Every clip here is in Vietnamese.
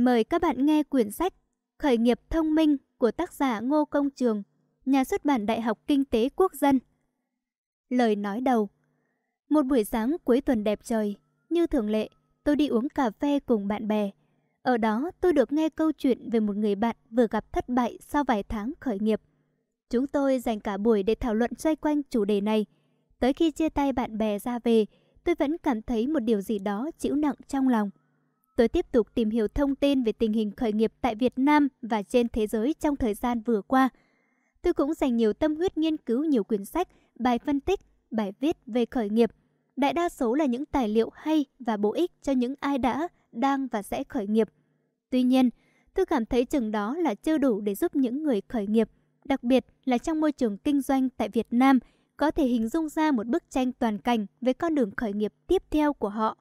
Mời các bạn nghe quyển sách Khởi nghiệp thông minh của tác giả Ngô Công Trường, nhà xuất bản Đại học Kinh tế Quốc dân. Lời nói đầu Một buổi sáng cuối tuần đẹp trời, như thường lệ, tôi đi uống cà phê cùng bạn bè. Ở đó tôi được nghe câu chuyện về một người bạn vừa gặp thất bại sau vài tháng khởi nghiệp. Chúng tôi dành cả buổi để thảo luận xoay quanh chủ đề này. Tới khi chia tay bạn bè ra về, tôi vẫn cảm thấy một điều gì đó chịu nặng trong lòng. Tôi tiếp tục tìm hiểu thông tin về tình hình khởi nghiệp tại Việt Nam và trên thế giới trong thời gian vừa qua. Tôi cũng dành nhiều tâm huyết nghiên cứu nhiều quyển sách, bài phân tích, bài viết về khởi nghiệp. Đại đa số là những tài liệu hay và bổ ích cho những ai đã, đang và sẽ khởi nghiệp. Tuy nhiên, tôi cảm thấy chừng đó là chưa đủ để giúp những người khởi nghiệp, đặc biệt là trong môi trường kinh doanh tại Việt Nam, có thể hình dung ra một bức tranh toàn cảnh về con đường khởi nghiệp tiếp theo của họ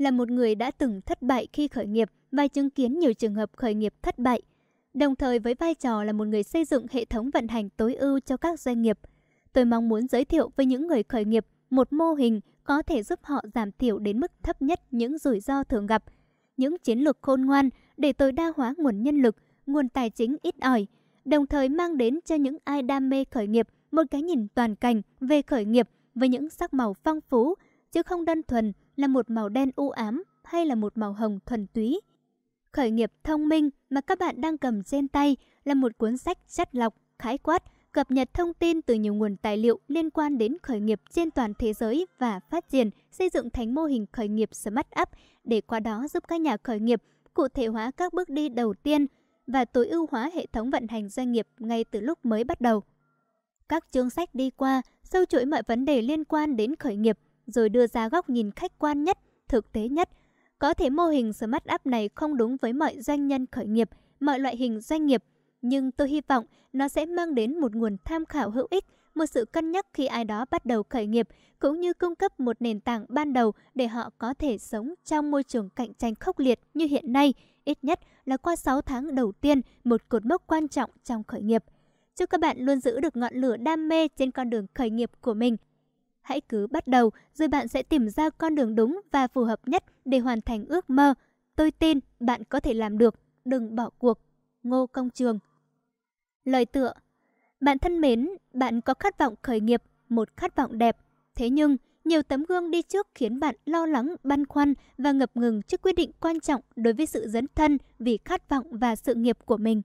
là một người đã từng thất bại khi khởi nghiệp và chứng kiến nhiều trường hợp khởi nghiệp thất bại. Đồng thời với vai trò là một người xây dựng hệ thống vận hành tối ưu cho các doanh nghiệp, tôi mong muốn giới thiệu với những người khởi nghiệp một mô hình có thể giúp họ giảm thiểu đến mức thấp nhất những rủi ro thường gặp, những chiến lược khôn ngoan để tối đa hóa nguồn nhân lực, nguồn tài chính ít ỏi, đồng thời mang đến cho những ai đam mê khởi nghiệp một cái nhìn toàn cảnh về khởi nghiệp với những sắc màu phong phú, chứ không đơn thuần là một màu đen u ám hay là một màu hồng thuần túy. Khởi nghiệp thông minh mà các bạn đang cầm trên tay là một cuốn sách chất lọc, khái quát, cập nhật thông tin từ nhiều nguồn tài liệu liên quan đến khởi nghiệp trên toàn thế giới và phát triển, xây dựng thành mô hình khởi nghiệp Smart Up để qua đó giúp các nhà khởi nghiệp cụ thể hóa các bước đi đầu tiên và tối ưu hóa hệ thống vận hành doanh nghiệp ngay từ lúc mới bắt đầu. Các chương sách đi qua, sâu chuỗi mọi vấn đề liên quan đến khởi nghiệp rồi đưa ra góc nhìn khách quan nhất, thực tế nhất. Có thể mô hình Smart App này không đúng với mọi doanh nhân khởi nghiệp, mọi loại hình doanh nghiệp, nhưng tôi hy vọng nó sẽ mang đến một nguồn tham khảo hữu ích, một sự cân nhắc khi ai đó bắt đầu khởi nghiệp, cũng như cung cấp một nền tảng ban đầu để họ có thể sống trong môi trường cạnh tranh khốc liệt như hiện nay, ít nhất là qua 6 tháng đầu tiên, một cột mốc quan trọng trong khởi nghiệp. Chúc các bạn luôn giữ được ngọn lửa đam mê trên con đường khởi nghiệp của mình. Hãy cứ bắt đầu, rồi bạn sẽ tìm ra con đường đúng và phù hợp nhất để hoàn thành ước mơ. Tôi tin bạn có thể làm được, đừng bỏ cuộc. Ngô Công Trường Lời tựa Bạn thân mến, bạn có khát vọng khởi nghiệp, một khát vọng đẹp. Thế nhưng, nhiều tấm gương đi trước khiến bạn lo lắng, băn khoăn và ngập ngừng trước quyết định quan trọng đối với sự dấn thân vì khát vọng và sự nghiệp của mình.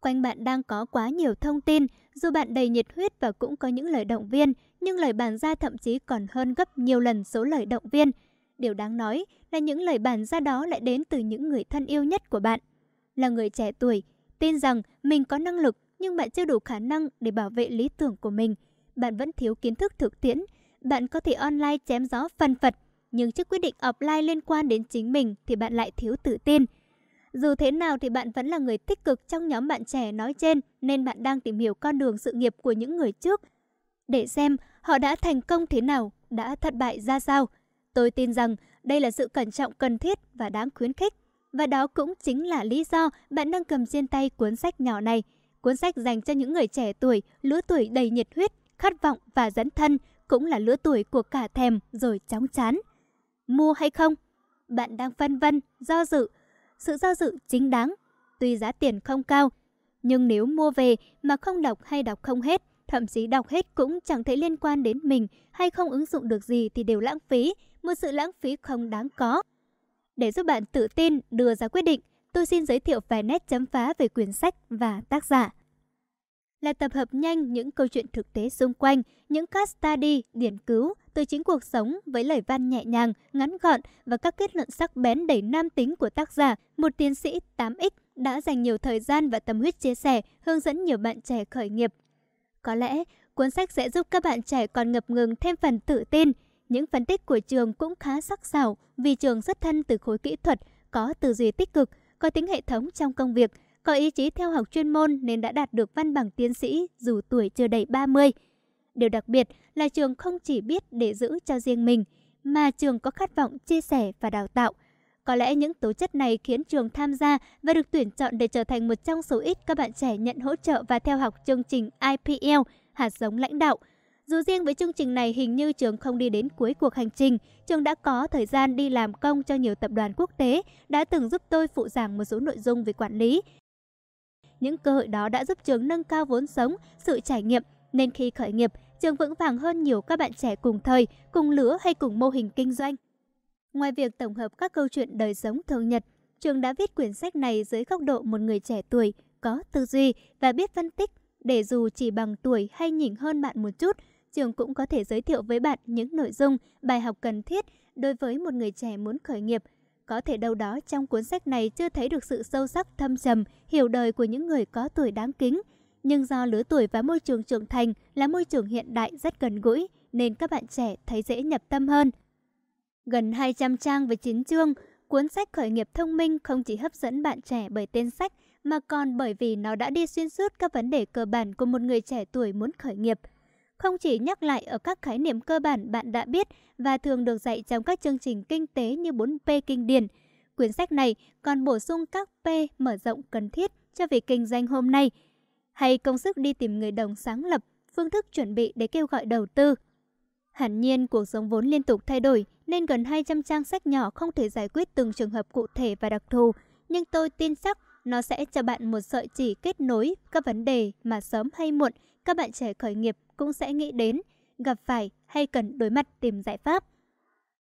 Quanh bạn đang có quá nhiều thông tin, dù bạn đầy nhiệt huyết và cũng có những lời động viên, nhưng lời bàn ra thậm chí còn hơn gấp nhiều lần số lời động viên. Điều đáng nói là những lời bàn ra đó lại đến từ những người thân yêu nhất của bạn. Là người trẻ tuổi, tin rằng mình có năng lực nhưng bạn chưa đủ khả năng để bảo vệ lý tưởng của mình. Bạn vẫn thiếu kiến thức thực tiễn. Bạn có thể online chém gió phân phật, nhưng trước quyết định offline liên quan đến chính mình thì bạn lại thiếu tự tin. Dù thế nào thì bạn vẫn là người tích cực trong nhóm bạn trẻ nói trên nên bạn đang tìm hiểu con đường sự nghiệp của những người trước để xem họ đã thành công thế nào, đã thất bại ra sao. Tôi tin rằng đây là sự cẩn trọng cần thiết và đáng khuyến khích. Và đó cũng chính là lý do bạn đang cầm trên tay cuốn sách nhỏ này. Cuốn sách dành cho những người trẻ tuổi, lứa tuổi đầy nhiệt huyết, khát vọng và dấn thân, cũng là lứa tuổi của cả thèm rồi chóng chán. Mua hay không? Bạn đang phân vân, do dự. Sự do dự chính đáng. Tuy giá tiền không cao, nhưng nếu mua về mà không đọc hay đọc không hết, thậm chí đọc hết cũng chẳng thấy liên quan đến mình hay không ứng dụng được gì thì đều lãng phí, một sự lãng phí không đáng có. Để giúp bạn tự tin đưa ra quyết định, tôi xin giới thiệu vài nét chấm phá về quyển sách và tác giả. Là tập hợp nhanh những câu chuyện thực tế xung quanh, những case study, điển cứu từ chính cuộc sống với lời văn nhẹ nhàng, ngắn gọn và các kết luận sắc bén đầy nam tính của tác giả, một tiến sĩ 8X đã dành nhiều thời gian và tâm huyết chia sẻ, hướng dẫn nhiều bạn trẻ khởi nghiệp. Có lẽ, cuốn sách sẽ giúp các bạn trẻ còn ngập ngừng thêm phần tự tin. Những phân tích của trường cũng khá sắc sảo vì trường xuất thân từ khối kỹ thuật, có tư duy tích cực, có tính hệ thống trong công việc, có ý chí theo học chuyên môn nên đã đạt được văn bằng tiến sĩ dù tuổi chưa đầy 30. Điều đặc biệt là trường không chỉ biết để giữ cho riêng mình, mà trường có khát vọng chia sẻ và đào tạo. Có lẽ những tố chất này khiến trường tham gia và được tuyển chọn để trở thành một trong số ít các bạn trẻ nhận hỗ trợ và theo học chương trình IPL, hạt giống lãnh đạo. Dù riêng với chương trình này hình như trường không đi đến cuối cuộc hành trình, trường đã có thời gian đi làm công cho nhiều tập đoàn quốc tế, đã từng giúp tôi phụ giảng một số nội dung về quản lý. Những cơ hội đó đã giúp trường nâng cao vốn sống, sự trải nghiệm, nên khi khởi nghiệp, trường vững vàng hơn nhiều các bạn trẻ cùng thời, cùng lứa hay cùng mô hình kinh doanh. Ngoài việc tổng hợp các câu chuyện đời sống thường nhật, trường đã viết quyển sách này dưới góc độ một người trẻ tuổi, có tư duy và biết phân tích, để dù chỉ bằng tuổi hay nhỉnh hơn bạn một chút, trường cũng có thể giới thiệu với bạn những nội dung, bài học cần thiết đối với một người trẻ muốn khởi nghiệp. Có thể đâu đó trong cuốn sách này chưa thấy được sự sâu sắc thâm trầm, hiểu đời của những người có tuổi đáng kính. Nhưng do lứa tuổi và môi trường trưởng thành là môi trường hiện đại rất gần gũi, nên các bạn trẻ thấy dễ nhập tâm hơn. Gần 200 trang với 9 chương, cuốn sách khởi nghiệp thông minh không chỉ hấp dẫn bạn trẻ bởi tên sách, mà còn bởi vì nó đã đi xuyên suốt các vấn đề cơ bản của một người trẻ tuổi muốn khởi nghiệp – không chỉ nhắc lại ở các khái niệm cơ bản bạn đã biết và thường được dạy trong các chương trình kinh tế như 4P kinh điển. Quyển sách này còn bổ sung các P mở rộng cần thiết cho việc kinh doanh hôm nay, hay công sức đi tìm người đồng sáng lập, phương thức chuẩn bị để kêu gọi đầu tư. Hẳn nhiên cuộc sống vốn liên tục thay đổi nên gần 200 trang sách nhỏ không thể giải quyết từng trường hợp cụ thể và đặc thù, nhưng tôi tin chắc nó sẽ cho bạn một sợi chỉ kết nối các vấn đề mà sớm hay muộn các bạn trẻ khởi nghiệp cũng sẽ nghĩ đến, gặp phải hay cần đối mặt tìm giải pháp.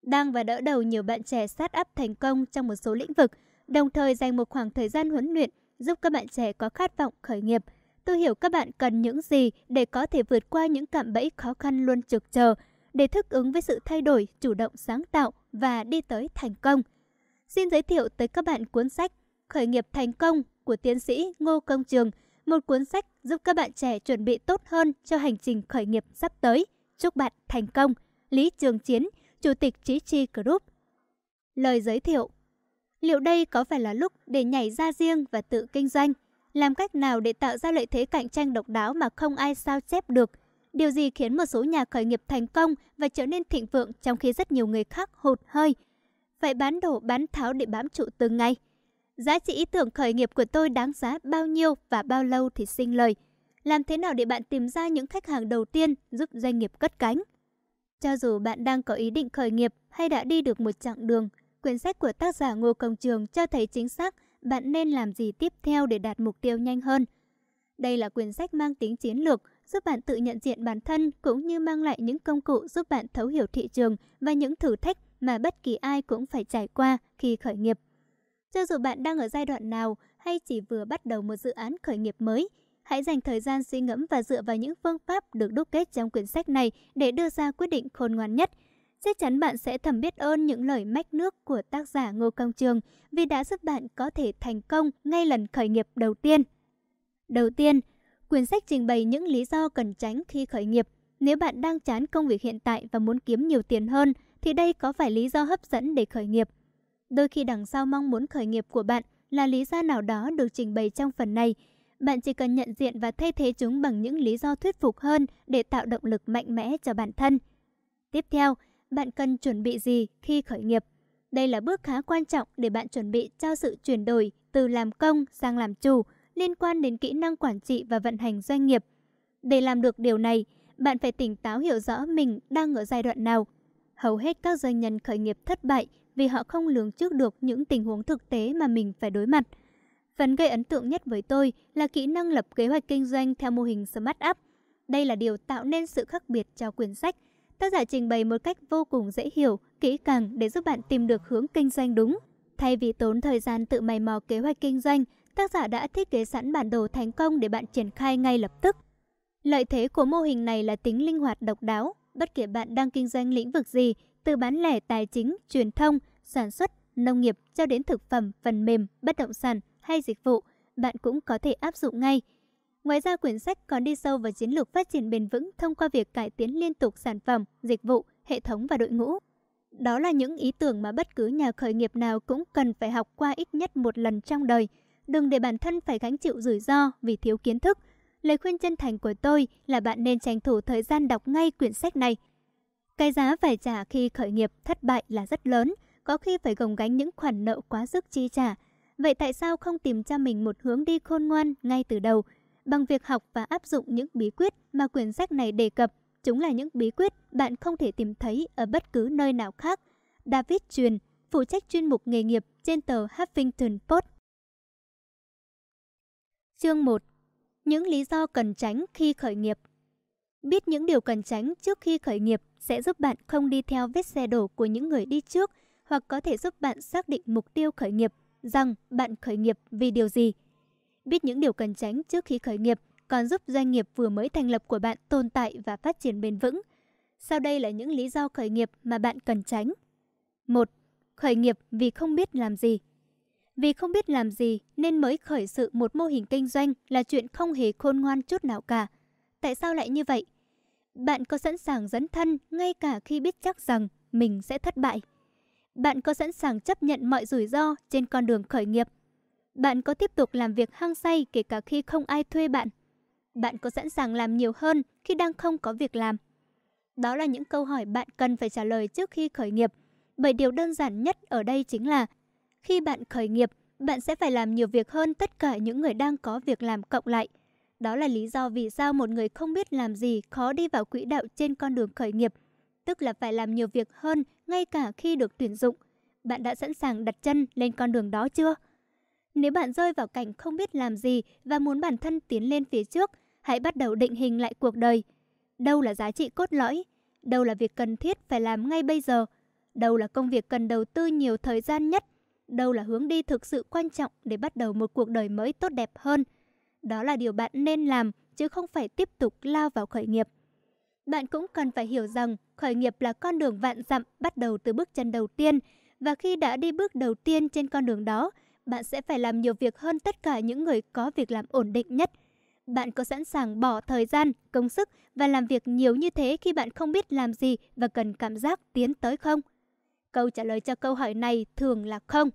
Đang và đỡ đầu nhiều bạn trẻ sát áp thành công trong một số lĩnh vực, đồng thời dành một khoảng thời gian huấn luyện giúp các bạn trẻ có khát vọng khởi nghiệp. Tôi hiểu các bạn cần những gì để có thể vượt qua những cạm bẫy khó khăn luôn trực chờ, để thích ứng với sự thay đổi, chủ động sáng tạo và đi tới thành công. Xin giới thiệu tới các bạn cuốn sách Khởi nghiệp thành công của tiến sĩ Ngô Công Trường – một cuốn sách giúp các bạn trẻ chuẩn bị tốt hơn cho hành trình khởi nghiệp sắp tới. Chúc bạn thành công. Lý Trường Chiến, Chủ tịch Trí Chi Group. Lời giới thiệu Liệu đây có phải là lúc để nhảy ra riêng và tự kinh doanh? Làm cách nào để tạo ra lợi thế cạnh tranh độc đáo mà không ai sao chép được? Điều gì khiến một số nhà khởi nghiệp thành công và trở nên thịnh vượng trong khi rất nhiều người khác hụt hơi? Phải bán đổ bán tháo để bám trụ từng ngày. Giá trị ý tưởng khởi nghiệp của tôi đáng giá bao nhiêu và bao lâu thì sinh lời? Làm thế nào để bạn tìm ra những khách hàng đầu tiên giúp doanh nghiệp cất cánh? Cho dù bạn đang có ý định khởi nghiệp hay đã đi được một chặng đường, quyển sách của tác giả Ngô Công Trường cho thấy chính xác bạn nên làm gì tiếp theo để đạt mục tiêu nhanh hơn. Đây là quyển sách mang tính chiến lược, giúp bạn tự nhận diện bản thân cũng như mang lại những công cụ giúp bạn thấu hiểu thị trường và những thử thách mà bất kỳ ai cũng phải trải qua khi khởi nghiệp. Cho dù bạn đang ở giai đoạn nào hay chỉ vừa bắt đầu một dự án khởi nghiệp mới, hãy dành thời gian suy ngẫm và dựa vào những phương pháp được đúc kết trong quyển sách này để đưa ra quyết định khôn ngoan nhất. Chắc chắn bạn sẽ thầm biết ơn những lời mách nước của tác giả Ngô Công Trường vì đã giúp bạn có thể thành công ngay lần khởi nghiệp đầu tiên. Đầu tiên, quyển sách trình bày những lý do cần tránh khi khởi nghiệp. Nếu bạn đang chán công việc hiện tại và muốn kiếm nhiều tiền hơn, thì đây có phải lý do hấp dẫn để khởi nghiệp. Đôi khi đằng sau mong muốn khởi nghiệp của bạn là lý do nào đó được trình bày trong phần này. Bạn chỉ cần nhận diện và thay thế chúng bằng những lý do thuyết phục hơn để tạo động lực mạnh mẽ cho bản thân. Tiếp theo, bạn cần chuẩn bị gì khi khởi nghiệp? Đây là bước khá quan trọng để bạn chuẩn bị cho sự chuyển đổi từ làm công sang làm chủ liên quan đến kỹ năng quản trị và vận hành doanh nghiệp. Để làm được điều này, bạn phải tỉnh táo hiểu rõ mình đang ở giai đoạn nào. Hầu hết các doanh nhân khởi nghiệp thất bại vì họ không lường trước được những tình huống thực tế mà mình phải đối mặt. Phần gây ấn tượng nhất với tôi là kỹ năng lập kế hoạch kinh doanh theo mô hình Smart Up. Đây là điều tạo nên sự khác biệt cho quyển sách. Tác giả trình bày một cách vô cùng dễ hiểu, kỹ càng để giúp bạn tìm được hướng kinh doanh đúng. Thay vì tốn thời gian tự mày mò kế hoạch kinh doanh, tác giả đã thiết kế sẵn bản đồ thành công để bạn triển khai ngay lập tức. Lợi thế của mô hình này là tính linh hoạt độc đáo. Bất kể bạn đang kinh doanh lĩnh vực gì, từ bán lẻ tài chính, truyền thông, sản xuất, nông nghiệp cho đến thực phẩm, phần mềm, bất động sản hay dịch vụ, bạn cũng có thể áp dụng ngay. Ngoài ra, quyển sách còn đi sâu vào chiến lược phát triển bền vững thông qua việc cải tiến liên tục sản phẩm, dịch vụ, hệ thống và đội ngũ. Đó là những ý tưởng mà bất cứ nhà khởi nghiệp nào cũng cần phải học qua ít nhất một lần trong đời. Đừng để bản thân phải gánh chịu rủi ro vì thiếu kiến thức. Lời khuyên chân thành của tôi là bạn nên tranh thủ thời gian đọc ngay quyển sách này – cái giá phải trả khi khởi nghiệp thất bại là rất lớn, có khi phải gồng gánh những khoản nợ quá sức chi trả. Vậy tại sao không tìm cho mình một hướng đi khôn ngoan ngay từ đầu? Bằng việc học và áp dụng những bí quyết mà quyển sách này đề cập, Chúng là những bí quyết bạn không thể tìm thấy ở bất cứ nơi nào khác. David Truyền, phụ trách chuyên mục nghề nghiệp trên tờ Huffington Post. Chương 1. Những lý do cần tránh khi khởi nghiệp Biết những điều cần tránh trước khi khởi nghiệp sẽ giúp bạn không đi theo vết xe đổ của những người đi trước hoặc có thể giúp bạn xác định mục tiêu khởi nghiệp, rằng bạn khởi nghiệp vì điều gì. Biết những điều cần tránh trước khi khởi nghiệp còn giúp doanh nghiệp vừa mới thành lập của bạn tồn tại và phát triển bền vững. Sau đây là những lý do khởi nghiệp mà bạn cần tránh. 1. Khởi nghiệp vì không biết làm gì. Vì không biết làm gì nên mới khởi sự một mô hình kinh doanh là chuyện không hề khôn ngoan chút nào cả. Tại sao lại như vậy? Bạn có sẵn sàng dấn thân ngay cả khi biết chắc rằng mình sẽ thất bại? Bạn có sẵn sàng chấp nhận mọi rủi ro trên con đường khởi nghiệp? Bạn có tiếp tục làm việc hăng say kể cả khi không ai thuê bạn? Bạn có sẵn sàng làm nhiều hơn khi đang không có việc làm? Đó là những câu hỏi bạn cần phải trả lời trước khi khởi nghiệp. Bởi điều đơn giản nhất ở đây chính là khi bạn khởi nghiệp, bạn sẽ phải làm nhiều việc hơn tất cả những người đang có việc làm cộng lại. Đó là lý do vì sao một người không biết làm gì khó đi vào quỹ đạo trên con đường khởi nghiệp, tức là phải làm nhiều việc hơn ngay cả khi được tuyển dụng. Bạn đã sẵn sàng đặt chân lên con đường đó chưa? Nếu bạn rơi vào cảnh không biết làm gì và muốn bản thân tiến lên phía trước, hãy bắt đầu định hình lại cuộc đời. Đâu là giá trị cốt lõi? Đâu là việc cần thiết phải làm ngay bây giờ? Đâu là công việc cần đầu tư nhiều thời gian nhất? Đâu là hướng đi thực sự quan trọng để bắt đầu một cuộc đời mới tốt đẹp hơn? Đó là điều bạn nên làm, chứ không phải tiếp tục lao vào khởi nghiệp. Bạn cũng cần phải hiểu rằng khởi nghiệp là con đường vạn dặm bắt đầu từ bước chân đầu tiên. Và khi đã đi bước đầu tiên trên con đường đó, bạn sẽ phải làm nhiều việc hơn tất cả những người có việc làm ổn định nhất. Bạn có sẵn sàng bỏ thời gian, công sức và làm việc nhiều như thế khi bạn không biết làm gì và cần cảm giác tiến tới không? Câu trả lời cho câu hỏi này thường là không.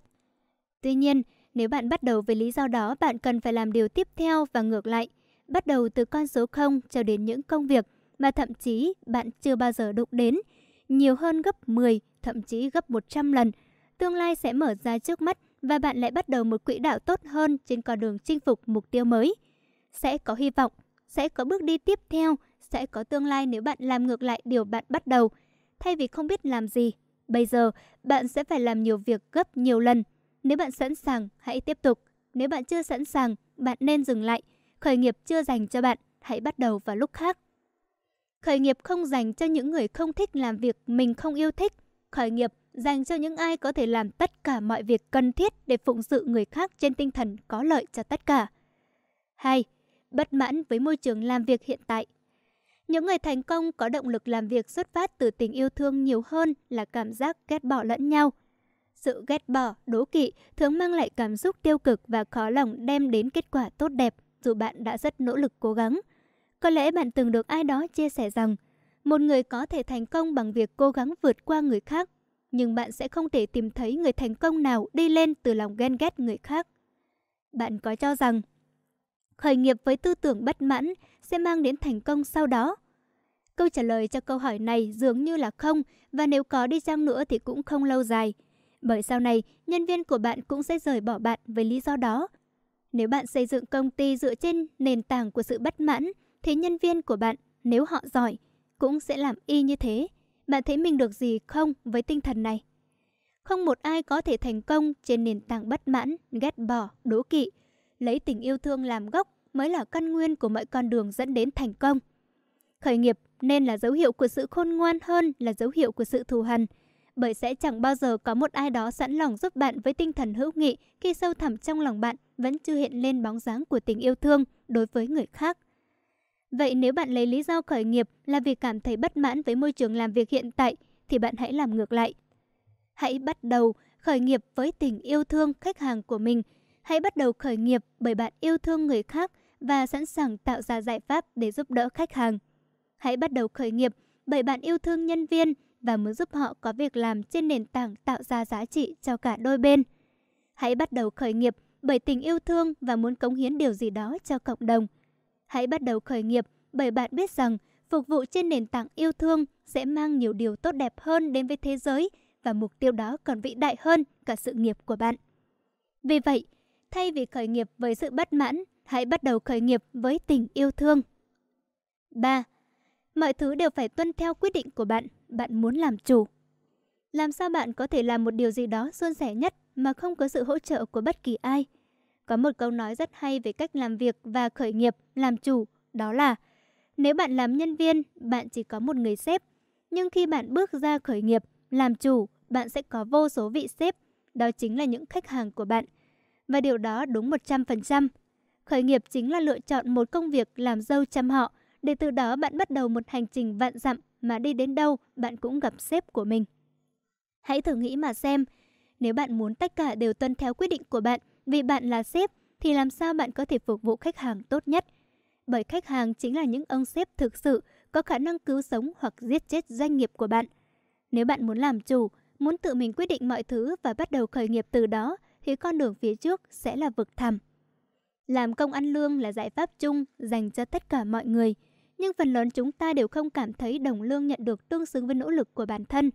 Tuy nhiên, nếu bạn bắt đầu với lý do đó, bạn cần phải làm điều tiếp theo và ngược lại. Bắt đầu từ con số 0 cho đến những công việc mà thậm chí bạn chưa bao giờ đụng đến. Nhiều hơn gấp 10, thậm chí gấp 100 lần. Tương lai sẽ mở ra trước mắt và bạn lại bắt đầu một quỹ đạo tốt hơn trên con đường chinh phục mục tiêu mới. Sẽ có hy vọng, sẽ có bước đi tiếp theo, sẽ có tương lai nếu bạn làm ngược lại điều bạn bắt đầu. Thay vì không biết làm gì, bây giờ bạn sẽ phải làm nhiều việc gấp nhiều lần nếu bạn sẵn sàng, hãy tiếp tục. Nếu bạn chưa sẵn sàng, bạn nên dừng lại. Khởi nghiệp chưa dành cho bạn, hãy bắt đầu vào lúc khác. Khởi nghiệp không dành cho những người không thích làm việc mình không yêu thích. Khởi nghiệp dành cho những ai có thể làm tất cả mọi việc cần thiết để phụng sự người khác trên tinh thần có lợi cho tất cả. 2. Bất mãn với môi trường làm việc hiện tại. Những người thành công có động lực làm việc xuất phát từ tình yêu thương nhiều hơn là cảm giác ghét bỏ lẫn nhau. Sự ghét bỏ, đố kỵ thường mang lại cảm xúc tiêu cực và khó lòng đem đến kết quả tốt đẹp dù bạn đã rất nỗ lực cố gắng. Có lẽ bạn từng được ai đó chia sẻ rằng một người có thể thành công bằng việc cố gắng vượt qua người khác, nhưng bạn sẽ không thể tìm thấy người thành công nào đi lên từ lòng ghen ghét người khác. Bạn có cho rằng khởi nghiệp với tư tưởng bất mãn sẽ mang đến thành công sau đó? Câu trả lời cho câu hỏi này dường như là không, và nếu có đi chăng nữa thì cũng không lâu dài bởi sau này nhân viên của bạn cũng sẽ rời bỏ bạn với lý do đó. Nếu bạn xây dựng công ty dựa trên nền tảng của sự bất mãn, thì nhân viên của bạn, nếu họ giỏi, cũng sẽ làm y như thế. Bạn thấy mình được gì không với tinh thần này? Không một ai có thể thành công trên nền tảng bất mãn, ghét bỏ, đố kỵ. Lấy tình yêu thương làm gốc mới là căn nguyên của mọi con đường dẫn đến thành công. Khởi nghiệp nên là dấu hiệu của sự khôn ngoan hơn là dấu hiệu của sự thù hằn bởi sẽ chẳng bao giờ có một ai đó sẵn lòng giúp bạn với tinh thần hữu nghị khi sâu thẳm trong lòng bạn vẫn chưa hiện lên bóng dáng của tình yêu thương đối với người khác. Vậy nếu bạn lấy lý do khởi nghiệp là vì cảm thấy bất mãn với môi trường làm việc hiện tại, thì bạn hãy làm ngược lại. Hãy bắt đầu khởi nghiệp với tình yêu thương khách hàng của mình. Hãy bắt đầu khởi nghiệp bởi bạn yêu thương người khác và sẵn sàng tạo ra giải pháp để giúp đỡ khách hàng. Hãy bắt đầu khởi nghiệp bởi bạn yêu thương nhân viên và muốn giúp họ có việc làm trên nền tảng tạo ra giá trị cho cả đôi bên. Hãy bắt đầu khởi nghiệp bởi tình yêu thương và muốn cống hiến điều gì đó cho cộng đồng. Hãy bắt đầu khởi nghiệp bởi bạn biết rằng phục vụ trên nền tảng yêu thương sẽ mang nhiều điều tốt đẹp hơn đến với thế giới và mục tiêu đó còn vĩ đại hơn cả sự nghiệp của bạn. Vì vậy, thay vì khởi nghiệp với sự bất mãn, hãy bắt đầu khởi nghiệp với tình yêu thương. 3. Mọi thứ đều phải tuân theo quyết định của bạn, bạn muốn làm chủ. Làm sao bạn có thể làm một điều gì đó suôn sẻ nhất mà không có sự hỗ trợ của bất kỳ ai? Có một câu nói rất hay về cách làm việc và khởi nghiệp, làm chủ, đó là nếu bạn làm nhân viên, bạn chỉ có một người sếp. Nhưng khi bạn bước ra khởi nghiệp, làm chủ, bạn sẽ có vô số vị sếp. Đó chính là những khách hàng của bạn. Và điều đó đúng 100%. Khởi nghiệp chính là lựa chọn một công việc làm dâu chăm họ, để từ đó bạn bắt đầu một hành trình vạn dặm mà đi đến đâu bạn cũng gặp sếp của mình. Hãy thử nghĩ mà xem, nếu bạn muốn tất cả đều tuân theo quyết định của bạn vì bạn là sếp, thì làm sao bạn có thể phục vụ khách hàng tốt nhất? Bởi khách hàng chính là những ông sếp thực sự có khả năng cứu sống hoặc giết chết doanh nghiệp của bạn. Nếu bạn muốn làm chủ, muốn tự mình quyết định mọi thứ và bắt đầu khởi nghiệp từ đó, thì con đường phía trước sẽ là vực thẳm. Làm công ăn lương là giải pháp chung dành cho tất cả mọi người, nhưng phần lớn chúng ta đều không cảm thấy đồng lương nhận được tương xứng với nỗ lực của bản thân.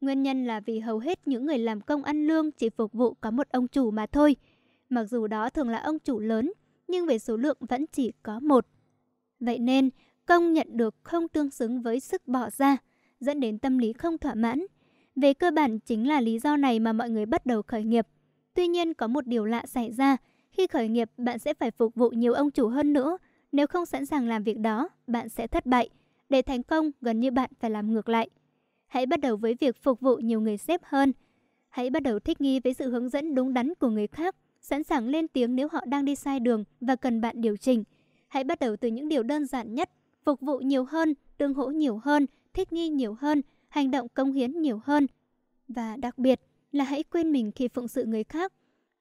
Nguyên nhân là vì hầu hết những người làm công ăn lương chỉ phục vụ có một ông chủ mà thôi. Mặc dù đó thường là ông chủ lớn, nhưng về số lượng vẫn chỉ có một. Vậy nên, công nhận được không tương xứng với sức bỏ ra, dẫn đến tâm lý không thỏa mãn. Về cơ bản chính là lý do này mà mọi người bắt đầu khởi nghiệp. Tuy nhiên có một điều lạ xảy ra, khi khởi nghiệp bạn sẽ phải phục vụ nhiều ông chủ hơn nữa. Nếu không sẵn sàng làm việc đó, bạn sẽ thất bại. Để thành công, gần như bạn phải làm ngược lại. Hãy bắt đầu với việc phục vụ nhiều người sếp hơn. Hãy bắt đầu thích nghi với sự hướng dẫn đúng đắn của người khác, sẵn sàng lên tiếng nếu họ đang đi sai đường và cần bạn điều chỉnh. Hãy bắt đầu từ những điều đơn giản nhất, phục vụ nhiều hơn, tương hỗ nhiều hơn, thích nghi nhiều hơn, hành động công hiến nhiều hơn. Và đặc biệt là hãy quên mình khi phụng sự người khác.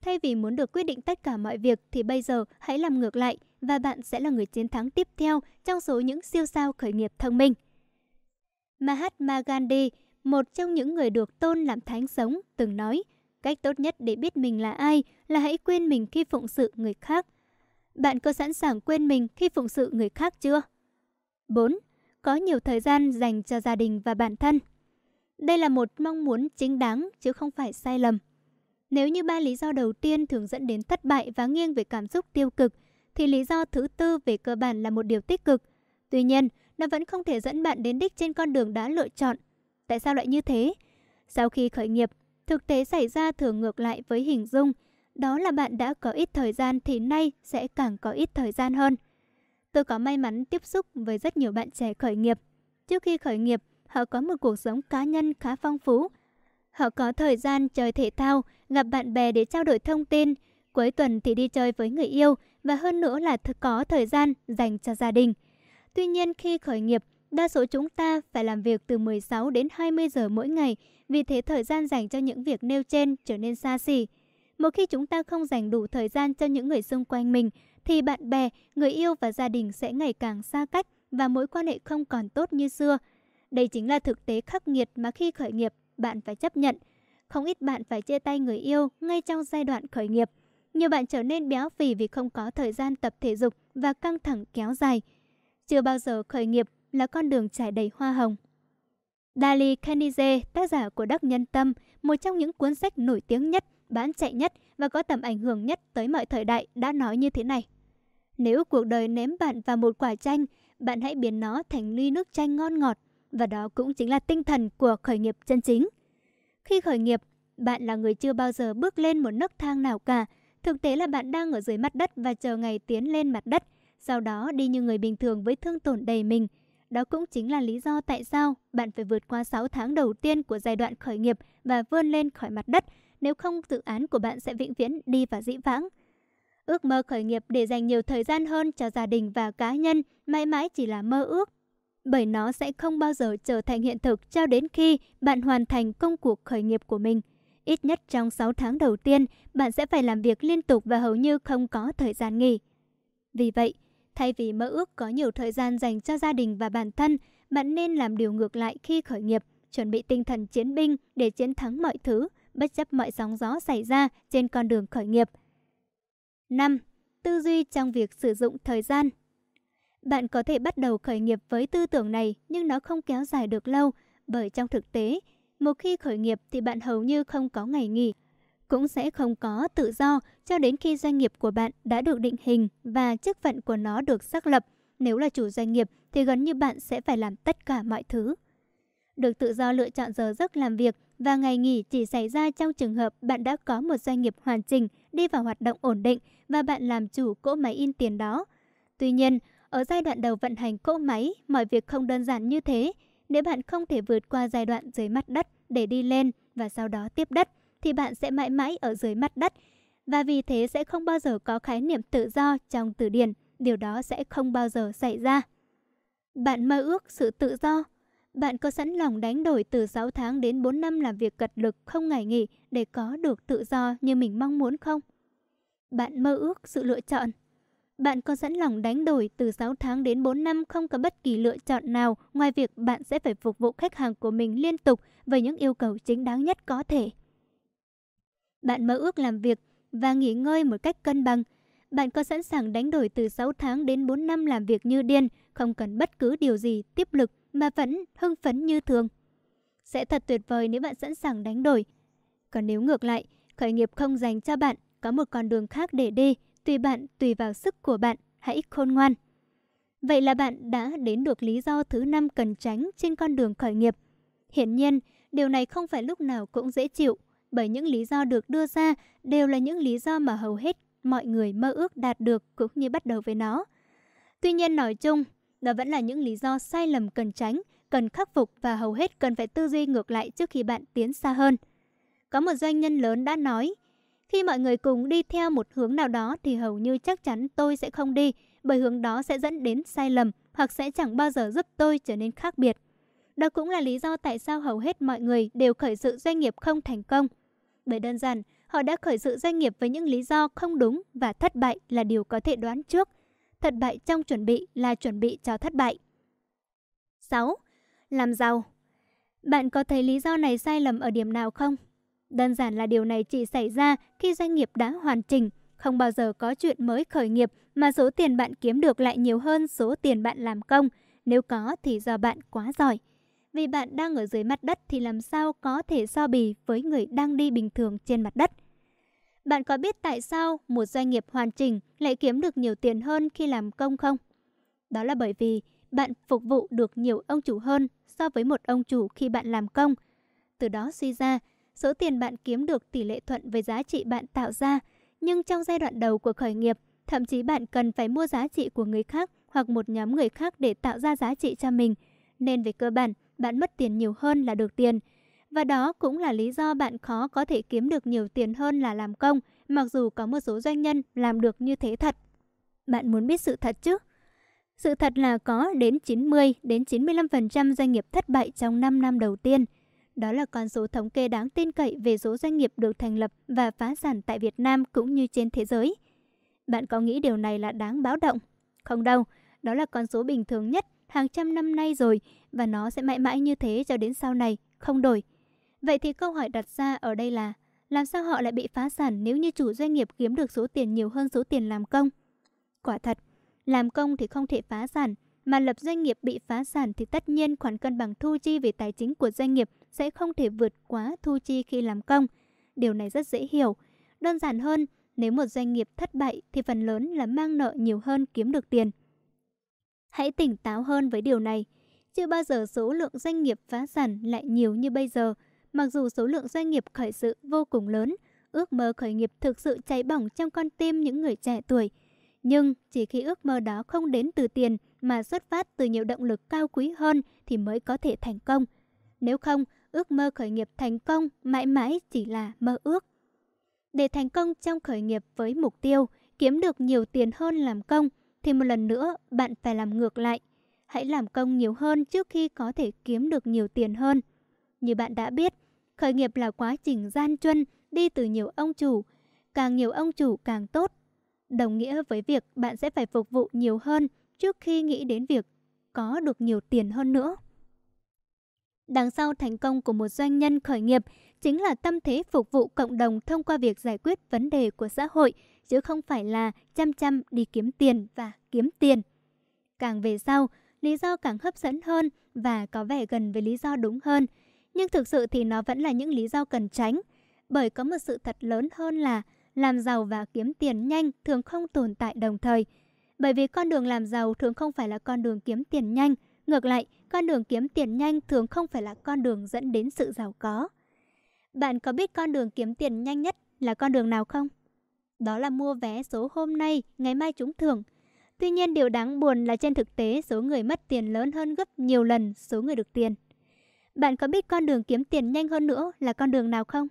Thay vì muốn được quyết định tất cả mọi việc thì bây giờ hãy làm ngược lại và bạn sẽ là người chiến thắng tiếp theo trong số những siêu sao khởi nghiệp thông minh. Mahatma Gandhi, một trong những người được tôn làm thánh sống, từng nói, cách tốt nhất để biết mình là ai là hãy quên mình khi phụng sự người khác. Bạn có sẵn sàng quên mình khi phụng sự người khác chưa? 4. Có nhiều thời gian dành cho gia đình và bản thân. Đây là một mong muốn chính đáng chứ không phải sai lầm. Nếu như ba lý do đầu tiên thường dẫn đến thất bại và nghiêng về cảm xúc tiêu cực, thì lý do thứ tư về cơ bản là một điều tích cực. Tuy nhiên, nó vẫn không thể dẫn bạn đến đích trên con đường đã lựa chọn. Tại sao lại như thế? Sau khi khởi nghiệp, thực tế xảy ra thường ngược lại với hình dung. Đó là bạn đã có ít thời gian thì nay sẽ càng có ít thời gian hơn. Tôi có may mắn tiếp xúc với rất nhiều bạn trẻ khởi nghiệp. Trước khi khởi nghiệp, họ có một cuộc sống cá nhân khá phong phú. Họ có thời gian chơi thể thao, gặp bạn bè để trao đổi thông tin, cuối tuần thì đi chơi với người yêu và hơn nữa là có thời gian dành cho gia đình. Tuy nhiên khi khởi nghiệp, đa số chúng ta phải làm việc từ 16 đến 20 giờ mỗi ngày, vì thế thời gian dành cho những việc nêu trên trở nên xa xỉ. Một khi chúng ta không dành đủ thời gian cho những người xung quanh mình, thì bạn bè, người yêu và gia đình sẽ ngày càng xa cách và mối quan hệ không còn tốt như xưa. Đây chính là thực tế khắc nghiệt mà khi khởi nghiệp bạn phải chấp nhận. Không ít bạn phải chia tay người yêu ngay trong giai đoạn khởi nghiệp. Nhiều bạn trở nên béo phì vì không có thời gian tập thể dục và căng thẳng kéo dài. Chưa bao giờ khởi nghiệp là con đường trải đầy hoa hồng. Dali Kanize, tác giả của Đắc Nhân Tâm, một trong những cuốn sách nổi tiếng nhất, bán chạy nhất và có tầm ảnh hưởng nhất tới mọi thời đại đã nói như thế này. Nếu cuộc đời ném bạn vào một quả chanh, bạn hãy biến nó thành ly nước chanh ngon ngọt và đó cũng chính là tinh thần của khởi nghiệp chân chính. Khi khởi nghiệp, bạn là người chưa bao giờ bước lên một nấc thang nào cả. Thực tế là bạn đang ở dưới mặt đất và chờ ngày tiến lên mặt đất, sau đó đi như người bình thường với thương tổn đầy mình. Đó cũng chính là lý do tại sao bạn phải vượt qua 6 tháng đầu tiên của giai đoạn khởi nghiệp và vươn lên khỏi mặt đất, nếu không dự án của bạn sẽ vĩnh viễn đi vào dĩ vãng. Ước mơ khởi nghiệp để dành nhiều thời gian hơn cho gia đình và cá nhân mãi mãi chỉ là mơ ước bởi nó sẽ không bao giờ trở thành hiện thực cho đến khi bạn hoàn thành công cuộc khởi nghiệp của mình. Ít nhất trong 6 tháng đầu tiên, bạn sẽ phải làm việc liên tục và hầu như không có thời gian nghỉ. Vì vậy, thay vì mơ ước có nhiều thời gian dành cho gia đình và bản thân, bạn nên làm điều ngược lại khi khởi nghiệp, chuẩn bị tinh thần chiến binh để chiến thắng mọi thứ, bất chấp mọi sóng gió xảy ra trên con đường khởi nghiệp. 5. Tư duy trong việc sử dụng thời gian bạn có thể bắt đầu khởi nghiệp với tư tưởng này nhưng nó không kéo dài được lâu bởi trong thực tế, một khi khởi nghiệp thì bạn hầu như không có ngày nghỉ, cũng sẽ không có tự do cho đến khi doanh nghiệp của bạn đã được định hình và chức phận của nó được xác lập. nếu là chủ doanh nghiệp thì gần như bạn sẽ phải làm tất cả mọi thứ. Được tự do lựa chọn giờ giấc làm việc và ngày nghỉ chỉ xảy ra trong trường hợp bạn đã có một doanh nghiệp hoàn chỉnh, đi vào hoạt động ổn định và bạn làm chủ cỗ máy in tiền đó. Tuy nhiên, ở giai đoạn đầu vận hành cỗ máy, mọi việc không đơn giản như thế. Nếu bạn không thể vượt qua giai đoạn dưới mặt đất để đi lên và sau đó tiếp đất, thì bạn sẽ mãi mãi ở dưới mặt đất. Và vì thế sẽ không bao giờ có khái niệm tự do trong từ điển. Điều đó sẽ không bao giờ xảy ra. Bạn mơ ước sự tự do. Bạn có sẵn lòng đánh đổi từ 6 tháng đến 4 năm làm việc cật lực không ngày nghỉ để có được tự do như mình mong muốn không? Bạn mơ ước sự lựa chọn. Bạn có sẵn lòng đánh đổi từ 6 tháng đến 4 năm không có bất kỳ lựa chọn nào ngoài việc bạn sẽ phải phục vụ khách hàng của mình liên tục với những yêu cầu chính đáng nhất có thể. Bạn mơ ước làm việc và nghỉ ngơi một cách cân bằng. Bạn có sẵn sàng đánh đổi từ 6 tháng đến 4 năm làm việc như điên, không cần bất cứ điều gì tiếp lực mà vẫn hưng phấn như thường. Sẽ thật tuyệt vời nếu bạn sẵn sàng đánh đổi. Còn nếu ngược lại, khởi nghiệp không dành cho bạn, có một con đường khác để đi, tùy bạn, tùy vào sức của bạn, hãy khôn ngoan. Vậy là bạn đã đến được lý do thứ năm cần tránh trên con đường khởi nghiệp. Hiển nhiên, điều này không phải lúc nào cũng dễ chịu, bởi những lý do được đưa ra đều là những lý do mà hầu hết mọi người mơ ước đạt được cũng như bắt đầu với nó. Tuy nhiên nói chung, đó vẫn là những lý do sai lầm cần tránh, cần khắc phục và hầu hết cần phải tư duy ngược lại trước khi bạn tiến xa hơn. Có một doanh nhân lớn đã nói, khi mọi người cùng đi theo một hướng nào đó thì hầu như chắc chắn tôi sẽ không đi, bởi hướng đó sẽ dẫn đến sai lầm hoặc sẽ chẳng bao giờ giúp tôi trở nên khác biệt. Đó cũng là lý do tại sao hầu hết mọi người đều khởi sự doanh nghiệp không thành công. Bởi đơn giản, họ đã khởi sự doanh nghiệp với những lý do không đúng và thất bại là điều có thể đoán trước. Thất bại trong chuẩn bị là chuẩn bị cho thất bại. 6. Làm giàu Bạn có thấy lý do này sai lầm ở điểm nào không? Đơn giản là điều này chỉ xảy ra khi doanh nghiệp đã hoàn chỉnh, không bao giờ có chuyện mới khởi nghiệp mà số tiền bạn kiếm được lại nhiều hơn số tiền bạn làm công. Nếu có thì do bạn quá giỏi. Vì bạn đang ở dưới mặt đất thì làm sao có thể so bì với người đang đi bình thường trên mặt đất. Bạn có biết tại sao một doanh nghiệp hoàn chỉnh lại kiếm được nhiều tiền hơn khi làm công không? Đó là bởi vì bạn phục vụ được nhiều ông chủ hơn so với một ông chủ khi bạn làm công. Từ đó suy ra, số tiền bạn kiếm được tỷ lệ thuận với giá trị bạn tạo ra. Nhưng trong giai đoạn đầu của khởi nghiệp, thậm chí bạn cần phải mua giá trị của người khác hoặc một nhóm người khác để tạo ra giá trị cho mình. Nên về cơ bản, bạn mất tiền nhiều hơn là được tiền. Và đó cũng là lý do bạn khó có thể kiếm được nhiều tiền hơn là làm công, mặc dù có một số doanh nhân làm được như thế thật. Bạn muốn biết sự thật chứ? Sự thật là có đến 90 đến 95% doanh nghiệp thất bại trong 5 năm đầu tiên. Đó là con số thống kê đáng tin cậy về số doanh nghiệp được thành lập và phá sản tại Việt Nam cũng như trên thế giới. Bạn có nghĩ điều này là đáng báo động? Không đâu, đó là con số bình thường nhất hàng trăm năm nay rồi và nó sẽ mãi mãi như thế cho đến sau này, không đổi. Vậy thì câu hỏi đặt ra ở đây là làm sao họ lại bị phá sản nếu như chủ doanh nghiệp kiếm được số tiền nhiều hơn số tiền làm công? Quả thật, làm công thì không thể phá sản, mà lập doanh nghiệp bị phá sản thì tất nhiên khoản cân bằng thu chi về tài chính của doanh nghiệp sẽ không thể vượt quá thu chi khi làm công. Điều này rất dễ hiểu. Đơn giản hơn, nếu một doanh nghiệp thất bại thì phần lớn là mang nợ nhiều hơn kiếm được tiền. Hãy tỉnh táo hơn với điều này. Chưa bao giờ số lượng doanh nghiệp phá sản lại nhiều như bây giờ. Mặc dù số lượng doanh nghiệp khởi sự vô cùng lớn, ước mơ khởi nghiệp thực sự cháy bỏng trong con tim những người trẻ tuổi. Nhưng chỉ khi ước mơ đó không đến từ tiền mà xuất phát từ nhiều động lực cao quý hơn thì mới có thể thành công. Nếu không, ước mơ khởi nghiệp thành công mãi mãi chỉ là mơ ước. Để thành công trong khởi nghiệp với mục tiêu kiếm được nhiều tiền hơn làm công thì một lần nữa bạn phải làm ngược lại. Hãy làm công nhiều hơn trước khi có thể kiếm được nhiều tiền hơn. Như bạn đã biết, khởi nghiệp là quá trình gian truân đi từ nhiều ông chủ. Càng nhiều ông chủ càng tốt. Đồng nghĩa với việc bạn sẽ phải phục vụ nhiều hơn trước khi nghĩ đến việc có được nhiều tiền hơn nữa. Đằng sau thành công của một doanh nhân khởi nghiệp chính là tâm thế phục vụ cộng đồng thông qua việc giải quyết vấn đề của xã hội, chứ không phải là chăm chăm đi kiếm tiền và kiếm tiền. Càng về sau, lý do càng hấp dẫn hơn và có vẻ gần với lý do đúng hơn. Nhưng thực sự thì nó vẫn là những lý do cần tránh. Bởi có một sự thật lớn hơn là làm giàu và kiếm tiền nhanh thường không tồn tại đồng thời. Bởi vì con đường làm giàu thường không phải là con đường kiếm tiền nhanh, ngược lại, con đường kiếm tiền nhanh thường không phải là con đường dẫn đến sự giàu có. Bạn có biết con đường kiếm tiền nhanh nhất là con đường nào không? Đó là mua vé số hôm nay, ngày mai trúng thưởng. Tuy nhiên điều đáng buồn là trên thực tế số người mất tiền lớn hơn gấp nhiều lần số người được tiền. Bạn có biết con đường kiếm tiền nhanh hơn nữa là con đường nào không?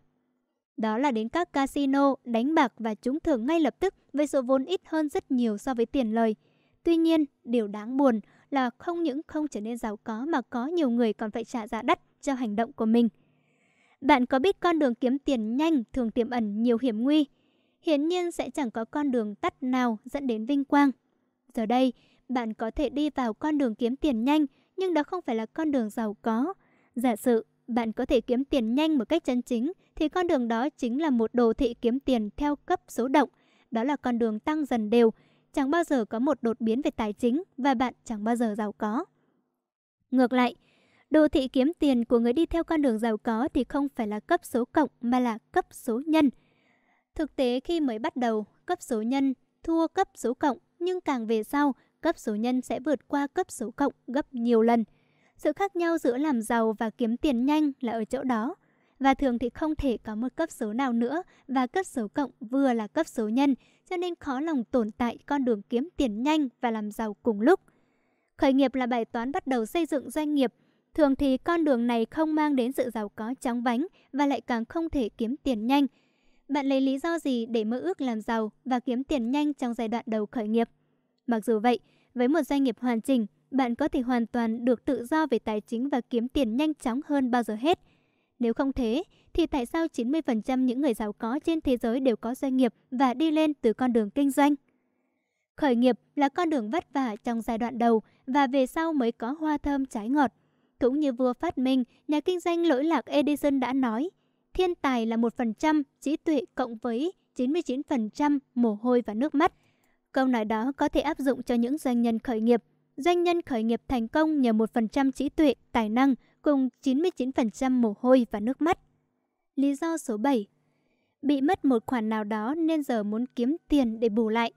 Đó là đến các casino, đánh bạc và trúng thưởng ngay lập tức với số vốn ít hơn rất nhiều so với tiền lời. Tuy nhiên, điều đáng buồn là không những không trở nên giàu có mà có nhiều người còn phải trả giá đắt cho hành động của mình. Bạn có biết con đường kiếm tiền nhanh thường tiềm ẩn nhiều hiểm nguy? Hiển nhiên sẽ chẳng có con đường tắt nào dẫn đến vinh quang. Giờ đây, bạn có thể đi vào con đường kiếm tiền nhanh, nhưng đó không phải là con đường giàu có. Giả sử bạn có thể kiếm tiền nhanh một cách chân chính, thì con đường đó chính là một đồ thị kiếm tiền theo cấp số động. Đó là con đường tăng dần đều, chẳng bao giờ có một đột biến về tài chính và bạn chẳng bao giờ giàu có. Ngược lại, đồ thị kiếm tiền của người đi theo con đường giàu có thì không phải là cấp số cộng mà là cấp số nhân. Thực tế khi mới bắt đầu, cấp số nhân thua cấp số cộng, nhưng càng về sau, cấp số nhân sẽ vượt qua cấp số cộng gấp nhiều lần. Sự khác nhau giữa làm giàu và kiếm tiền nhanh là ở chỗ đó. Và thường thì không thể có một cấp số nào nữa và cấp số cộng vừa là cấp số nhân, cho nên khó lòng tồn tại con đường kiếm tiền nhanh và làm giàu cùng lúc. Khởi nghiệp là bài toán bắt đầu xây dựng doanh nghiệp. Thường thì con đường này không mang đến sự giàu có chóng vánh và lại càng không thể kiếm tiền nhanh. Bạn lấy lý do gì để mơ ước làm giàu và kiếm tiền nhanh trong giai đoạn đầu khởi nghiệp? Mặc dù vậy, với một doanh nghiệp hoàn chỉnh, bạn có thể hoàn toàn được tự do về tài chính và kiếm tiền nhanh chóng hơn bao giờ hết. Nếu không thế, thì tại sao 90% những người giàu có trên thế giới đều có doanh nghiệp và đi lên từ con đường kinh doanh? Khởi nghiệp là con đường vất vả trong giai đoạn đầu và về sau mới có hoa thơm trái ngọt. Cũng như vua phát minh, nhà kinh doanh lỗi lạc Edison đã nói, thiên tài là 1%, trí tuệ cộng với 99% mồ hôi và nước mắt. Câu nói đó có thể áp dụng cho những doanh nhân khởi nghiệp Doanh nhân khởi nghiệp thành công nhờ 1% trí tuệ, tài năng cùng 99% mồ hôi và nước mắt. Lý do số 7 Bị mất một khoản nào đó nên giờ muốn kiếm tiền để bù lại.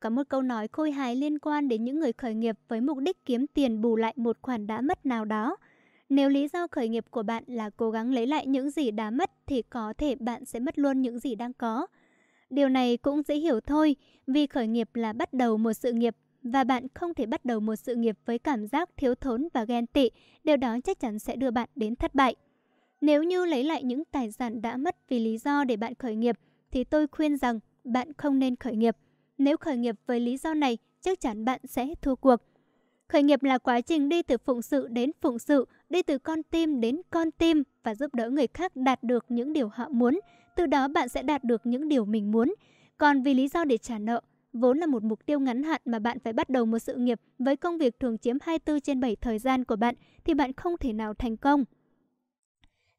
Có một câu nói khôi hài liên quan đến những người khởi nghiệp với mục đích kiếm tiền bù lại một khoản đã mất nào đó. Nếu lý do khởi nghiệp của bạn là cố gắng lấy lại những gì đã mất thì có thể bạn sẽ mất luôn những gì đang có. Điều này cũng dễ hiểu thôi, vì khởi nghiệp là bắt đầu một sự nghiệp và bạn không thể bắt đầu một sự nghiệp với cảm giác thiếu thốn và ghen tị, điều đó chắc chắn sẽ đưa bạn đến thất bại. Nếu như lấy lại những tài sản đã mất vì lý do để bạn khởi nghiệp, thì tôi khuyên rằng bạn không nên khởi nghiệp. Nếu khởi nghiệp với lý do này, chắc chắn bạn sẽ thua cuộc. Khởi nghiệp là quá trình đi từ phụng sự đến phụng sự, đi từ con tim đến con tim và giúp đỡ người khác đạt được những điều họ muốn. Từ đó bạn sẽ đạt được những điều mình muốn. Còn vì lý do để trả nợ, vốn là một mục tiêu ngắn hạn mà bạn phải bắt đầu một sự nghiệp với công việc thường chiếm 24 trên 7 thời gian của bạn thì bạn không thể nào thành công.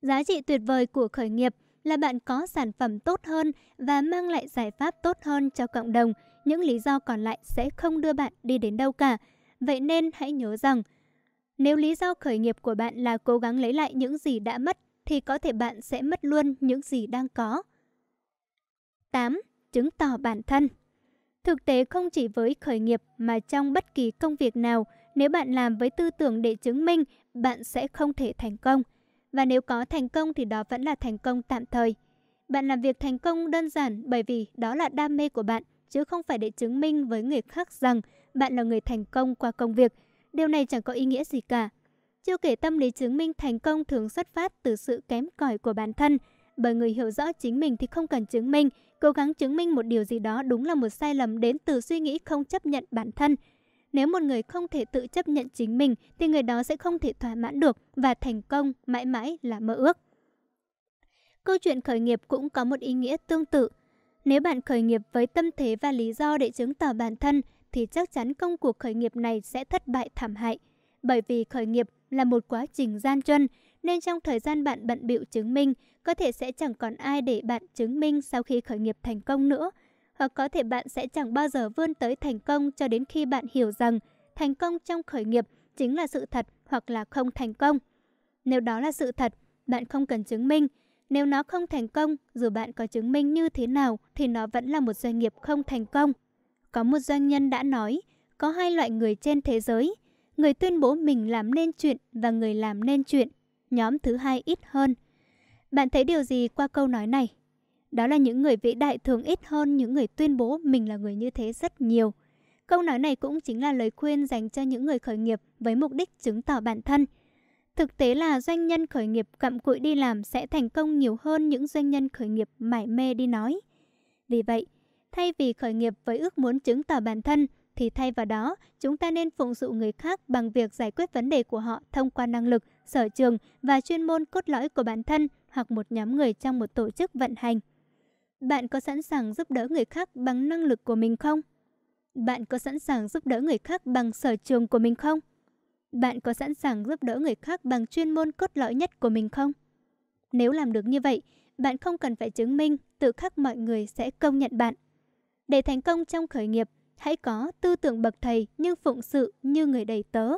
Giá trị tuyệt vời của khởi nghiệp là bạn có sản phẩm tốt hơn và mang lại giải pháp tốt hơn cho cộng đồng. Những lý do còn lại sẽ không đưa bạn đi đến đâu cả. Vậy nên hãy nhớ rằng, nếu lý do khởi nghiệp của bạn là cố gắng lấy lại những gì đã mất, thì có thể bạn sẽ mất luôn những gì đang có. 8. Chứng tỏ bản thân Thực tế không chỉ với khởi nghiệp mà trong bất kỳ công việc nào, nếu bạn làm với tư tưởng để chứng minh, bạn sẽ không thể thành công. Và nếu có thành công thì đó vẫn là thành công tạm thời. Bạn làm việc thành công đơn giản bởi vì đó là đam mê của bạn, chứ không phải để chứng minh với người khác rằng bạn là người thành công qua công việc. Điều này chẳng có ý nghĩa gì cả. Chưa kể tâm lý chứng minh thành công thường xuất phát từ sự kém cỏi của bản thân, bởi người hiểu rõ chính mình thì không cần chứng minh, cố gắng chứng minh một điều gì đó đúng là một sai lầm đến từ suy nghĩ không chấp nhận bản thân. Nếu một người không thể tự chấp nhận chính mình thì người đó sẽ không thể thỏa mãn được và thành công mãi mãi là mơ ước. Câu chuyện khởi nghiệp cũng có một ý nghĩa tương tự. Nếu bạn khởi nghiệp với tâm thế và lý do để chứng tỏ bản thân thì chắc chắn công cuộc khởi nghiệp này sẽ thất bại thảm hại. Bởi vì khởi nghiệp là một quá trình gian truân, nên trong thời gian bạn bận bịu chứng minh, có thể sẽ chẳng còn ai để bạn chứng minh sau khi khởi nghiệp thành công nữa. Hoặc có thể bạn sẽ chẳng bao giờ vươn tới thành công cho đến khi bạn hiểu rằng thành công trong khởi nghiệp chính là sự thật hoặc là không thành công. Nếu đó là sự thật, bạn không cần chứng minh. Nếu nó không thành công, dù bạn có chứng minh như thế nào thì nó vẫn là một doanh nghiệp không thành công. Có một doanh nhân đã nói, có hai loại người trên thế giới, người tuyên bố mình làm nên chuyện và người làm nên chuyện. Nhóm thứ hai ít hơn. Bạn thấy điều gì qua câu nói này? Đó là những người vĩ đại thường ít hơn những người tuyên bố mình là người như thế rất nhiều. Câu nói này cũng chính là lời khuyên dành cho những người khởi nghiệp với mục đích chứng tỏ bản thân. Thực tế là doanh nhân khởi nghiệp cặm cụi đi làm sẽ thành công nhiều hơn những doanh nhân khởi nghiệp mải mê đi nói. Vì vậy, thay vì khởi nghiệp với ước muốn chứng tỏ bản thân, thì thay vào đó, chúng ta nên phụng sự người khác bằng việc giải quyết vấn đề của họ thông qua năng lực, sở trường và chuyên môn cốt lõi của bản thân hoặc một nhóm người trong một tổ chức vận hành. Bạn có sẵn sàng giúp đỡ người khác bằng năng lực của mình không? Bạn có sẵn sàng giúp đỡ người khác bằng sở trường của mình không? Bạn có sẵn sàng giúp đỡ người khác bằng chuyên môn cốt lõi nhất của mình không? Nếu làm được như vậy, bạn không cần phải chứng minh, tự khắc mọi người sẽ công nhận bạn. Để thành công trong khởi nghiệp, hãy có tư tưởng bậc thầy nhưng phụng sự như người đầy tớ.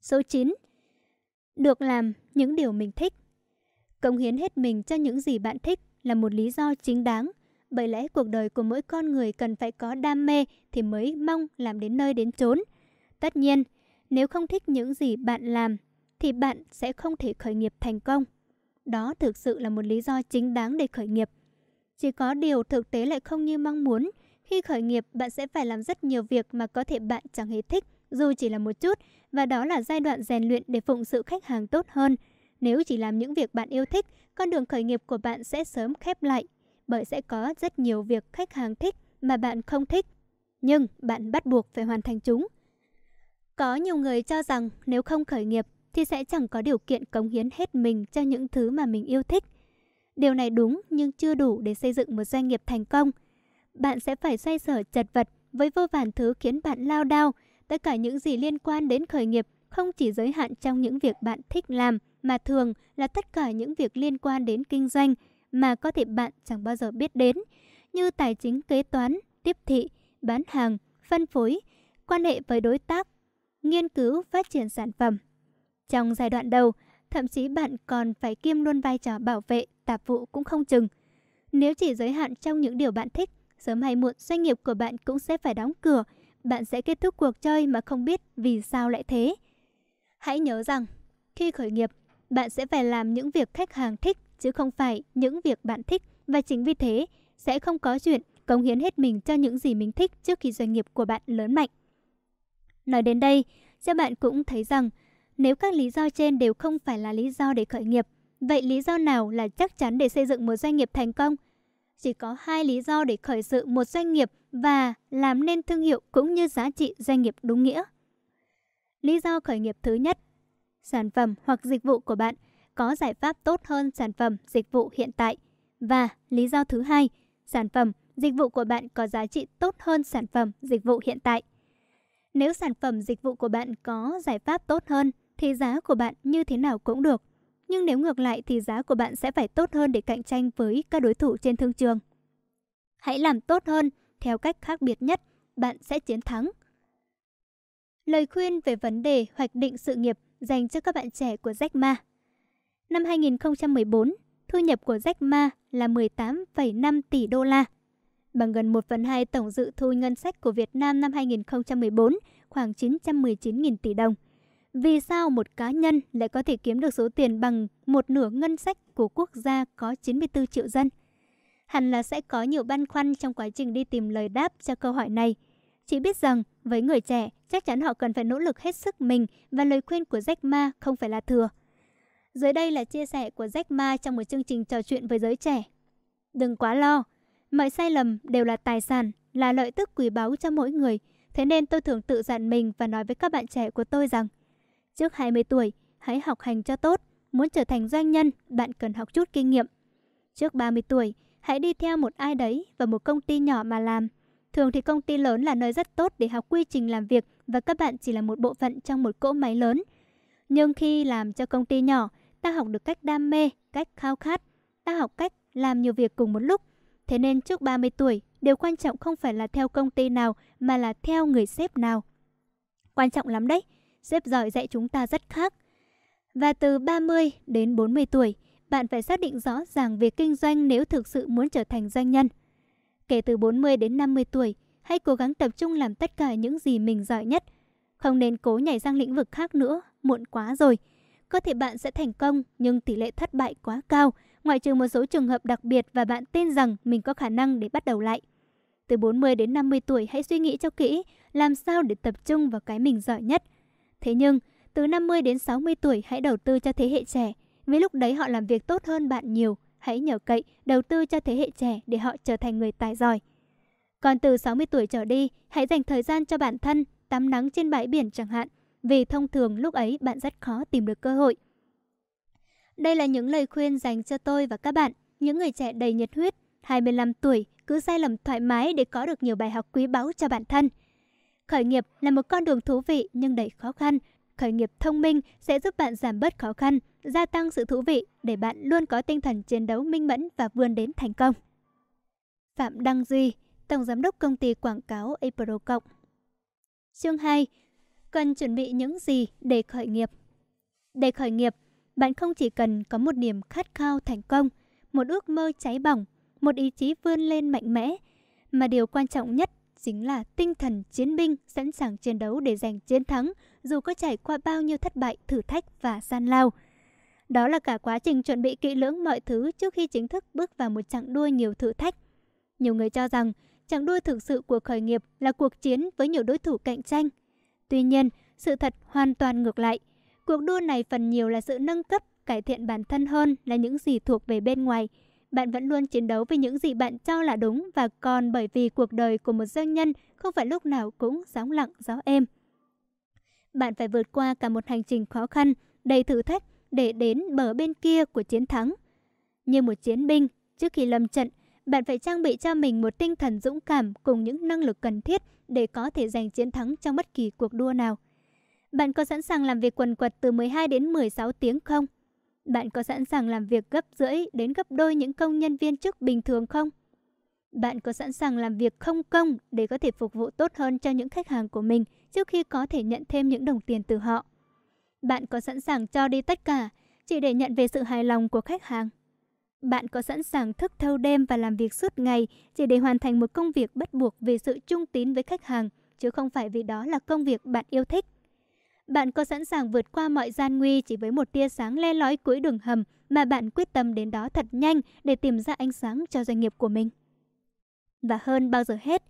Số 9. Được làm những điều mình thích. Cống hiến hết mình cho những gì bạn thích là một lý do chính đáng. Bởi lẽ cuộc đời của mỗi con người cần phải có đam mê thì mới mong làm đến nơi đến chốn. Tất nhiên, nếu không thích những gì bạn làm thì bạn sẽ không thể khởi nghiệp thành công. Đó thực sự là một lý do chính đáng để khởi nghiệp. Chỉ có điều thực tế lại không như mong muốn. Khi khởi nghiệp, bạn sẽ phải làm rất nhiều việc mà có thể bạn chẳng hề thích, dù chỉ là một chút, và đó là giai đoạn rèn luyện để phụng sự khách hàng tốt hơn. Nếu chỉ làm những việc bạn yêu thích, con đường khởi nghiệp của bạn sẽ sớm khép lại, bởi sẽ có rất nhiều việc khách hàng thích mà bạn không thích. Nhưng bạn bắt buộc phải hoàn thành chúng. Có nhiều người cho rằng nếu không khởi nghiệp thì sẽ chẳng có điều kiện cống hiến hết mình cho những thứ mà mình yêu thích. Điều này đúng nhưng chưa đủ để xây dựng một doanh nghiệp thành công. Bạn sẽ phải xoay sở chật vật với vô vàn thứ khiến bạn lao đao. Tất cả những gì liên quan đến khởi nghiệp không chỉ giới hạn trong những việc bạn thích làm, mà thường là tất cả những việc liên quan đến kinh doanh mà có thể bạn chẳng bao giờ biết đến, như tài chính kế toán, tiếp thị, bán hàng, phân phối, quan hệ với đối tác, nghiên cứu phát triển sản phẩm. Trong giai đoạn đầu, thậm chí bạn còn phải kiêm luôn vai trò bảo vệ, tạp vụ cũng không chừng. Nếu chỉ giới hạn trong những điều bạn thích, sớm hay muộn doanh nghiệp của bạn cũng sẽ phải đóng cửa. Bạn sẽ kết thúc cuộc chơi mà không biết vì sao lại thế. Hãy nhớ rằng, khi khởi nghiệp, bạn sẽ phải làm những việc khách hàng thích chứ không phải những việc bạn thích và chính vì thế sẽ không có chuyện cống hiến hết mình cho những gì mình thích trước khi doanh nghiệp của bạn lớn mạnh. Nói đến đây, các bạn cũng thấy rằng nếu các lý do trên đều không phải là lý do để khởi nghiệp, vậy lý do nào là chắc chắn để xây dựng một doanh nghiệp thành công? Chỉ có hai lý do để khởi sự một doanh nghiệp và làm nên thương hiệu cũng như giá trị doanh nghiệp đúng nghĩa. Lý do khởi nghiệp thứ nhất sản phẩm hoặc dịch vụ của bạn có giải pháp tốt hơn sản phẩm, dịch vụ hiện tại. Và lý do thứ hai, sản phẩm, dịch vụ của bạn có giá trị tốt hơn sản phẩm, dịch vụ hiện tại. Nếu sản phẩm, dịch vụ của bạn có giải pháp tốt hơn thì giá của bạn như thế nào cũng được. Nhưng nếu ngược lại thì giá của bạn sẽ phải tốt hơn để cạnh tranh với các đối thủ trên thương trường. Hãy làm tốt hơn theo cách khác biệt nhất, bạn sẽ chiến thắng. Lời khuyên về vấn đề hoạch định sự nghiệp dành cho các bạn trẻ của Jack Ma. Năm 2014, thu nhập của Jack Ma là 18,5 tỷ đô la, bằng gần 1 phần 2 tổng dự thu ngân sách của Việt Nam năm 2014, khoảng 919.000 tỷ đồng. Vì sao một cá nhân lại có thể kiếm được số tiền bằng một nửa ngân sách của quốc gia có 94 triệu dân? Hẳn là sẽ có nhiều băn khoăn trong quá trình đi tìm lời đáp cho câu hỏi này. Chỉ biết rằng, với người trẻ, chắc chắn họ cần phải nỗ lực hết sức mình và lời khuyên của Jack Ma không phải là thừa. Dưới đây là chia sẻ của Jack Ma trong một chương trình trò chuyện với giới trẻ. Đừng quá lo, mọi sai lầm đều là tài sản, là lợi tức quý báu cho mỗi người. Thế nên tôi thường tự dặn mình và nói với các bạn trẻ của tôi rằng Trước 20 tuổi, hãy học hành cho tốt. Muốn trở thành doanh nhân, bạn cần học chút kinh nghiệm. Trước 30 tuổi, hãy đi theo một ai đấy và một công ty nhỏ mà làm. Thường thì công ty lớn là nơi rất tốt để học quy trình làm việc và các bạn chỉ là một bộ phận trong một cỗ máy lớn. Nhưng khi làm cho công ty nhỏ, ta học được cách đam mê, cách khao khát, ta học cách làm nhiều việc cùng một lúc. Thế nên trước 30 tuổi, điều quan trọng không phải là theo công ty nào mà là theo người sếp nào. Quan trọng lắm đấy, sếp giỏi dạy chúng ta rất khác. Và từ 30 đến 40 tuổi, bạn phải xác định rõ ràng việc kinh doanh nếu thực sự muốn trở thành doanh nhân. Kể từ 40 đến 50 tuổi, hãy cố gắng tập trung làm tất cả những gì mình giỏi nhất. Không nên cố nhảy sang lĩnh vực khác nữa, muộn quá rồi. Có thể bạn sẽ thành công, nhưng tỷ lệ thất bại quá cao, ngoại trừ một số trường hợp đặc biệt và bạn tin rằng mình có khả năng để bắt đầu lại. Từ 40 đến 50 tuổi hãy suy nghĩ cho kỹ làm sao để tập trung vào cái mình giỏi nhất. Thế nhưng, từ 50 đến 60 tuổi hãy đầu tư cho thế hệ trẻ, vì lúc đấy họ làm việc tốt hơn bạn nhiều. Hãy nhờ cậy, đầu tư cho thế hệ trẻ để họ trở thành người tài giỏi. Còn từ 60 tuổi trở đi, hãy dành thời gian cho bản thân, tắm nắng trên bãi biển chẳng hạn, vì thông thường lúc ấy bạn rất khó tìm được cơ hội. Đây là những lời khuyên dành cho tôi và các bạn, những người trẻ đầy nhiệt huyết, 25 tuổi, cứ sai lầm thoải mái để có được nhiều bài học quý báu cho bản thân. Khởi nghiệp là một con đường thú vị nhưng đầy khó khăn. Khởi nghiệp thông minh sẽ giúp bạn giảm bớt khó khăn, gia tăng sự thú vị để bạn luôn có tinh thần chiến đấu minh mẫn và vươn đến thành công. Phạm Đăng Duy, Tổng Giám đốc Công ty Quảng cáo Apro Cộng Chương 2 Cần chuẩn bị những gì để khởi nghiệp? Để khởi nghiệp, bạn không chỉ cần có một niềm khát khao thành công, một ước mơ cháy bỏng, một ý chí vươn lên mạnh mẽ, mà điều quan trọng nhất chính là tinh thần chiến binh sẵn sàng chiến đấu để giành chiến thắng dù có trải qua bao nhiêu thất bại, thử thách và gian lao. Đó là cả quá trình chuẩn bị kỹ lưỡng mọi thứ trước khi chính thức bước vào một chặng đua nhiều thử thách. Nhiều người cho rằng chặng đua thực sự của khởi nghiệp là cuộc chiến với nhiều đối thủ cạnh tranh. Tuy nhiên, sự thật hoàn toàn ngược lại. Cuộc đua này phần nhiều là sự nâng cấp, cải thiện bản thân hơn là những gì thuộc về bên ngoài. Bạn vẫn luôn chiến đấu với những gì bạn cho là đúng và còn bởi vì cuộc đời của một doanh nhân không phải lúc nào cũng sóng lặng gió êm. Bạn phải vượt qua cả một hành trình khó khăn, đầy thử thách để đến bờ bên kia của chiến thắng. Như một chiến binh, trước khi lâm trận, bạn phải trang bị cho mình một tinh thần dũng cảm cùng những năng lực cần thiết để có thể giành chiến thắng trong bất kỳ cuộc đua nào. Bạn có sẵn sàng làm việc quần quật từ 12 đến 16 tiếng không? Bạn có sẵn sàng làm việc gấp rưỡi đến gấp đôi những công nhân viên chức bình thường không? Bạn có sẵn sàng làm việc không công để có thể phục vụ tốt hơn cho những khách hàng của mình trước khi có thể nhận thêm những đồng tiền từ họ? Bạn có sẵn sàng cho đi tất cả chỉ để nhận về sự hài lòng của khách hàng? Bạn có sẵn sàng thức thâu đêm và làm việc suốt ngày chỉ để hoàn thành một công việc bắt buộc vì sự trung tín với khách hàng, chứ không phải vì đó là công việc bạn yêu thích? Bạn có sẵn sàng vượt qua mọi gian nguy chỉ với một tia sáng le lói cuối đường hầm mà bạn quyết tâm đến đó thật nhanh để tìm ra ánh sáng cho doanh nghiệp của mình? Và hơn bao giờ hết,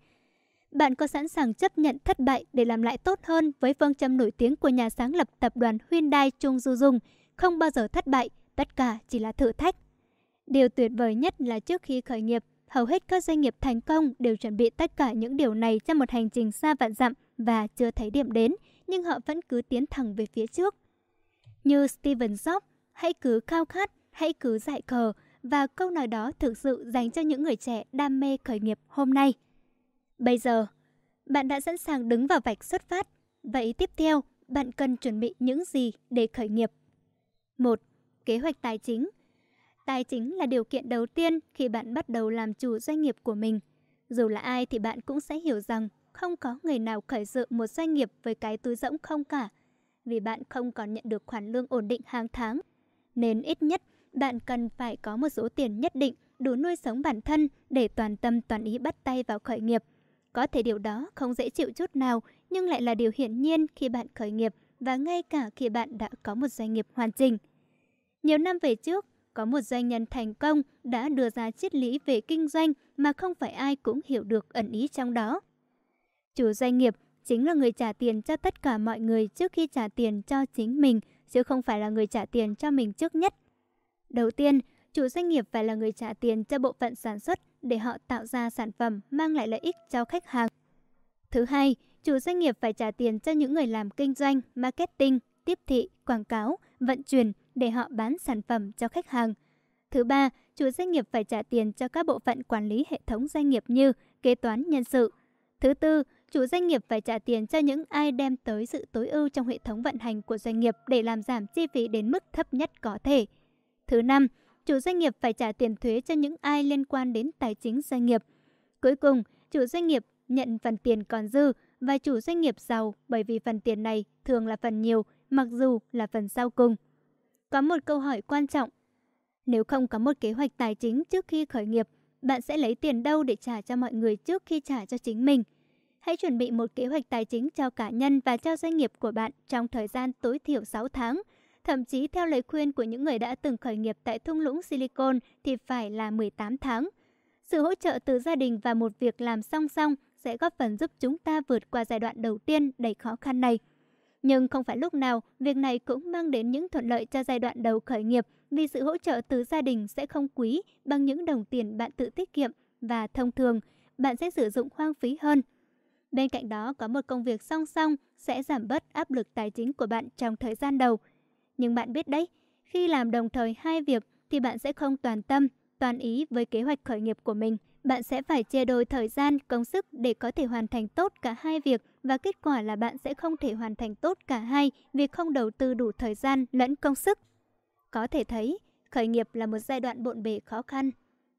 bạn có sẵn sàng chấp nhận thất bại để làm lại tốt hơn với phương châm nổi tiếng của nhà sáng lập tập đoàn Hyundai Chung Du Dung, không bao giờ thất bại, tất cả chỉ là thử thách. Điều tuyệt vời nhất là trước khi khởi nghiệp, hầu hết các doanh nghiệp thành công đều chuẩn bị tất cả những điều này cho một hành trình xa vạn dặm và chưa thấy điểm đến, nhưng họ vẫn cứ tiến thẳng về phía trước. Như Steven Jobs, hãy cứ khao khát, hãy cứ dại khờ, và câu nói đó thực sự dành cho những người trẻ đam mê khởi nghiệp hôm nay. Bây giờ, bạn đã sẵn sàng đứng vào vạch xuất phát. Vậy tiếp theo, bạn cần chuẩn bị những gì để khởi nghiệp? 1. Kế hoạch tài chính Tài chính là điều kiện đầu tiên khi bạn bắt đầu làm chủ doanh nghiệp của mình. Dù là ai thì bạn cũng sẽ hiểu rằng không có người nào khởi sự một doanh nghiệp với cái túi rỗng không cả. Vì bạn không còn nhận được khoản lương ổn định hàng tháng. Nên ít nhất bạn cần phải có một số tiền nhất định đủ nuôi sống bản thân để toàn tâm toàn ý bắt tay vào khởi nghiệp. Có thể điều đó không dễ chịu chút nào nhưng lại là điều hiển nhiên khi bạn khởi nghiệp và ngay cả khi bạn đã có một doanh nghiệp hoàn chỉnh. Nhiều năm về trước, có một doanh nhân thành công đã đưa ra triết lý về kinh doanh mà không phải ai cũng hiểu được ẩn ý trong đó. Chủ doanh nghiệp chính là người trả tiền cho tất cả mọi người trước khi trả tiền cho chính mình, chứ không phải là người trả tiền cho mình trước nhất. Đầu tiên, chủ doanh nghiệp phải là người trả tiền cho bộ phận sản xuất để họ tạo ra sản phẩm mang lại lợi ích cho khách hàng. Thứ hai, chủ doanh nghiệp phải trả tiền cho những người làm kinh doanh, marketing, tiếp thị, quảng cáo, vận chuyển để họ bán sản phẩm cho khách hàng. Thứ ba, chủ doanh nghiệp phải trả tiền cho các bộ phận quản lý hệ thống doanh nghiệp như kế toán nhân sự. Thứ tư, chủ doanh nghiệp phải trả tiền cho những ai đem tới sự tối ưu trong hệ thống vận hành của doanh nghiệp để làm giảm chi phí đến mức thấp nhất có thể. Thứ năm, chủ doanh nghiệp phải trả tiền thuế cho những ai liên quan đến tài chính doanh nghiệp. Cuối cùng, chủ doanh nghiệp nhận phần tiền còn dư và chủ doanh nghiệp giàu bởi vì phần tiền này thường là phần nhiều, mặc dù là phần sau cùng. Có một câu hỏi quan trọng. Nếu không có một kế hoạch tài chính trước khi khởi nghiệp, bạn sẽ lấy tiền đâu để trả cho mọi người trước khi trả cho chính mình. Hãy chuẩn bị một kế hoạch tài chính cho cá nhân và cho doanh nghiệp của bạn trong thời gian tối thiểu 6 tháng. Thậm chí theo lời khuyên của những người đã từng khởi nghiệp tại thung lũng Silicon thì phải là 18 tháng. Sự hỗ trợ từ gia đình và một việc làm song song sẽ góp phần giúp chúng ta vượt qua giai đoạn đầu tiên đầy khó khăn này. Nhưng không phải lúc nào, việc này cũng mang đến những thuận lợi cho giai đoạn đầu khởi nghiệp vì sự hỗ trợ từ gia đình sẽ không quý bằng những đồng tiền bạn tự tiết kiệm và thông thường, bạn sẽ sử dụng hoang phí hơn. Bên cạnh đó, có một công việc song song sẽ giảm bớt áp lực tài chính của bạn trong thời gian đầu. Nhưng bạn biết đấy, khi làm đồng thời hai việc thì bạn sẽ không toàn tâm, toàn ý với kế hoạch khởi nghiệp của mình. Bạn sẽ phải chia đôi thời gian, công sức để có thể hoàn thành tốt cả hai việc và kết quả là bạn sẽ không thể hoàn thành tốt cả hai vì không đầu tư đủ thời gian lẫn công sức. Có thể thấy, khởi nghiệp là một giai đoạn bộn bề khó khăn.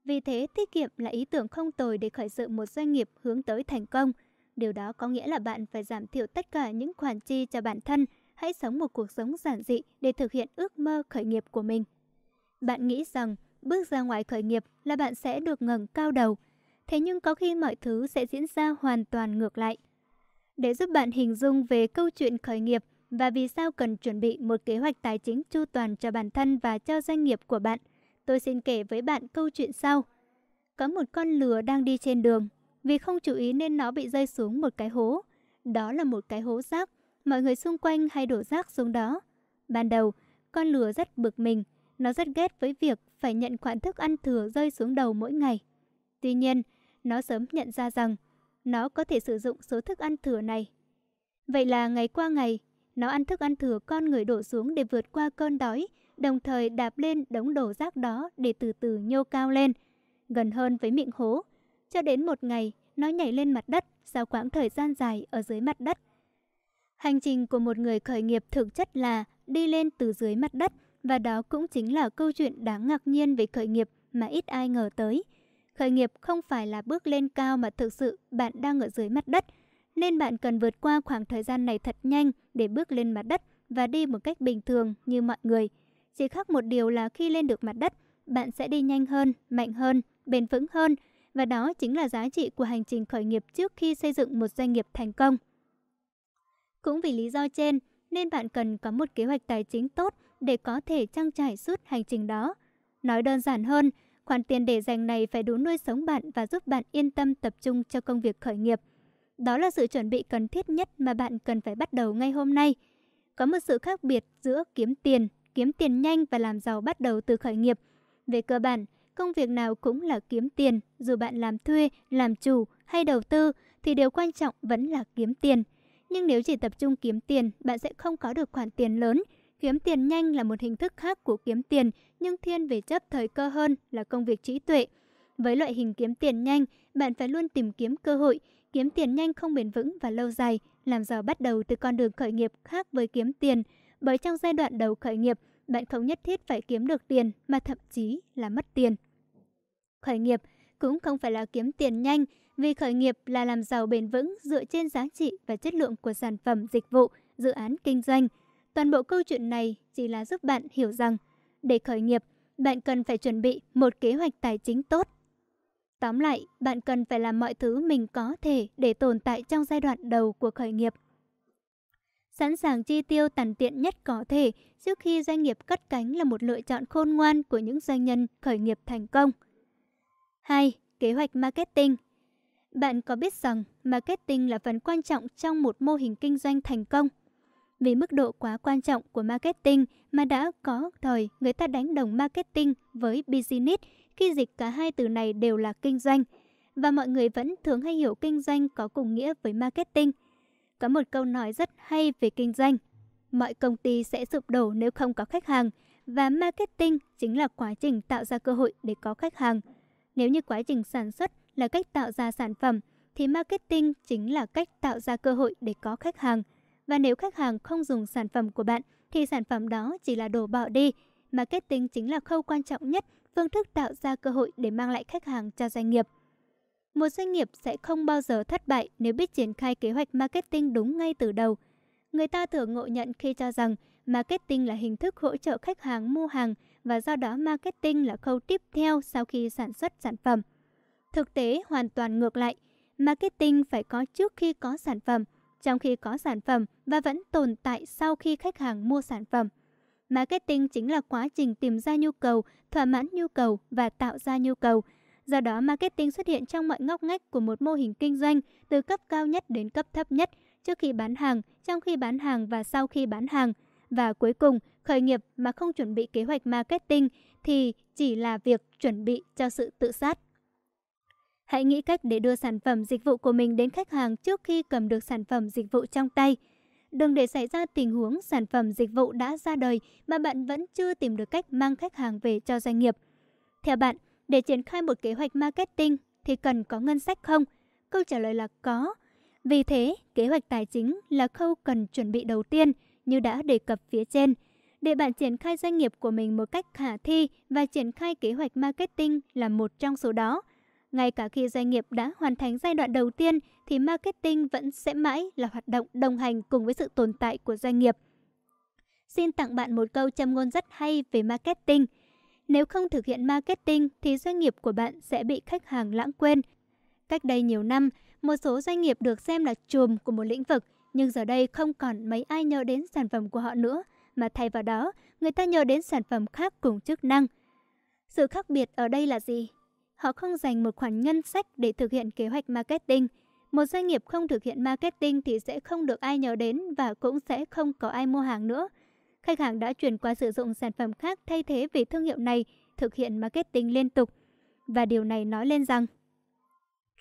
Vì thế, tiết kiệm là ý tưởng không tồi để khởi sự một doanh nghiệp hướng tới thành công. Điều đó có nghĩa là bạn phải giảm thiểu tất cả những khoản chi cho bản thân, hãy sống một cuộc sống giản dị để thực hiện ước mơ khởi nghiệp của mình. Bạn nghĩ rằng bước ra ngoài khởi nghiệp là bạn sẽ được ngẩng cao đầu, thế nhưng có khi mọi thứ sẽ diễn ra hoàn toàn ngược lại. Để giúp bạn hình dung về câu chuyện khởi nghiệp và vì sao cần chuẩn bị một kế hoạch tài chính chu toàn cho bản thân và cho doanh nghiệp của bạn, tôi xin kể với bạn câu chuyện sau. Có một con lừa đang đi trên đường, vì không chú ý nên nó bị rơi xuống một cái hố. Đó là một cái hố rác, mọi người xung quanh hay đổ rác xuống đó. Ban đầu, con lừa rất bực mình, nó rất ghét với việc phải nhận khoản thức ăn thừa rơi xuống đầu mỗi ngày. Tuy nhiên, nó sớm nhận ra rằng nó có thể sử dụng số thức ăn thừa này. Vậy là ngày qua ngày, nó ăn thức ăn thừa con người đổ xuống để vượt qua cơn đói, đồng thời đạp lên đống đổ rác đó để từ từ nhô cao lên, gần hơn với miệng hố. Cho đến một ngày, nó nhảy lên mặt đất sau quãng thời gian dài ở dưới mặt đất. Hành trình của một người khởi nghiệp thực chất là đi lên từ dưới mặt đất và đó cũng chính là câu chuyện đáng ngạc nhiên về khởi nghiệp mà ít ai ngờ tới. Khởi nghiệp không phải là bước lên cao mà thực sự bạn đang ở dưới mặt đất, nên bạn cần vượt qua khoảng thời gian này thật nhanh để bước lên mặt đất và đi một cách bình thường như mọi người. Chỉ khác một điều là khi lên được mặt đất, bạn sẽ đi nhanh hơn, mạnh hơn, bền vững hơn và đó chính là giá trị của hành trình khởi nghiệp trước khi xây dựng một doanh nghiệp thành công. Cũng vì lý do trên nên bạn cần có một kế hoạch tài chính tốt để có thể trang trải suốt hành trình đó. Nói đơn giản hơn, khoản tiền để dành này phải đủ nuôi sống bạn và giúp bạn yên tâm tập trung cho công việc khởi nghiệp. Đó là sự chuẩn bị cần thiết nhất mà bạn cần phải bắt đầu ngay hôm nay. Có một sự khác biệt giữa kiếm tiền, kiếm tiền nhanh và làm giàu bắt đầu từ khởi nghiệp. Về cơ bản, công việc nào cũng là kiếm tiền, dù bạn làm thuê, làm chủ hay đầu tư thì điều quan trọng vẫn là kiếm tiền. Nhưng nếu chỉ tập trung kiếm tiền, bạn sẽ không có được khoản tiền lớn. Kiếm tiền nhanh là một hình thức khác của kiếm tiền, nhưng thiên về chấp thời cơ hơn là công việc trí tuệ. Với loại hình kiếm tiền nhanh, bạn phải luôn tìm kiếm cơ hội, kiếm tiền nhanh không bền vững và lâu dài, làm giàu bắt đầu từ con đường khởi nghiệp khác với kiếm tiền. Bởi trong giai đoạn đầu khởi nghiệp, bạn không nhất thiết phải kiếm được tiền mà thậm chí là mất tiền. Khởi nghiệp cũng không phải là kiếm tiền nhanh, vì khởi nghiệp là làm giàu bền vững dựa trên giá trị và chất lượng của sản phẩm, dịch vụ, dự án kinh doanh. Toàn bộ câu chuyện này chỉ là giúp bạn hiểu rằng để khởi nghiệp, bạn cần phải chuẩn bị một kế hoạch tài chính tốt. Tóm lại, bạn cần phải làm mọi thứ mình có thể để tồn tại trong giai đoạn đầu của khởi nghiệp. Sẵn sàng chi tiêu tàn tiện nhất có thể trước khi doanh nghiệp cất cánh là một lựa chọn khôn ngoan của những doanh nhân khởi nghiệp thành công. 2. Kế hoạch marketing bạn có biết rằng marketing là phần quan trọng trong một mô hình kinh doanh thành công? Vì mức độ quá quan trọng của marketing mà đã có thời người ta đánh đồng marketing với business khi dịch cả hai từ này đều là kinh doanh. Và mọi người vẫn thường hay hiểu kinh doanh có cùng nghĩa với marketing. Có một câu nói rất hay về kinh doanh. Mọi công ty sẽ sụp đổ nếu không có khách hàng và marketing chính là quá trình tạo ra cơ hội để có khách hàng. Nếu như quá trình sản xuất là cách tạo ra sản phẩm, thì marketing chính là cách tạo ra cơ hội để có khách hàng. Và nếu khách hàng không dùng sản phẩm của bạn, thì sản phẩm đó chỉ là đổ bỏ đi. Marketing chính là khâu quan trọng nhất, phương thức tạo ra cơ hội để mang lại khách hàng cho doanh nghiệp. Một doanh nghiệp sẽ không bao giờ thất bại nếu biết triển khai kế hoạch marketing đúng ngay từ đầu. Người ta thường ngộ nhận khi cho rằng marketing là hình thức hỗ trợ khách hàng mua hàng và do đó marketing là khâu tiếp theo sau khi sản xuất sản phẩm. Thực tế hoàn toàn ngược lại. Marketing phải có trước khi có sản phẩm, trong khi có sản phẩm và vẫn tồn tại sau khi khách hàng mua sản phẩm. Marketing chính là quá trình tìm ra nhu cầu, thỏa mãn nhu cầu và tạo ra nhu cầu. Do đó, marketing xuất hiện trong mọi ngóc ngách của một mô hình kinh doanh, từ cấp cao nhất đến cấp thấp nhất, trước khi bán hàng, trong khi bán hàng và sau khi bán hàng. Và cuối cùng, khởi nghiệp mà không chuẩn bị kế hoạch marketing thì chỉ là việc chuẩn bị cho sự tự sát. Hãy nghĩ cách để đưa sản phẩm dịch vụ của mình đến khách hàng trước khi cầm được sản phẩm dịch vụ trong tay. Đừng để xảy ra tình huống sản phẩm dịch vụ đã ra đời mà bạn vẫn chưa tìm được cách mang khách hàng về cho doanh nghiệp. Theo bạn, để triển khai một kế hoạch marketing thì cần có ngân sách không? Câu trả lời là có. Vì thế, kế hoạch tài chính là khâu cần chuẩn bị đầu tiên như đã đề cập phía trên. Để bạn triển khai doanh nghiệp của mình một cách khả thi và triển khai kế hoạch marketing là một trong số đó – ngay cả khi doanh nghiệp đã hoàn thành giai đoạn đầu tiên thì marketing vẫn sẽ mãi là hoạt động đồng hành cùng với sự tồn tại của doanh nghiệp. Xin tặng bạn một câu châm ngôn rất hay về marketing. Nếu không thực hiện marketing thì doanh nghiệp của bạn sẽ bị khách hàng lãng quên. Cách đây nhiều năm, một số doanh nghiệp được xem là chùm của một lĩnh vực, nhưng giờ đây không còn mấy ai nhớ đến sản phẩm của họ nữa, mà thay vào đó, người ta nhớ đến sản phẩm khác cùng chức năng. Sự khác biệt ở đây là gì? Họ không dành một khoản ngân sách để thực hiện kế hoạch marketing. Một doanh nghiệp không thực hiện marketing thì sẽ không được ai nhớ đến và cũng sẽ không có ai mua hàng nữa. Khách hàng đã chuyển qua sử dụng sản phẩm khác thay thế vì thương hiệu này thực hiện marketing liên tục. Và điều này nói lên rằng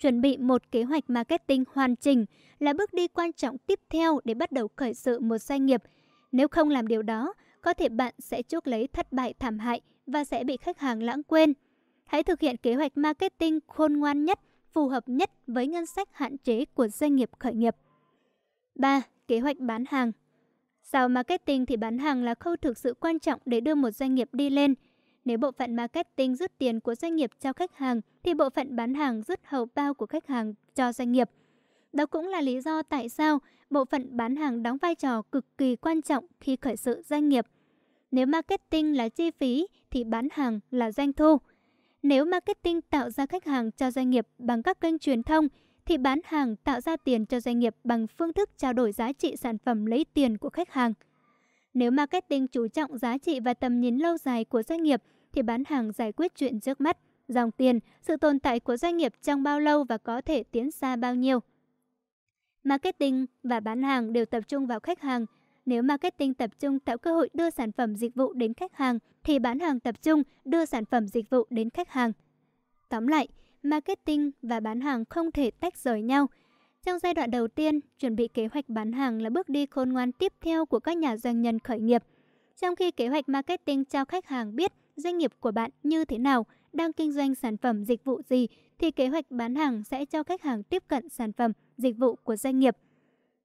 Chuẩn bị một kế hoạch marketing hoàn chỉnh là bước đi quan trọng tiếp theo để bắt đầu khởi sự một doanh nghiệp. Nếu không làm điều đó, có thể bạn sẽ chuốc lấy thất bại thảm hại và sẽ bị khách hàng lãng quên. Hãy thực hiện kế hoạch marketing khôn ngoan nhất, phù hợp nhất với ngân sách hạn chế của doanh nghiệp khởi nghiệp. 3. Kế hoạch bán hàng Sau marketing thì bán hàng là khâu thực sự quan trọng để đưa một doanh nghiệp đi lên. Nếu bộ phận marketing rút tiền của doanh nghiệp cho khách hàng, thì bộ phận bán hàng rút hầu bao của khách hàng cho doanh nghiệp. Đó cũng là lý do tại sao bộ phận bán hàng đóng vai trò cực kỳ quan trọng khi khởi sự doanh nghiệp. Nếu marketing là chi phí thì bán hàng là doanh thu. Nếu marketing tạo ra khách hàng cho doanh nghiệp bằng các kênh truyền thông, thì bán hàng tạo ra tiền cho doanh nghiệp bằng phương thức trao đổi giá trị sản phẩm lấy tiền của khách hàng. Nếu marketing chú trọng giá trị và tầm nhìn lâu dài của doanh nghiệp, thì bán hàng giải quyết chuyện trước mắt, dòng tiền, sự tồn tại của doanh nghiệp trong bao lâu và có thể tiến xa bao nhiêu. Marketing và bán hàng đều tập trung vào khách hàng, nếu marketing tập trung tạo cơ hội đưa sản phẩm dịch vụ đến khách hàng, thì bán hàng tập trung đưa sản phẩm dịch vụ đến khách hàng. Tóm lại, marketing và bán hàng không thể tách rời nhau. Trong giai đoạn đầu tiên, chuẩn bị kế hoạch bán hàng là bước đi khôn ngoan tiếp theo của các nhà doanh nhân khởi nghiệp. Trong khi kế hoạch marketing cho khách hàng biết doanh nghiệp của bạn như thế nào, đang kinh doanh sản phẩm dịch vụ gì, thì kế hoạch bán hàng sẽ cho khách hàng tiếp cận sản phẩm, dịch vụ của doanh nghiệp.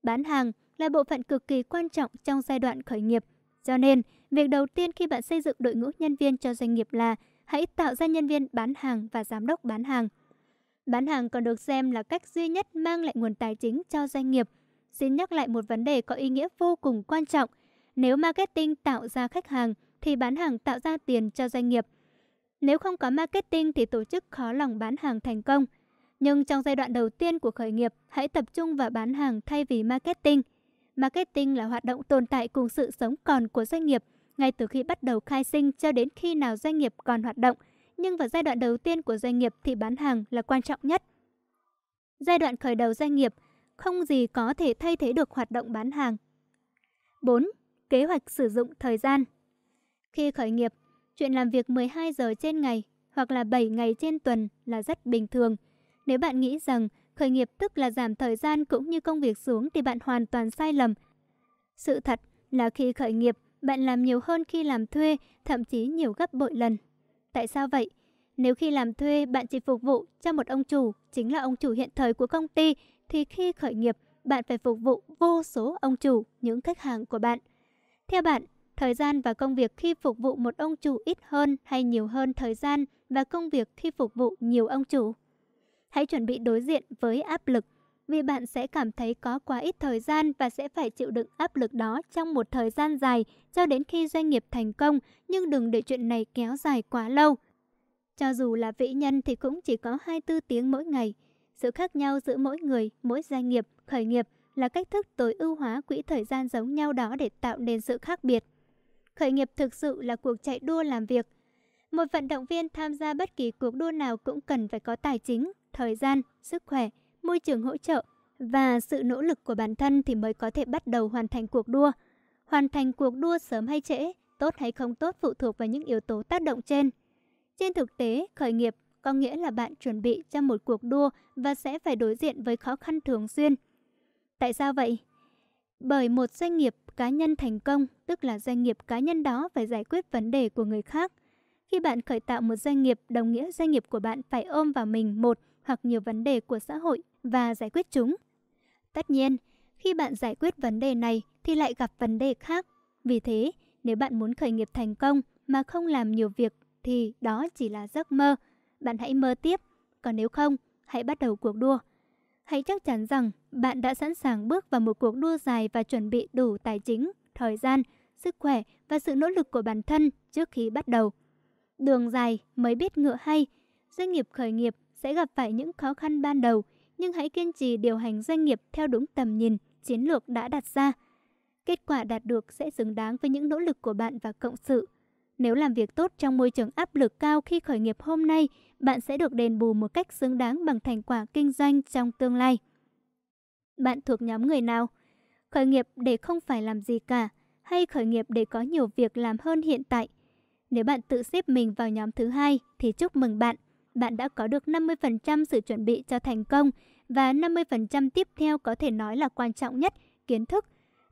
Bán hàng là bộ phận cực kỳ quan trọng trong giai đoạn khởi nghiệp. Cho nên, việc đầu tiên khi bạn xây dựng đội ngũ nhân viên cho doanh nghiệp là hãy tạo ra nhân viên bán hàng và giám đốc bán hàng. Bán hàng còn được xem là cách duy nhất mang lại nguồn tài chính cho doanh nghiệp. Xin nhắc lại một vấn đề có ý nghĩa vô cùng quan trọng. Nếu marketing tạo ra khách hàng, thì bán hàng tạo ra tiền cho doanh nghiệp. Nếu không có marketing thì tổ chức khó lòng bán hàng thành công. Nhưng trong giai đoạn đầu tiên của khởi nghiệp, hãy tập trung vào bán hàng thay vì marketing. Marketing là hoạt động tồn tại cùng sự sống còn của doanh nghiệp, ngay từ khi bắt đầu khai sinh cho đến khi nào doanh nghiệp còn hoạt động. Nhưng vào giai đoạn đầu tiên của doanh nghiệp thì bán hàng là quan trọng nhất. Giai đoạn khởi đầu doanh nghiệp, không gì có thể thay thế được hoạt động bán hàng. 4. Kế hoạch sử dụng thời gian Khi khởi nghiệp, chuyện làm việc 12 giờ trên ngày hoặc là 7 ngày trên tuần là rất bình thường. Nếu bạn nghĩ rằng Khởi nghiệp tức là giảm thời gian cũng như công việc xuống thì bạn hoàn toàn sai lầm. Sự thật là khi khởi nghiệp, bạn làm nhiều hơn khi làm thuê, thậm chí nhiều gấp bội lần. Tại sao vậy? Nếu khi làm thuê bạn chỉ phục vụ cho một ông chủ, chính là ông chủ hiện thời của công ty, thì khi khởi nghiệp, bạn phải phục vụ vô số ông chủ, những khách hàng của bạn. Theo bạn, thời gian và công việc khi phục vụ một ông chủ ít hơn hay nhiều hơn thời gian và công việc khi phục vụ nhiều ông chủ? Hãy chuẩn bị đối diện với áp lực vì bạn sẽ cảm thấy có quá ít thời gian và sẽ phải chịu đựng áp lực đó trong một thời gian dài cho đến khi doanh nghiệp thành công, nhưng đừng để chuyện này kéo dài quá lâu. Cho dù là vĩ nhân thì cũng chỉ có 24 tiếng mỗi ngày. Sự khác nhau giữa mỗi người, mỗi doanh nghiệp, khởi nghiệp là cách thức tối ưu hóa quỹ thời gian giống nhau đó để tạo nên sự khác biệt. Khởi nghiệp thực sự là cuộc chạy đua làm việc. Một vận động viên tham gia bất kỳ cuộc đua nào cũng cần phải có tài chính, thời gian, sức khỏe, môi trường hỗ trợ và sự nỗ lực của bản thân thì mới có thể bắt đầu hoàn thành cuộc đua. Hoàn thành cuộc đua sớm hay trễ, tốt hay không tốt phụ thuộc vào những yếu tố tác động trên. Trên thực tế, khởi nghiệp có nghĩa là bạn chuẩn bị cho một cuộc đua và sẽ phải đối diện với khó khăn thường xuyên. Tại sao vậy? Bởi một doanh nghiệp cá nhân thành công, tức là doanh nghiệp cá nhân đó phải giải quyết vấn đề của người khác. Khi bạn khởi tạo một doanh nghiệp, đồng nghĩa doanh nghiệp của bạn phải ôm vào mình một hoặc nhiều vấn đề của xã hội và giải quyết chúng. Tất nhiên, khi bạn giải quyết vấn đề này thì lại gặp vấn đề khác. Vì thế, nếu bạn muốn khởi nghiệp thành công mà không làm nhiều việc thì đó chỉ là giấc mơ. Bạn hãy mơ tiếp, còn nếu không, hãy bắt đầu cuộc đua. Hãy chắc chắn rằng bạn đã sẵn sàng bước vào một cuộc đua dài và chuẩn bị đủ tài chính, thời gian, sức khỏe và sự nỗ lực của bản thân trước khi bắt đầu. Đường dài mới biết ngựa hay. Doanh nghiệp khởi nghiệp sẽ gặp phải những khó khăn ban đầu, nhưng hãy kiên trì điều hành doanh nghiệp theo đúng tầm nhìn, chiến lược đã đặt ra. Kết quả đạt được sẽ xứng đáng với những nỗ lực của bạn và cộng sự. Nếu làm việc tốt trong môi trường áp lực cao khi khởi nghiệp hôm nay, bạn sẽ được đền bù một cách xứng đáng bằng thành quả kinh doanh trong tương lai. Bạn thuộc nhóm người nào? Khởi nghiệp để không phải làm gì cả, hay khởi nghiệp để có nhiều việc làm hơn hiện tại? Nếu bạn tự xếp mình vào nhóm thứ hai thì chúc mừng bạn. Bạn đã có được 50% sự chuẩn bị cho thành công và 50% tiếp theo có thể nói là quan trọng nhất, kiến thức.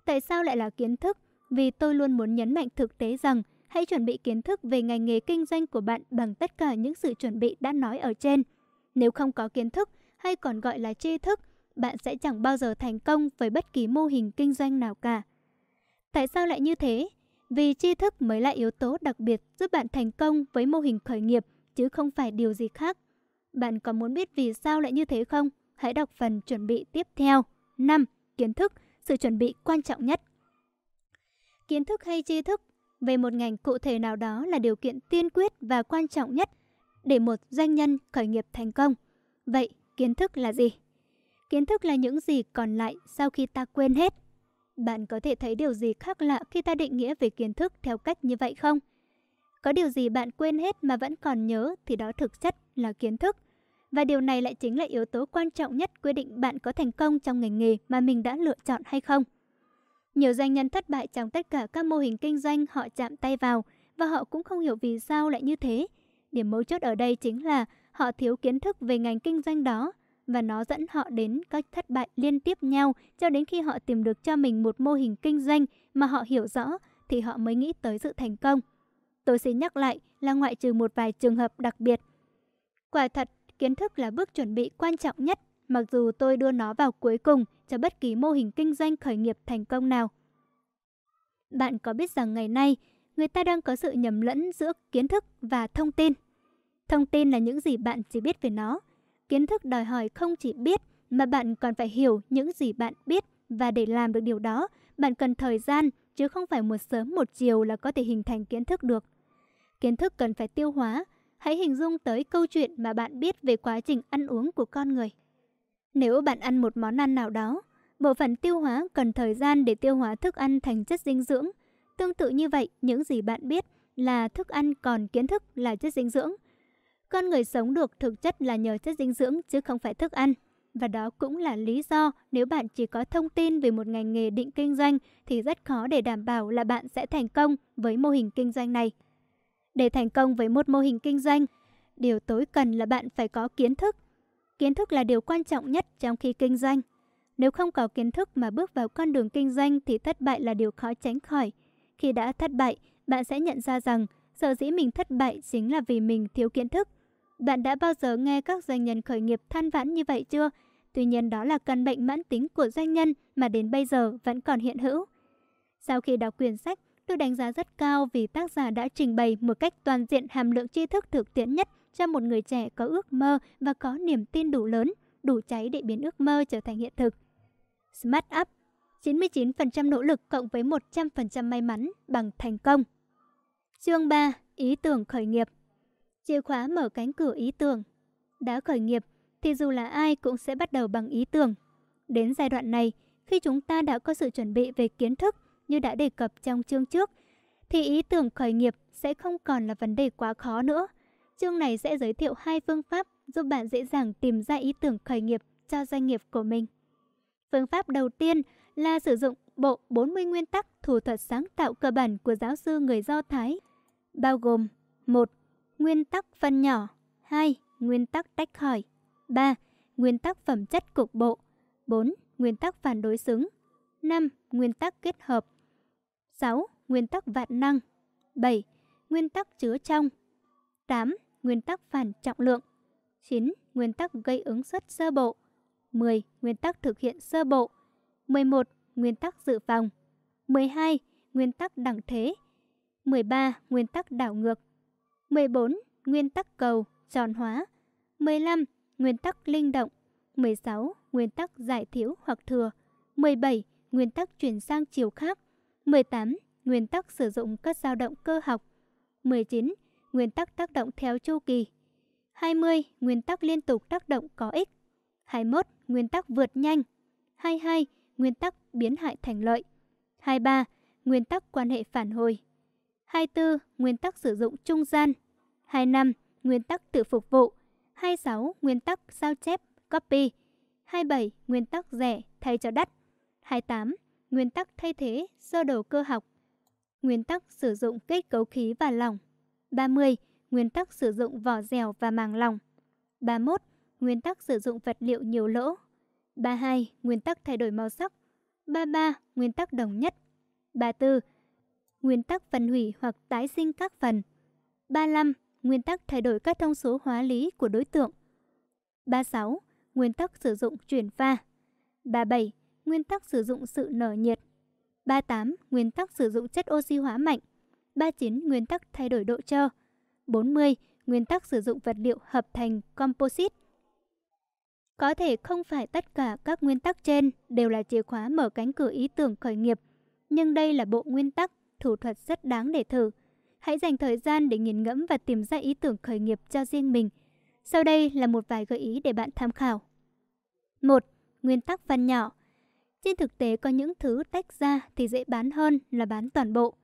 Tại sao lại là kiến thức? Vì tôi luôn muốn nhấn mạnh thực tế rằng hãy chuẩn bị kiến thức về ngành nghề kinh doanh của bạn bằng tất cả những sự chuẩn bị đã nói ở trên. Nếu không có kiến thức, hay còn gọi là tri thức, bạn sẽ chẳng bao giờ thành công với bất kỳ mô hình kinh doanh nào cả. Tại sao lại như thế? Vì tri thức mới là yếu tố đặc biệt giúp bạn thành công với mô hình khởi nghiệp, chứ không phải điều gì khác. Bạn có muốn biết vì sao lại như thế không? Hãy đọc phần chuẩn bị tiếp theo. 5. Kiến thức, sự chuẩn bị quan trọng nhất. Kiến thức hay tri thức về một ngành cụ thể nào đó là điều kiện tiên quyết và quan trọng nhất để một doanh nhân khởi nghiệp thành công. Vậy, kiến thức là gì? Kiến thức là những gì còn lại sau khi ta quên hết. Bạn có thể thấy điều gì khác lạ khi ta định nghĩa về kiến thức theo cách như vậy không? Có điều gì bạn quên hết mà vẫn còn nhớ thì đó thực chất là kiến thức. Và điều này lại chính là yếu tố quan trọng nhất quyết định bạn có thành công trong ngành nghề mà mình đã lựa chọn hay không. Nhiều doanh nhân thất bại trong tất cả các mô hình kinh doanh họ chạm tay vào và họ cũng không hiểu vì sao lại như thế. Điểm mấu chốt ở đây chính là họ thiếu kiến thức về ngành kinh doanh đó và nó dẫn họ đến các thất bại liên tiếp nhau cho đến khi họ tìm được cho mình một mô hình kinh doanh mà họ hiểu rõ thì họ mới nghĩ tới sự thành công. Tôi xin nhắc lại là ngoại trừ một vài trường hợp đặc biệt. Quả thật, kiến thức là bước chuẩn bị quan trọng nhất mặc dù tôi đưa nó vào cuối cùng cho bất kỳ mô hình kinh doanh khởi nghiệp thành công nào. Bạn có biết rằng ngày nay, người ta đang có sự nhầm lẫn giữa kiến thức và thông tin. Thông tin là những gì bạn chỉ biết về nó. Kiến thức đòi hỏi không chỉ biết, mà bạn còn phải hiểu những gì bạn biết và để làm được điều đó, bạn cần thời gian, chứ không phải một sớm một chiều là có thể hình thành kiến thức được. Kiến thức cần phải tiêu hóa. Hãy hình dung tới câu chuyện mà bạn biết về quá trình ăn uống của con người. Nếu bạn ăn một món ăn nào đó, bộ phận tiêu hóa cần thời gian để tiêu hóa thức ăn thành chất dinh dưỡng. Tương tự như vậy, những gì bạn biết là thức ăn còn kiến thức là chất dinh dưỡng. Con người sống được thực chất là nhờ chất dinh dưỡng chứ không phải thức ăn. Và đó cũng là lý do nếu bạn chỉ có thông tin về một ngành nghề định kinh doanh thì rất khó để đảm bảo là bạn sẽ thành công với mô hình kinh doanh này. Để thành công với một mô hình kinh doanh, điều tối cần là bạn phải có kiến thức Kiến thức là điều quan trọng nhất trong khi kinh doanh. Nếu không có kiến thức mà bước vào con đường kinh doanh thì thất bại là điều khó tránh khỏi. Khi đã thất bại, bạn sẽ nhận ra rằng sở dĩ mình thất bại chính là vì mình thiếu kiến thức. Bạn đã bao giờ nghe các doanh nhân khởi nghiệp than vãn như vậy chưa? Tuy nhiên đó là căn bệnh mãn tính của doanh nhân mà đến bây giờ vẫn còn hiện hữu. Sau khi đọc quyển sách, tôi đánh giá rất cao vì tác giả đã trình bày một cách toàn diện hàm lượng tri thức thực tiễn nhất cho một người trẻ có ước mơ và có niềm tin đủ lớn, đủ cháy để biến ước mơ trở thành hiện thực. Smart Up 99% nỗ lực cộng với 100% may mắn bằng thành công. Chương 3. Ý tưởng khởi nghiệp Chìa khóa mở cánh cửa ý tưởng. Đã khởi nghiệp thì dù là ai cũng sẽ bắt đầu bằng ý tưởng. Đến giai đoạn này, khi chúng ta đã có sự chuẩn bị về kiến thức như đã đề cập trong chương trước, thì ý tưởng khởi nghiệp sẽ không còn là vấn đề quá khó nữa. Chương này sẽ giới thiệu hai phương pháp giúp bạn dễ dàng tìm ra ý tưởng khởi nghiệp cho doanh nghiệp của mình. Phương pháp đầu tiên là sử dụng bộ 40 nguyên tắc thủ thuật sáng tạo cơ bản của giáo sư người Do Thái, bao gồm 1. Nguyên tắc phân nhỏ 2. Nguyên tắc tách khỏi 3. Nguyên tắc phẩm chất cục bộ 4. Nguyên tắc phản đối xứng 5. Nguyên tắc kết hợp 6. Nguyên tắc vạn năng 7. Nguyên tắc chứa trong 8. Nguyên tắc phản trọng lượng 9. Nguyên tắc gây ứng suất sơ bộ 10. Nguyên tắc thực hiện sơ bộ 11. Nguyên tắc dự phòng 12. Nguyên tắc đẳng thế 13. Nguyên tắc đảo ngược 14. Nguyên tắc cầu, tròn hóa 15. Nguyên tắc linh động 16. Nguyên tắc giải thiếu hoặc thừa 17. Nguyên tắc chuyển sang chiều khác 18. Nguyên tắc sử dụng các dao động cơ học 19. Nguyên tắc tác động theo chu kỳ 20. Nguyên tắc liên tục tác động có ích 21. Nguyên tắc vượt nhanh 22. Nguyên tắc biến hại thành lợi 23. Nguyên tắc quan hệ phản hồi 24. Nguyên tắc sử dụng trung gian 25. Nguyên tắc tự phục vụ 26. Nguyên tắc sao chép, copy 27. Nguyên tắc rẻ thay cho đắt 28. Nguyên tắc thay thế do đầu cơ học Nguyên tắc sử dụng kết cấu khí và lỏng 30. Nguyên tắc sử dụng vỏ dẻo và màng lỏng 31. Nguyên tắc sử dụng vật liệu nhiều lỗ 32. Nguyên tắc thay đổi màu sắc 33. Nguyên tắc đồng nhất 34. Nguyên tắc phân hủy hoặc tái sinh các phần 35. Nguyên tắc thay đổi các thông số hóa lý của đối tượng 36. Nguyên tắc sử dụng chuyển pha 37. Nguyên tắc sử dụng sự nở nhiệt 38. Nguyên tắc sử dụng chất oxy hóa mạnh 39. Nguyên tắc thay đổi độ trơ 40. Nguyên tắc sử dụng vật liệu hợp thành composite có thể không phải tất cả các nguyên tắc trên đều là chìa khóa mở cánh cửa ý tưởng khởi nghiệp, nhưng đây là bộ nguyên tắc, thủ thuật rất đáng để thử. Hãy dành thời gian để nghiền ngẫm và tìm ra ý tưởng khởi nghiệp cho riêng mình. Sau đây là một vài gợi ý để bạn tham khảo. 1. Nguyên tắc văn nhỏ. Trên thực tế có những thứ tách ra thì dễ bán hơn là bán toàn bộ.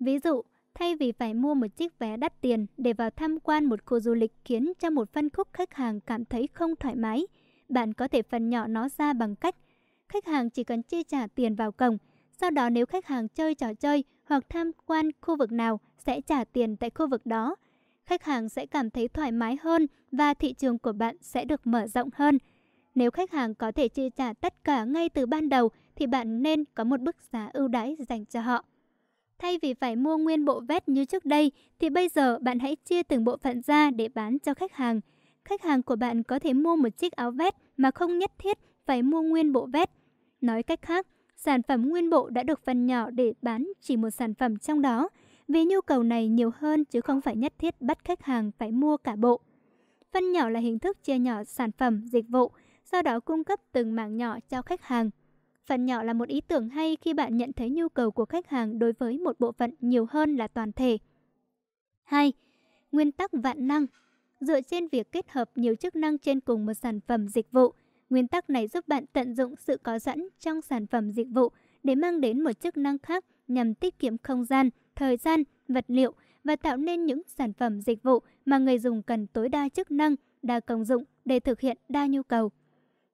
Ví dụ, thay vì phải mua một chiếc vé đắt tiền để vào tham quan một khu du lịch khiến cho một phân khúc khách hàng cảm thấy không thoải mái, bạn có thể phần nhỏ nó ra bằng cách khách hàng chỉ cần chi trả tiền vào cổng, sau đó nếu khách hàng chơi trò chơi hoặc tham quan khu vực nào sẽ trả tiền tại khu vực đó. Khách hàng sẽ cảm thấy thoải mái hơn và thị trường của bạn sẽ được mở rộng hơn. Nếu khách hàng có thể chi trả tất cả ngay từ ban đầu thì bạn nên có một bức giá ưu đãi dành cho họ. Thay vì phải mua nguyên bộ vét như trước đây thì bây giờ bạn hãy chia từng bộ phận ra để bán cho khách hàng khách hàng của bạn có thể mua một chiếc áo vest mà không nhất thiết phải mua nguyên bộ vest. Nói cách khác, sản phẩm nguyên bộ đã được phân nhỏ để bán chỉ một sản phẩm trong đó, vì nhu cầu này nhiều hơn chứ không phải nhất thiết bắt khách hàng phải mua cả bộ. Phân nhỏ là hình thức chia nhỏ sản phẩm, dịch vụ, sau đó cung cấp từng mảng nhỏ cho khách hàng. Phần nhỏ là một ý tưởng hay khi bạn nhận thấy nhu cầu của khách hàng đối với một bộ phận nhiều hơn là toàn thể. 2. Nguyên tắc vạn năng dựa trên việc kết hợp nhiều chức năng trên cùng một sản phẩm dịch vụ. Nguyên tắc này giúp bạn tận dụng sự có sẵn trong sản phẩm dịch vụ để mang đến một chức năng khác nhằm tiết kiệm không gian, thời gian, vật liệu và tạo nên những sản phẩm dịch vụ mà người dùng cần tối đa chức năng, đa công dụng để thực hiện đa nhu cầu.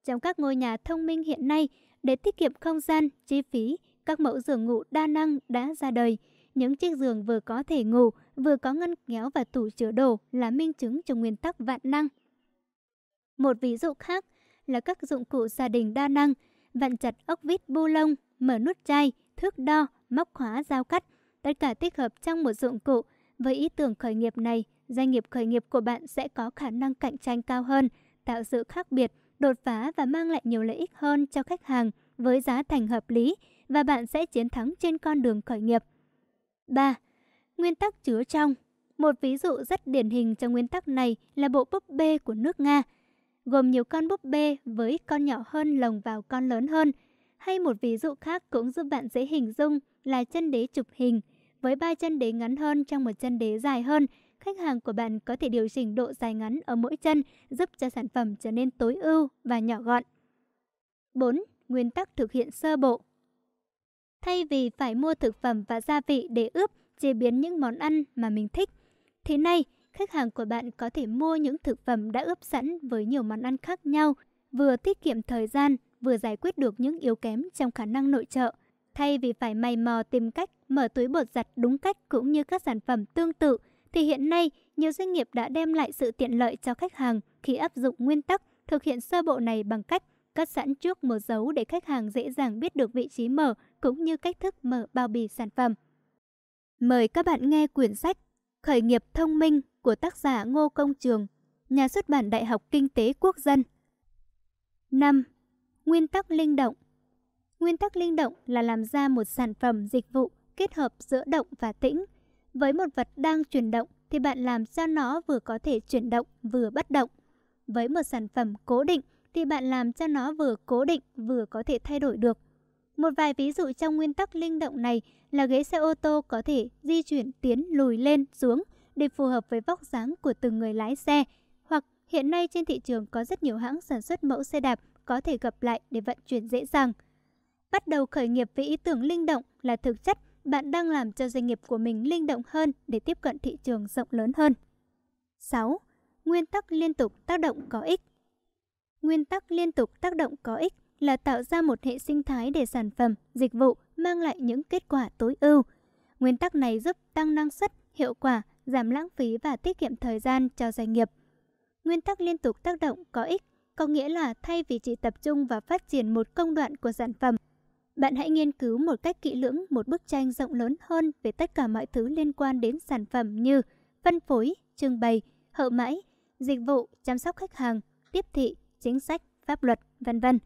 Trong các ngôi nhà thông minh hiện nay, để tiết kiệm không gian, chi phí, các mẫu giường ngủ đa năng đã ra đời. Những chiếc giường vừa có thể ngủ, vừa có ngăn kéo và tủ chứa đồ là minh chứng cho nguyên tắc vạn năng. Một ví dụ khác là các dụng cụ gia đình đa năng, vặn chặt ốc vít bu lông, mở nút chai, thước đo, móc khóa dao cắt, tất cả tích hợp trong một dụng cụ. Với ý tưởng khởi nghiệp này, doanh nghiệp khởi nghiệp của bạn sẽ có khả năng cạnh tranh cao hơn, tạo sự khác biệt, đột phá và mang lại nhiều lợi ích hơn cho khách hàng với giá thành hợp lý và bạn sẽ chiến thắng trên con đường khởi nghiệp. 3. Nguyên tắc chứa trong Một ví dụ rất điển hình cho nguyên tắc này là bộ búp bê của nước Nga, gồm nhiều con búp bê với con nhỏ hơn lồng vào con lớn hơn. Hay một ví dụ khác cũng giúp bạn dễ hình dung là chân đế chụp hình, với ba chân đế ngắn hơn trong một chân đế dài hơn, khách hàng của bạn có thể điều chỉnh độ dài ngắn ở mỗi chân, giúp cho sản phẩm trở nên tối ưu và nhỏ gọn. 4. Nguyên tắc thực hiện sơ bộ Thay vì phải mua thực phẩm và gia vị để ướp, chế biến những món ăn mà mình thích, thế nay khách hàng của bạn có thể mua những thực phẩm đã ướp sẵn với nhiều món ăn khác nhau, vừa tiết kiệm thời gian, vừa giải quyết được những yếu kém trong khả năng nội trợ. Thay vì phải mày mò tìm cách mở túi bột giặt đúng cách cũng như các sản phẩm tương tự, thì hiện nay nhiều doanh nghiệp đã đem lại sự tiện lợi cho khách hàng khi áp dụng nguyên tắc thực hiện sơ bộ này bằng cách cất sẵn trước một dấu để khách hàng dễ dàng biết được vị trí mở cũng như cách thức mở bao bì sản phẩm. Mời các bạn nghe quyển sách Khởi nghiệp thông minh của tác giả Ngô Công Trường, nhà xuất bản Đại học Kinh tế Quốc dân. 5. Nguyên tắc linh động Nguyên tắc linh động là làm ra một sản phẩm dịch vụ kết hợp giữa động và tĩnh. Với một vật đang chuyển động thì bạn làm cho nó vừa có thể chuyển động vừa bất động. Với một sản phẩm cố định thì bạn làm cho nó vừa cố định vừa có thể thay đổi được. Một vài ví dụ trong nguyên tắc linh động này là ghế xe ô tô có thể di chuyển, tiến, lùi lên, xuống để phù hợp với vóc dáng của từng người lái xe. Hoặc hiện nay trên thị trường có rất nhiều hãng sản xuất mẫu xe đạp có thể gặp lại để vận chuyển dễ dàng. Bắt đầu khởi nghiệp với ý tưởng linh động là thực chất bạn đang làm cho doanh nghiệp của mình linh động hơn để tiếp cận thị trường rộng lớn hơn. 6. Nguyên tắc liên tục tác động có ích Nguyên tắc liên tục tác động có ích là tạo ra một hệ sinh thái để sản phẩm, dịch vụ mang lại những kết quả tối ưu. Nguyên tắc này giúp tăng năng suất, hiệu quả, giảm lãng phí và tiết kiệm thời gian cho doanh nghiệp. Nguyên tắc liên tục tác động có ích có nghĩa là thay vì chỉ tập trung vào phát triển một công đoạn của sản phẩm, bạn hãy nghiên cứu một cách kỹ lưỡng một bức tranh rộng lớn hơn về tất cả mọi thứ liên quan đến sản phẩm như phân phối, trưng bày, hậu mãi, dịch vụ, chăm sóc khách hàng, tiếp thị, chính sách, pháp luật, vân vân.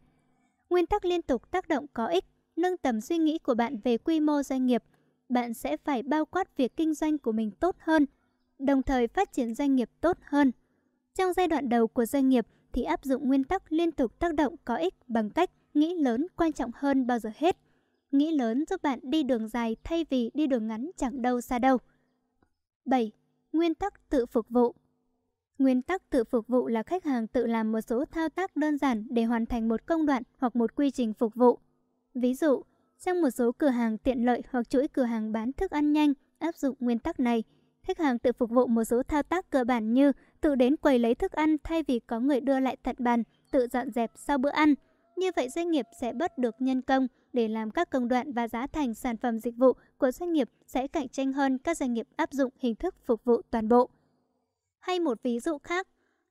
Nguyên tắc liên tục tác động có ích, nâng tầm suy nghĩ của bạn về quy mô doanh nghiệp. Bạn sẽ phải bao quát việc kinh doanh của mình tốt hơn, đồng thời phát triển doanh nghiệp tốt hơn. Trong giai đoạn đầu của doanh nghiệp thì áp dụng nguyên tắc liên tục tác động có ích bằng cách nghĩ lớn quan trọng hơn bao giờ hết. Nghĩ lớn giúp bạn đi đường dài thay vì đi đường ngắn chẳng đâu xa đâu. 7. Nguyên tắc tự phục vụ Nguyên tắc tự phục vụ là khách hàng tự làm một số thao tác đơn giản để hoàn thành một công đoạn hoặc một quy trình phục vụ. Ví dụ, trong một số cửa hàng tiện lợi hoặc chuỗi cửa hàng bán thức ăn nhanh áp dụng nguyên tắc này, khách hàng tự phục vụ một số thao tác cơ bản như tự đến quầy lấy thức ăn thay vì có người đưa lại tận bàn, tự dọn dẹp sau bữa ăn. Như vậy doanh nghiệp sẽ bớt được nhân công để làm các công đoạn và giá thành sản phẩm dịch vụ của doanh nghiệp sẽ cạnh tranh hơn các doanh nghiệp áp dụng hình thức phục vụ toàn bộ. Hay một ví dụ khác,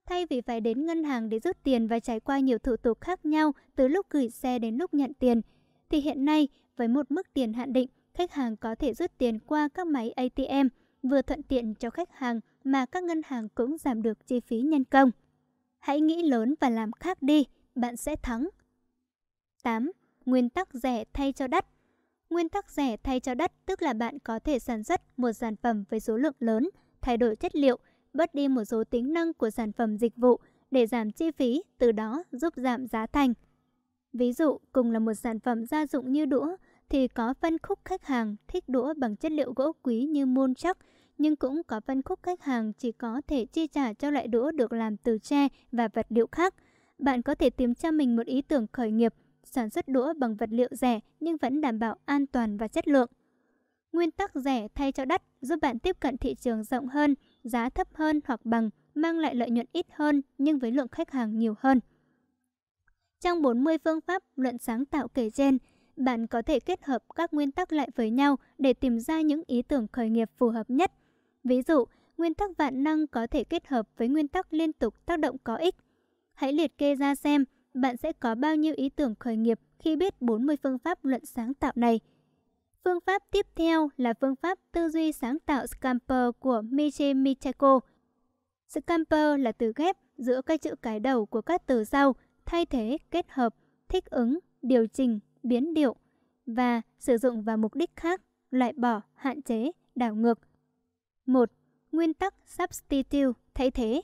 thay vì phải đến ngân hàng để rút tiền và trải qua nhiều thủ tục khác nhau từ lúc gửi xe đến lúc nhận tiền, thì hiện nay với một mức tiền hạn định, khách hàng có thể rút tiền qua các máy ATM, vừa thuận tiện cho khách hàng mà các ngân hàng cũng giảm được chi phí nhân công. Hãy nghĩ lớn và làm khác đi, bạn sẽ thắng. 8. Nguyên tắc rẻ thay cho đắt Nguyên tắc rẻ thay cho đắt tức là bạn có thể sản xuất một sản phẩm với số lượng lớn, thay đổi chất liệu, bớt đi một số tính năng của sản phẩm dịch vụ để giảm chi phí, từ đó giúp giảm giá thành. Ví dụ, cùng là một sản phẩm gia dụng như đũa, thì có phân khúc khách hàng thích đũa bằng chất liệu gỗ quý như môn chắc, nhưng cũng có phân khúc khách hàng chỉ có thể chi trả cho loại đũa được làm từ tre và vật liệu khác. Bạn có thể tìm cho mình một ý tưởng khởi nghiệp, sản xuất đũa bằng vật liệu rẻ nhưng vẫn đảm bảo an toàn và chất lượng. Nguyên tắc rẻ thay cho đắt giúp bạn tiếp cận thị trường rộng hơn, giá thấp hơn hoặc bằng, mang lại lợi nhuận ít hơn nhưng với lượng khách hàng nhiều hơn. Trong 40 phương pháp luận sáng tạo kể trên, bạn có thể kết hợp các nguyên tắc lại với nhau để tìm ra những ý tưởng khởi nghiệp phù hợp nhất. Ví dụ, nguyên tắc vạn năng có thể kết hợp với nguyên tắc liên tục tác động có ích. Hãy liệt kê ra xem bạn sẽ có bao nhiêu ý tưởng khởi nghiệp khi biết 40 phương pháp luận sáng tạo này. Phương pháp tiếp theo là phương pháp tư duy sáng tạo Scamper của Michi Michiko. Scamper là từ ghép giữa các chữ cái đầu của các từ sau, thay thế, kết hợp, thích ứng, điều chỉnh, biến điệu và sử dụng vào mục đích khác, loại bỏ, hạn chế, đảo ngược. 1. Nguyên tắc Substitute thay thế.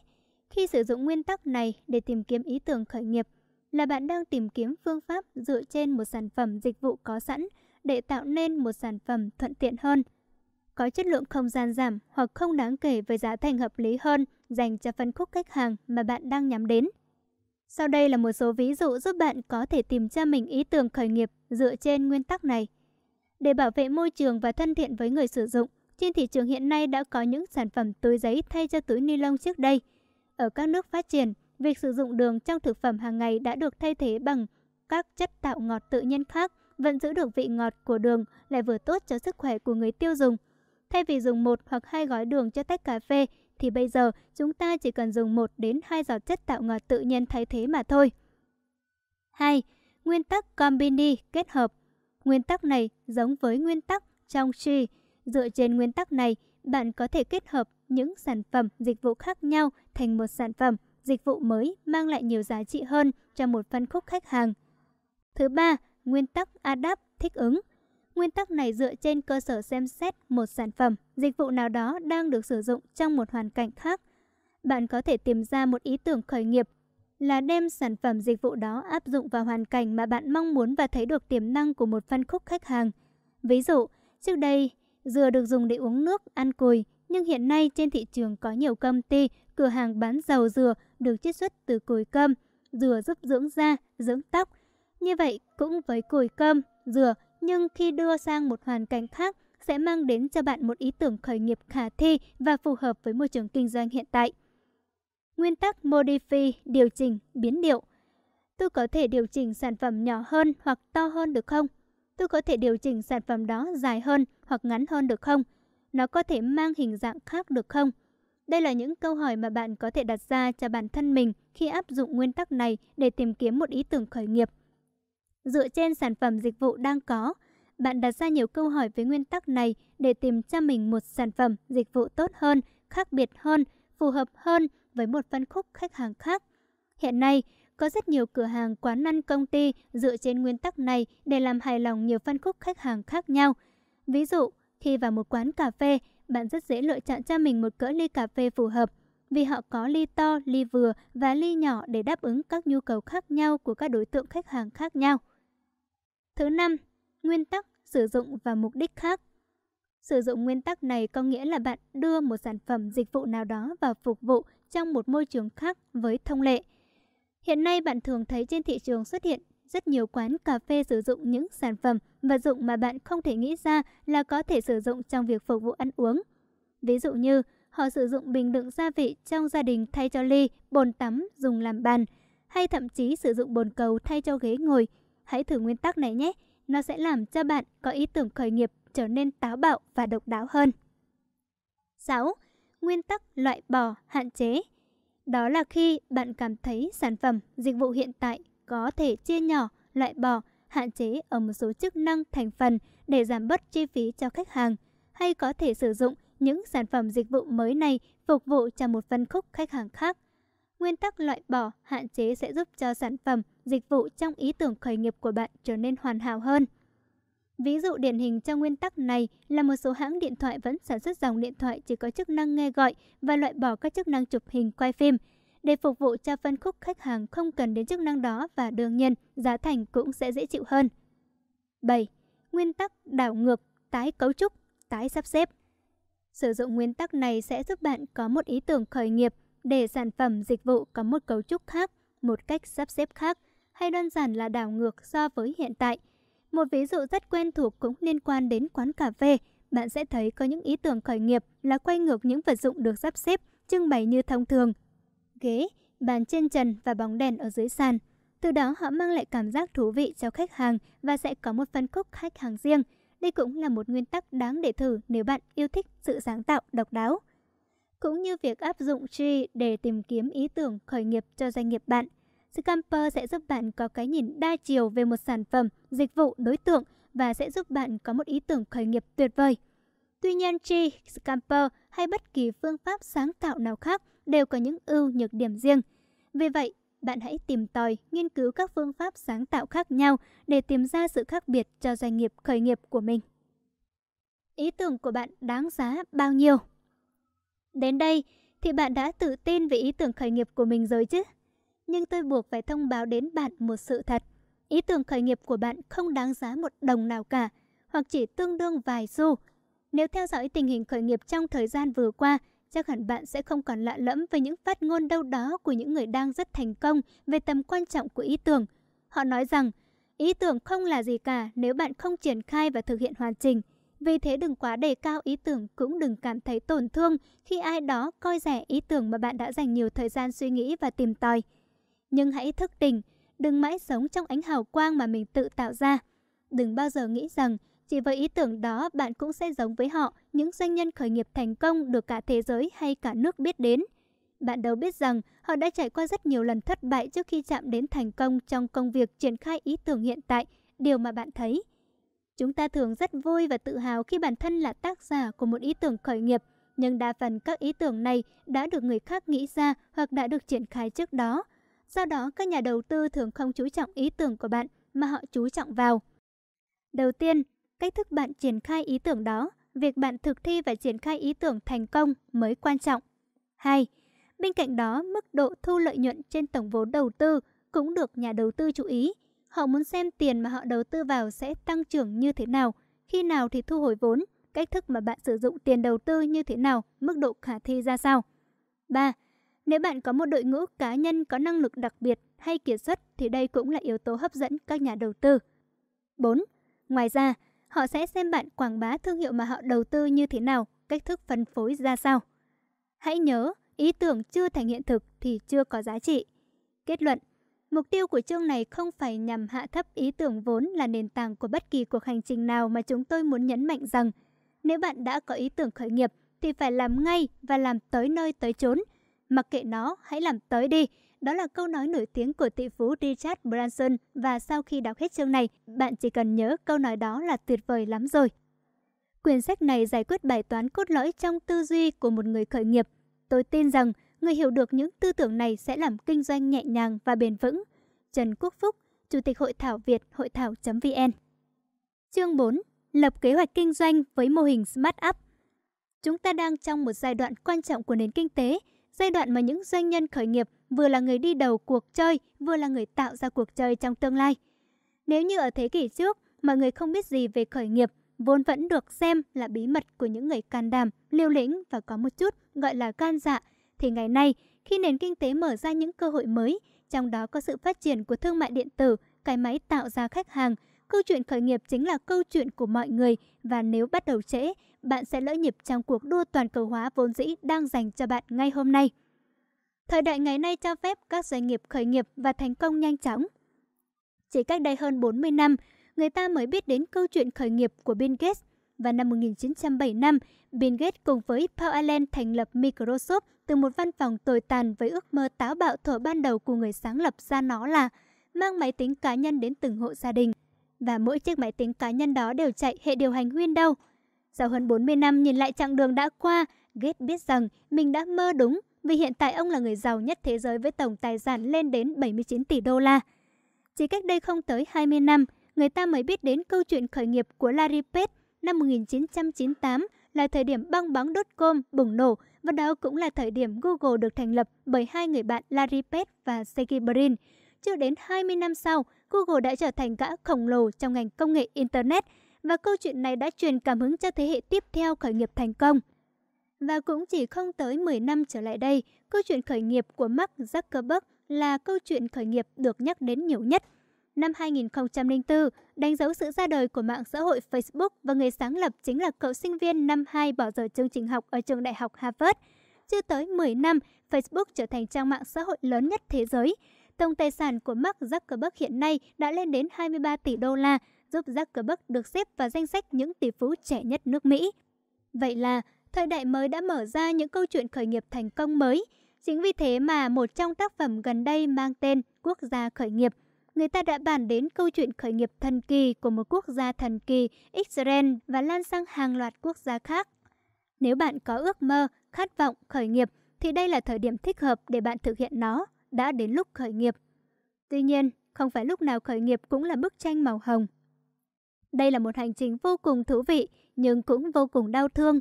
Khi sử dụng nguyên tắc này để tìm kiếm ý tưởng khởi nghiệp, là bạn đang tìm kiếm phương pháp dựa trên một sản phẩm dịch vụ có sẵn để tạo nên một sản phẩm thuận tiện hơn. có chất lượng không gian giảm hoặc không đáng kể với giá thành hợp lý hơn dành cho phân khúc khách hàng mà bạn đang nhắm đến. Sau đây là một số ví dụ giúp bạn có thể tìm cho mình ý tưởng khởi nghiệp dựa trên nguyên tắc này. Để bảo vệ môi trường và thân thiện với người sử dụng, trên thị trường hiện nay đã có những sản phẩm túi giấy thay cho túi ni lông trước đây. Ở các nước phát triển, việc sử dụng đường trong thực phẩm hàng ngày đã được thay thế bằng các chất tạo ngọt tự nhiên khác, vẫn giữ được vị ngọt của đường lại vừa tốt cho sức khỏe của người tiêu dùng. Thay vì dùng một hoặc hai gói đường cho tách cà phê, thì bây giờ chúng ta chỉ cần dùng 1 đến 2 giọt chất tạo ngọt tự nhiên thay thế mà thôi. 2. Nguyên tắc Combini kết hợp Nguyên tắc này giống với nguyên tắc trong chi. Dựa trên nguyên tắc này, bạn có thể kết hợp những sản phẩm, dịch vụ khác nhau thành một sản phẩm, dịch vụ mới mang lại nhiều giá trị hơn cho một phân khúc khách hàng. Thứ ba, nguyên tắc adapt thích ứng. Nguyên tắc này dựa trên cơ sở xem xét một sản phẩm, dịch vụ nào đó đang được sử dụng trong một hoàn cảnh khác. Bạn có thể tìm ra một ý tưởng khởi nghiệp là đem sản phẩm dịch vụ đó áp dụng vào hoàn cảnh mà bạn mong muốn và thấy được tiềm năng của một phân khúc khách hàng. Ví dụ, trước đây, dừa được dùng để uống nước, ăn cùi, nhưng hiện nay trên thị trường có nhiều công ty, cửa hàng bán dầu dừa được chiết xuất từ cùi cơm. Dừa giúp dưỡng da, dưỡng tóc. Như vậy cũng với cùi cơm, dừa, nhưng khi đưa sang một hoàn cảnh khác sẽ mang đến cho bạn một ý tưởng khởi nghiệp khả thi và phù hợp với môi trường kinh doanh hiện tại. Nguyên tắc Modify, điều chỉnh, biến điệu. Tôi có thể điều chỉnh sản phẩm nhỏ hơn hoặc to hơn được không? Tôi có thể điều chỉnh sản phẩm đó dài hơn hoặc ngắn hơn được không? Nó có thể mang hình dạng khác được không? Đây là những câu hỏi mà bạn có thể đặt ra cho bản thân mình khi áp dụng nguyên tắc này để tìm kiếm một ý tưởng khởi nghiệp. Dựa trên sản phẩm dịch vụ đang có, bạn đặt ra nhiều câu hỏi với nguyên tắc này để tìm cho mình một sản phẩm, dịch vụ tốt hơn, khác biệt hơn, phù hợp hơn với một phân khúc khách hàng khác. Hiện nay, có rất nhiều cửa hàng quán ăn công ty dựa trên nguyên tắc này để làm hài lòng nhiều phân khúc khách hàng khác nhau. Ví dụ, khi vào một quán cà phê, bạn rất dễ lựa chọn cho mình một cỡ ly cà phê phù hợp vì họ có ly to, ly vừa và ly nhỏ để đáp ứng các nhu cầu khác nhau của các đối tượng khách hàng khác nhau. Thứ năm, nguyên tắc sử dụng và mục đích khác. Sử dụng nguyên tắc này có nghĩa là bạn đưa một sản phẩm dịch vụ nào đó vào phục vụ trong một môi trường khác với thông lệ. Hiện nay bạn thường thấy trên thị trường xuất hiện rất nhiều quán cà phê sử dụng những sản phẩm, vật dụng mà bạn không thể nghĩ ra là có thể sử dụng trong việc phục vụ ăn uống. Ví dụ như, họ sử dụng bình đựng gia vị trong gia đình thay cho ly, bồn tắm dùng làm bàn, hay thậm chí sử dụng bồn cầu thay cho ghế ngồi. Hãy thử nguyên tắc này nhé, nó sẽ làm cho bạn có ý tưởng khởi nghiệp trở nên táo bạo và độc đáo hơn. 6. Nguyên tắc loại bỏ, hạn chế Đó là khi bạn cảm thấy sản phẩm, dịch vụ hiện tại có thể chia nhỏ, loại bỏ, hạn chế ở một số chức năng thành phần để giảm bớt chi phí cho khách hàng, hay có thể sử dụng những sản phẩm dịch vụ mới này phục vụ cho một phân khúc khách hàng khác. Nguyên tắc loại bỏ, hạn chế sẽ giúp cho sản phẩm, dịch vụ trong ý tưởng khởi nghiệp của bạn trở nên hoàn hảo hơn. Ví dụ điển hình cho nguyên tắc này là một số hãng điện thoại vẫn sản xuất dòng điện thoại chỉ có chức năng nghe gọi và loại bỏ các chức năng chụp hình quay phim để phục vụ cho phân khúc khách hàng không cần đến chức năng đó và đương nhiên giá thành cũng sẽ dễ chịu hơn. 7. Nguyên tắc đảo ngược, tái cấu trúc, tái sắp xếp. Sử dụng nguyên tắc này sẽ giúp bạn có một ý tưởng khởi nghiệp để sản phẩm dịch vụ có một cấu trúc khác, một cách sắp xếp khác, hay đơn giản là đảo ngược so với hiện tại. Một ví dụ rất quen thuộc cũng liên quan đến quán cà phê. Bạn sẽ thấy có những ý tưởng khởi nghiệp là quay ngược những vật dụng được sắp xếp, trưng bày như thông thường. Ghế, bàn trên trần và bóng đèn ở dưới sàn. Từ đó họ mang lại cảm giác thú vị cho khách hàng và sẽ có một phân khúc khách hàng riêng. Đây cũng là một nguyên tắc đáng để thử nếu bạn yêu thích sự sáng tạo độc đáo cũng như việc áp dụng Tree để tìm kiếm ý tưởng khởi nghiệp cho doanh nghiệp bạn. Scamper sẽ giúp bạn có cái nhìn đa chiều về một sản phẩm, dịch vụ, đối tượng và sẽ giúp bạn có một ý tưởng khởi nghiệp tuyệt vời. Tuy nhiên, Tree, Scamper hay bất kỳ phương pháp sáng tạo nào khác đều có những ưu nhược điểm riêng. Vì vậy, bạn hãy tìm tòi, nghiên cứu các phương pháp sáng tạo khác nhau để tìm ra sự khác biệt cho doanh nghiệp khởi nghiệp của mình. Ý tưởng của bạn đáng giá bao nhiêu? Đến đây thì bạn đã tự tin về ý tưởng khởi nghiệp của mình rồi chứ? Nhưng tôi buộc phải thông báo đến bạn một sự thật. Ý tưởng khởi nghiệp của bạn không đáng giá một đồng nào cả, hoặc chỉ tương đương vài xu. Nếu theo dõi tình hình khởi nghiệp trong thời gian vừa qua, chắc hẳn bạn sẽ không còn lạ lẫm với những phát ngôn đâu đó của những người đang rất thành công về tầm quan trọng của ý tưởng. Họ nói rằng, ý tưởng không là gì cả nếu bạn không triển khai và thực hiện hoàn chỉnh. Vì thế đừng quá đề cao ý tưởng cũng đừng cảm thấy tổn thương khi ai đó coi rẻ ý tưởng mà bạn đã dành nhiều thời gian suy nghĩ và tìm tòi. Nhưng hãy thức tỉnh, đừng mãi sống trong ánh hào quang mà mình tự tạo ra. Đừng bao giờ nghĩ rằng chỉ với ý tưởng đó bạn cũng sẽ giống với họ, những doanh nhân khởi nghiệp thành công được cả thế giới hay cả nước biết đến. Bạn đâu biết rằng họ đã trải qua rất nhiều lần thất bại trước khi chạm đến thành công trong công việc triển khai ý tưởng hiện tại, điều mà bạn thấy. Chúng ta thường rất vui và tự hào khi bản thân là tác giả của một ý tưởng khởi nghiệp, nhưng đa phần các ý tưởng này đã được người khác nghĩ ra hoặc đã được triển khai trước đó. Do đó, các nhà đầu tư thường không chú trọng ý tưởng của bạn mà họ chú trọng vào. Đầu tiên, cách thức bạn triển khai ý tưởng đó, việc bạn thực thi và triển khai ý tưởng thành công mới quan trọng. 2. Bên cạnh đó, mức độ thu lợi nhuận trên tổng vốn đầu tư cũng được nhà đầu tư chú ý. Họ muốn xem tiền mà họ đầu tư vào sẽ tăng trưởng như thế nào, khi nào thì thu hồi vốn, cách thức mà bạn sử dụng tiền đầu tư như thế nào, mức độ khả thi ra sao. 3. Nếu bạn có một đội ngũ cá nhân có năng lực đặc biệt hay kiệt xuất thì đây cũng là yếu tố hấp dẫn các nhà đầu tư. 4. Ngoài ra, họ sẽ xem bạn quảng bá thương hiệu mà họ đầu tư như thế nào, cách thức phân phối ra sao. Hãy nhớ, ý tưởng chưa thành hiện thực thì chưa có giá trị. Kết luận, mục tiêu của chương này không phải nhằm hạ thấp ý tưởng vốn là nền tảng của bất kỳ cuộc hành trình nào mà chúng tôi muốn nhấn mạnh rằng nếu bạn đã có ý tưởng khởi nghiệp thì phải làm ngay và làm tới nơi tới chốn. Mặc kệ nó, hãy làm tới đi. Đó là câu nói nổi tiếng của tỷ phú Richard Branson và sau khi đọc hết chương này, bạn chỉ cần nhớ câu nói đó là tuyệt vời lắm rồi. Quyển sách này giải quyết bài toán cốt lõi trong tư duy của một người khởi nghiệp. Tôi tin rằng người hiểu được những tư tưởng này sẽ làm kinh doanh nhẹ nhàng và bền vững. Trần Quốc Phúc, Chủ tịch Hội thảo Việt, hội thảo.vn Chương 4. Lập kế hoạch kinh doanh với mô hình Smart Up Chúng ta đang trong một giai đoạn quan trọng của nền kinh tế, giai đoạn mà những doanh nhân khởi nghiệp vừa là người đi đầu cuộc chơi, vừa là người tạo ra cuộc chơi trong tương lai. Nếu như ở thế kỷ trước, mọi người không biết gì về khởi nghiệp, vốn vẫn được xem là bí mật của những người can đảm, liều lĩnh và có một chút gọi là gan dạ, thì ngày nay, khi nền kinh tế mở ra những cơ hội mới, trong đó có sự phát triển của thương mại điện tử, cái máy tạo ra khách hàng, câu chuyện khởi nghiệp chính là câu chuyện của mọi người và nếu bắt đầu trễ, bạn sẽ lỡ nhịp trong cuộc đua toàn cầu hóa vốn dĩ đang dành cho bạn ngay hôm nay. Thời đại ngày nay cho phép các doanh nghiệp khởi nghiệp và thành công nhanh chóng. Chỉ cách đây hơn 40 năm, người ta mới biết đến câu chuyện khởi nghiệp của Bill Gates. Và năm 1975, Bill Gates cùng với Paul Allen thành lập Microsoft từ một văn phòng tồi tàn với ước mơ táo bạo thuở ban đầu của người sáng lập ra nó là mang máy tính cá nhân đến từng hộ gia đình. Và mỗi chiếc máy tính cá nhân đó đều chạy hệ điều hành Windows. Sau hơn 40 năm nhìn lại chặng đường đã qua, Gates biết rằng mình đã mơ đúng vì hiện tại ông là người giàu nhất thế giới với tổng tài sản lên đến 79 tỷ đô la. Chỉ cách đây không tới 20 năm, người ta mới biết đến câu chuyện khởi nghiệp của Larry Page năm 1998 là thời điểm bong bóng .com bùng nổ và đó cũng là thời điểm Google được thành lập bởi hai người bạn Larry Page và Sergey Brin. Chưa đến 20 năm sau, Google đã trở thành gã khổng lồ trong ngành công nghệ Internet và câu chuyện này đã truyền cảm hứng cho thế hệ tiếp theo khởi nghiệp thành công. Và cũng chỉ không tới 10 năm trở lại đây, câu chuyện khởi nghiệp của Mark Zuckerberg là câu chuyện khởi nghiệp được nhắc đến nhiều nhất. Năm 2004, đánh dấu sự ra đời của mạng xã hội Facebook và người sáng lập chính là cậu sinh viên năm 2 bỏ giờ chương trình học ở trường đại học Harvard. Chưa tới 10 năm, Facebook trở thành trang mạng xã hội lớn nhất thế giới. Tổng tài sản của Mark Zuckerberg hiện nay đã lên đến 23 tỷ đô la, giúp Zuckerberg được xếp vào danh sách những tỷ phú trẻ nhất nước Mỹ. Vậy là thời đại mới đã mở ra những câu chuyện khởi nghiệp thành công mới. Chính vì thế mà một trong tác phẩm gần đây mang tên Quốc gia khởi nghiệp, người ta đã bàn đến câu chuyện khởi nghiệp thần kỳ của một quốc gia thần kỳ, Israel và lan sang hàng loạt quốc gia khác. Nếu bạn có ước mơ, khát vọng khởi nghiệp thì đây là thời điểm thích hợp để bạn thực hiện nó, đã đến lúc khởi nghiệp. Tuy nhiên, không phải lúc nào khởi nghiệp cũng là bức tranh màu hồng. Đây là một hành trình vô cùng thú vị nhưng cũng vô cùng đau thương.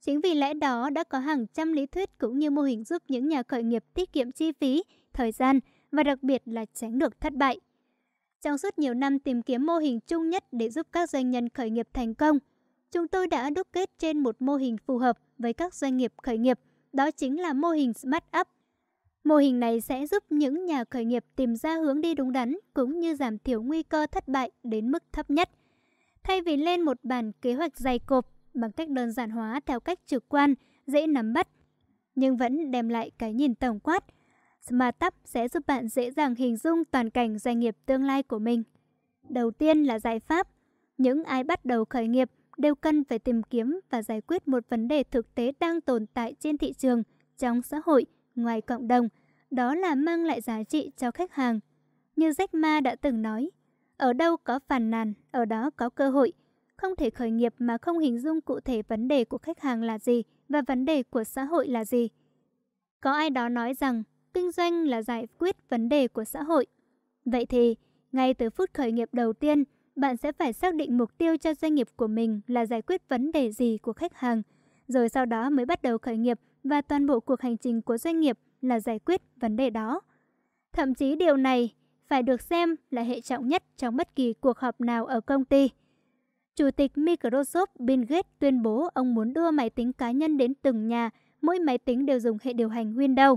Chính vì lẽ đó đã có hàng trăm lý thuyết cũng như mô hình giúp những nhà khởi nghiệp tiết kiệm chi phí, thời gian và đặc biệt là tránh được thất bại. Trong suốt nhiều năm tìm kiếm mô hình chung nhất để giúp các doanh nhân khởi nghiệp thành công, chúng tôi đã đúc kết trên một mô hình phù hợp với các doanh nghiệp khởi nghiệp. Đó chính là mô hình Smart Up. Mô hình này sẽ giúp những nhà khởi nghiệp tìm ra hướng đi đúng đắn cũng như giảm thiểu nguy cơ thất bại đến mức thấp nhất. Thay vì lên một bản kế hoạch dày cộp bằng cách đơn giản hóa theo cách trực quan, dễ nắm bắt, nhưng vẫn đem lại cái nhìn tổng quát, Smartup sẽ giúp bạn dễ dàng hình dung toàn cảnh doanh nghiệp tương lai của mình. Đầu tiên là giải pháp. Những ai bắt đầu khởi nghiệp đều cần phải tìm kiếm và giải quyết một vấn đề thực tế đang tồn tại trên thị trường, trong xã hội, ngoài cộng đồng. Đó là mang lại giá trị cho khách hàng. Như Jack Ma đã từng nói, ở đâu có phàn nàn, ở đó có cơ hội. Không thể khởi nghiệp mà không hình dung cụ thể vấn đề của khách hàng là gì và vấn đề của xã hội là gì. Có ai đó nói rằng kinh doanh là giải quyết vấn đề của xã hội. Vậy thì, ngay từ phút khởi nghiệp đầu tiên, bạn sẽ phải xác định mục tiêu cho doanh nghiệp của mình là giải quyết vấn đề gì của khách hàng, rồi sau đó mới bắt đầu khởi nghiệp và toàn bộ cuộc hành trình của doanh nghiệp là giải quyết vấn đề đó. Thậm chí điều này phải được xem là hệ trọng nhất trong bất kỳ cuộc họp nào ở công ty. Chủ tịch Microsoft Bill Gates tuyên bố ông muốn đưa máy tính cá nhân đến từng nhà, mỗi máy tính đều dùng hệ điều hành Windows.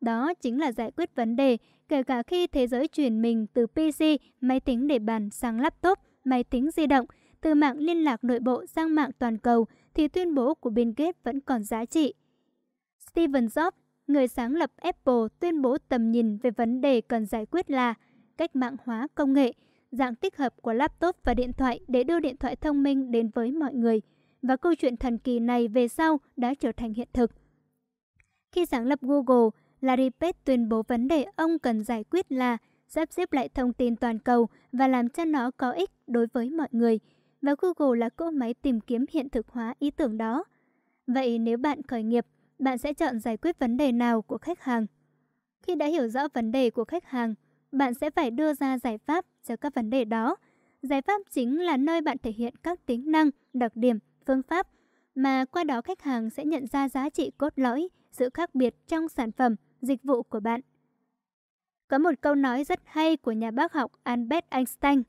Đó chính là giải quyết vấn đề, kể cả khi thế giới chuyển mình từ PC, máy tính để bàn sang laptop, máy tính di động, từ mạng liên lạc nội bộ sang mạng toàn cầu, thì tuyên bố của Bill Gates vẫn còn giá trị. Steve Jobs, người sáng lập Apple, tuyên bố tầm nhìn về vấn đề cần giải quyết là cách mạng hóa công nghệ, dạng tích hợp của laptop và điện thoại để đưa điện thoại thông minh đến với mọi người. Và câu chuyện thần kỳ này về sau đã trở thành hiện thực. Khi sáng lập Google, Larry Page tuyên bố vấn đề ông cần giải quyết là sắp xếp lại thông tin toàn cầu và làm cho nó có ích đối với mọi người. Và Google là cỗ máy tìm kiếm hiện thực hóa ý tưởng đó. Vậy nếu bạn khởi nghiệp, bạn sẽ chọn giải quyết vấn đề nào của khách hàng? Khi đã hiểu rõ vấn đề của khách hàng, bạn sẽ phải đưa ra giải pháp cho các vấn đề đó. Giải pháp chính là nơi bạn thể hiện các tính năng, đặc điểm, phương pháp mà qua đó khách hàng sẽ nhận ra giá trị cốt lõi, sự khác biệt trong sản phẩm, dịch vụ của bạn. Có một câu nói rất hay của nhà bác học Albert Einstein.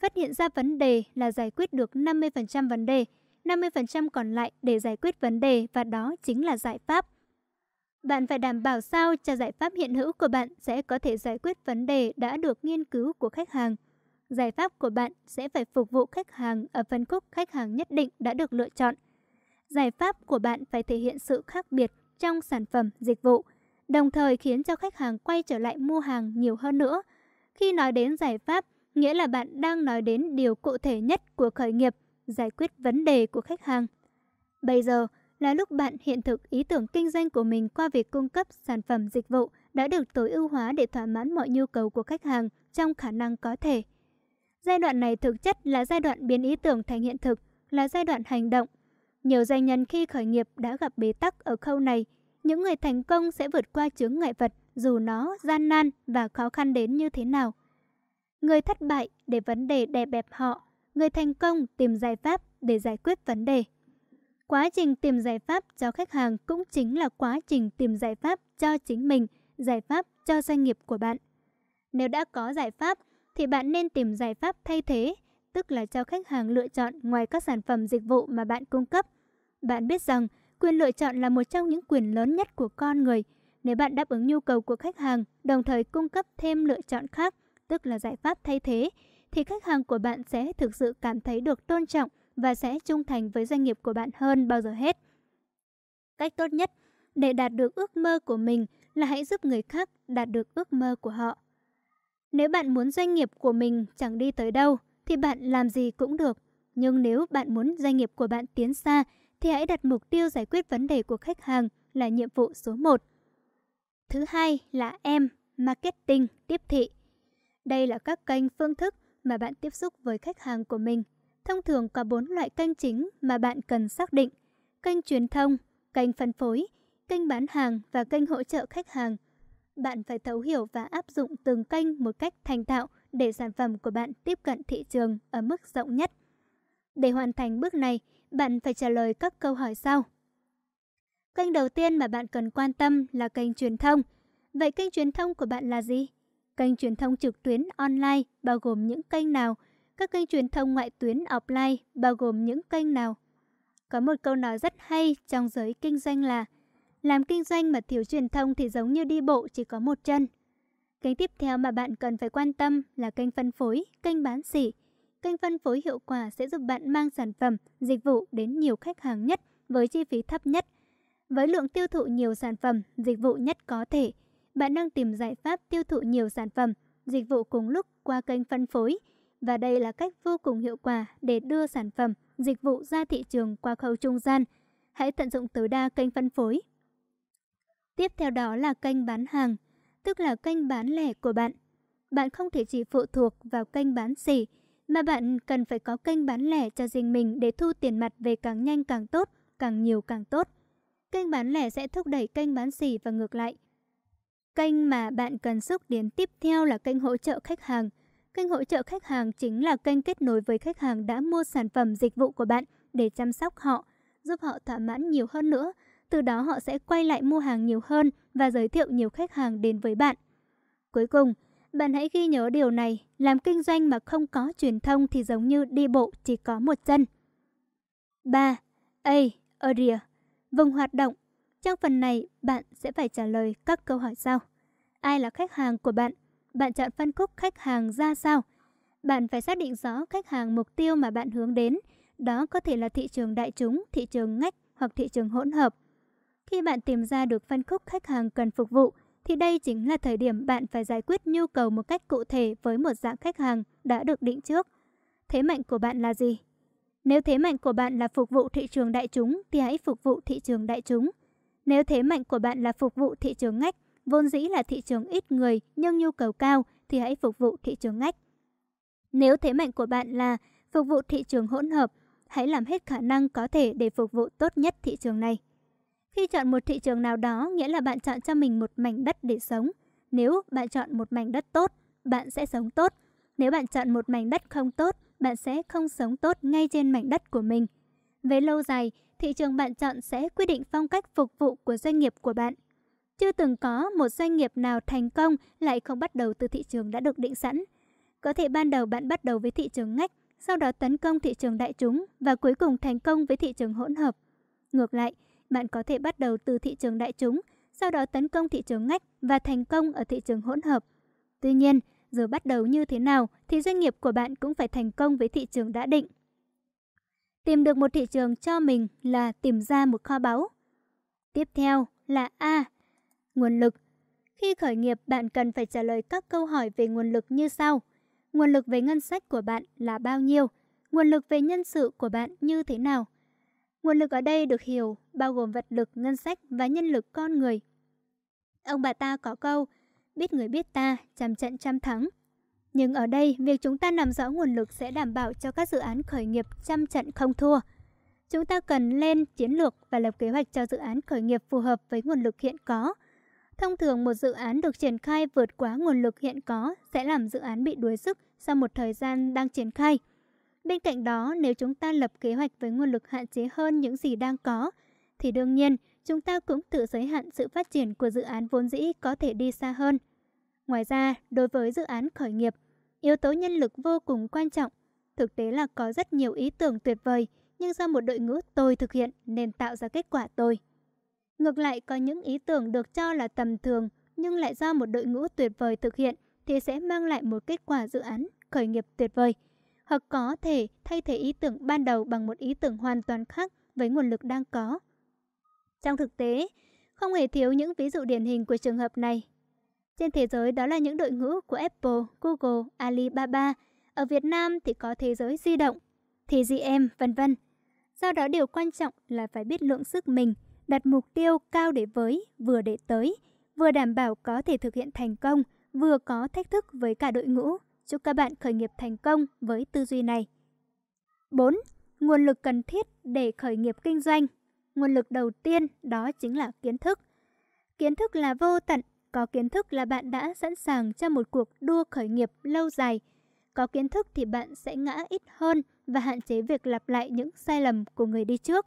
Phát hiện ra vấn đề là giải quyết được 50% vấn đề, 50% còn lại để giải quyết vấn đề và đó chính là giải pháp. Bạn phải đảm bảo sao cho giải pháp hiện hữu của bạn sẽ có thể giải quyết vấn đề đã được nghiên cứu của khách hàng. Giải pháp của bạn sẽ phải phục vụ khách hàng ở phân khúc khách hàng nhất định đã được lựa chọn. Giải pháp của bạn phải thể hiện sự khác biệt trong sản phẩm, dịch vụ, đồng thời khiến cho khách hàng quay trở lại mua hàng nhiều hơn nữa. Khi nói đến giải pháp, nghĩa là bạn đang nói đến điều cụ thể nhất của khởi nghiệp, giải quyết vấn đề của khách hàng. Bây giờ là lúc bạn hiện thực ý tưởng kinh doanh của mình qua việc cung cấp sản phẩm dịch vụ đã được tối ưu hóa để thỏa mãn mọi nhu cầu của khách hàng trong khả năng có thể. Giai đoạn này thực chất là giai đoạn biến ý tưởng thành hiện thực, là giai đoạn hành động. Nhiều doanh nhân khi khởi nghiệp đã gặp bế tắc ở khâu này những người thành công sẽ vượt qua chướng ngại vật dù nó gian nan và khó khăn đến như thế nào. Người thất bại để vấn đề đè bẹp họ, người thành công tìm giải pháp để giải quyết vấn đề. Quá trình tìm giải pháp cho khách hàng cũng chính là quá trình tìm giải pháp cho chính mình, giải pháp cho doanh nghiệp của bạn. Nếu đã có giải pháp thì bạn nên tìm giải pháp thay thế, tức là cho khách hàng lựa chọn ngoài các sản phẩm dịch vụ mà bạn cung cấp. Bạn biết rằng Quyền lựa chọn là một trong những quyền lớn nhất của con người. Nếu bạn đáp ứng nhu cầu của khách hàng, đồng thời cung cấp thêm lựa chọn khác, tức là giải pháp thay thế, thì khách hàng của bạn sẽ thực sự cảm thấy được tôn trọng và sẽ trung thành với doanh nghiệp của bạn hơn bao giờ hết. Cách tốt nhất để đạt được ước mơ của mình là hãy giúp người khác đạt được ước mơ của họ. Nếu bạn muốn doanh nghiệp của mình chẳng đi tới đâu, thì bạn làm gì cũng được. Nhưng nếu bạn muốn doanh nghiệp của bạn tiến xa, thì hãy đặt mục tiêu giải quyết vấn đề của khách hàng là nhiệm vụ số 1. Thứ hai là em, marketing, tiếp thị. Đây là các kênh phương thức mà bạn tiếp xúc với khách hàng của mình. Thông thường có 4 loại kênh chính mà bạn cần xác định. Kênh truyền thông, kênh phân phối, kênh bán hàng và kênh hỗ trợ khách hàng. Bạn phải thấu hiểu và áp dụng từng kênh một cách thành thạo để sản phẩm của bạn tiếp cận thị trường ở mức rộng nhất. Để hoàn thành bước này, bạn phải trả lời các câu hỏi sau. Kênh đầu tiên mà bạn cần quan tâm là kênh truyền thông. Vậy kênh truyền thông của bạn là gì? Kênh truyền thông trực tuyến online bao gồm những kênh nào? Các kênh truyền thông ngoại tuyến offline bao gồm những kênh nào? Có một câu nói rất hay trong giới kinh doanh là Làm kinh doanh mà thiếu truyền thông thì giống như đi bộ chỉ có một chân. Kênh tiếp theo mà bạn cần phải quan tâm là kênh phân phối, kênh bán sỉ. Kênh phân phối hiệu quả sẽ giúp bạn mang sản phẩm, dịch vụ đến nhiều khách hàng nhất với chi phí thấp nhất. Với lượng tiêu thụ nhiều sản phẩm, dịch vụ nhất có thể, bạn đang tìm giải pháp tiêu thụ nhiều sản phẩm, dịch vụ cùng lúc qua kênh phân phối. Và đây là cách vô cùng hiệu quả để đưa sản phẩm, dịch vụ ra thị trường qua khâu trung gian. Hãy tận dụng tối đa kênh phân phối. Tiếp theo đó là kênh bán hàng, tức là kênh bán lẻ của bạn. Bạn không thể chỉ phụ thuộc vào kênh bán xỉ, mà bạn cần phải có kênh bán lẻ cho riêng mình để thu tiền mặt về càng nhanh càng tốt, càng nhiều càng tốt. Kênh bán lẻ sẽ thúc đẩy kênh bán xỉ và ngược lại. Kênh mà bạn cần xúc đến tiếp theo là kênh hỗ trợ khách hàng. Kênh hỗ trợ khách hàng chính là kênh kết nối với khách hàng đã mua sản phẩm dịch vụ của bạn để chăm sóc họ, giúp họ thỏa mãn nhiều hơn nữa. Từ đó họ sẽ quay lại mua hàng nhiều hơn và giới thiệu nhiều khách hàng đến với bạn. Cuối cùng, bạn hãy ghi nhớ điều này, làm kinh doanh mà không có truyền thông thì giống như đi bộ chỉ có một chân. 3. A. Area Vùng hoạt động trong phần này, bạn sẽ phải trả lời các câu hỏi sau. Ai là khách hàng của bạn? Bạn chọn phân khúc khách hàng ra sao? Bạn phải xác định rõ khách hàng mục tiêu mà bạn hướng đến. Đó có thể là thị trường đại chúng, thị trường ngách hoặc thị trường hỗn hợp. Khi bạn tìm ra được phân khúc khách hàng cần phục vụ, thì đây chính là thời điểm bạn phải giải quyết nhu cầu một cách cụ thể với một dạng khách hàng đã được định trước. Thế mạnh của bạn là gì? Nếu thế mạnh của bạn là phục vụ thị trường đại chúng thì hãy phục vụ thị trường đại chúng. Nếu thế mạnh của bạn là phục vụ thị trường ngách, vốn dĩ là thị trường ít người nhưng nhu cầu cao thì hãy phục vụ thị trường ngách. Nếu thế mạnh của bạn là phục vụ thị trường hỗn hợp, hãy làm hết khả năng có thể để phục vụ tốt nhất thị trường này. Khi chọn một thị trường nào đó, nghĩa là bạn chọn cho mình một mảnh đất để sống. Nếu bạn chọn một mảnh đất tốt, bạn sẽ sống tốt. Nếu bạn chọn một mảnh đất không tốt, bạn sẽ không sống tốt ngay trên mảnh đất của mình. Về lâu dài, thị trường bạn chọn sẽ quyết định phong cách phục vụ của doanh nghiệp của bạn. Chưa từng có một doanh nghiệp nào thành công lại không bắt đầu từ thị trường đã được định sẵn. Có thể ban đầu bạn bắt đầu với thị trường ngách, sau đó tấn công thị trường đại chúng và cuối cùng thành công với thị trường hỗn hợp. Ngược lại, bạn có thể bắt đầu từ thị trường đại chúng, sau đó tấn công thị trường ngách và thành công ở thị trường hỗn hợp. Tuy nhiên, dù bắt đầu như thế nào thì doanh nghiệp của bạn cũng phải thành công với thị trường đã định. Tìm được một thị trường cho mình là tìm ra một kho báu. Tiếp theo là A. Nguồn lực. Khi khởi nghiệp, bạn cần phải trả lời các câu hỏi về nguồn lực như sau. Nguồn lực về ngân sách của bạn là bao nhiêu? Nguồn lực về nhân sự của bạn như thế nào? Nguồn lực ở đây được hiểu bao gồm vật lực, ngân sách và nhân lực con người. Ông bà ta có câu, biết người biết ta, trăm trận trăm thắng. Nhưng ở đây, việc chúng ta nắm rõ nguồn lực sẽ đảm bảo cho các dự án khởi nghiệp trăm trận không thua. Chúng ta cần lên chiến lược và lập kế hoạch cho dự án khởi nghiệp phù hợp với nguồn lực hiện có. Thông thường một dự án được triển khai vượt quá nguồn lực hiện có sẽ làm dự án bị đuối sức sau một thời gian đang triển khai. Bên cạnh đó, nếu chúng ta lập kế hoạch với nguồn lực hạn chế hơn những gì đang có, thì đương nhiên chúng ta cũng tự giới hạn sự phát triển của dự án vốn dĩ có thể đi xa hơn. Ngoài ra, đối với dự án khởi nghiệp, yếu tố nhân lực vô cùng quan trọng. Thực tế là có rất nhiều ý tưởng tuyệt vời, nhưng do một đội ngũ tôi thực hiện nên tạo ra kết quả tôi. Ngược lại, có những ý tưởng được cho là tầm thường, nhưng lại do một đội ngũ tuyệt vời thực hiện thì sẽ mang lại một kết quả dự án khởi nghiệp tuyệt vời hoặc có thể thay thế ý tưởng ban đầu bằng một ý tưởng hoàn toàn khác với nguồn lực đang có. Trong thực tế, không hề thiếu những ví dụ điển hình của trường hợp này. Trên thế giới đó là những đội ngũ của Apple, Google, Alibaba. Ở Việt Nam thì có thế giới di động, thì TGM, vân vân. Do đó điều quan trọng là phải biết lượng sức mình, đặt mục tiêu cao để với, vừa để tới, vừa đảm bảo có thể thực hiện thành công, vừa có thách thức với cả đội ngũ. Chúc các bạn khởi nghiệp thành công với tư duy này. 4. Nguồn lực cần thiết để khởi nghiệp kinh doanh. Nguồn lực đầu tiên đó chính là kiến thức. Kiến thức là vô tận, có kiến thức là bạn đã sẵn sàng cho một cuộc đua khởi nghiệp lâu dài. Có kiến thức thì bạn sẽ ngã ít hơn và hạn chế việc lặp lại những sai lầm của người đi trước.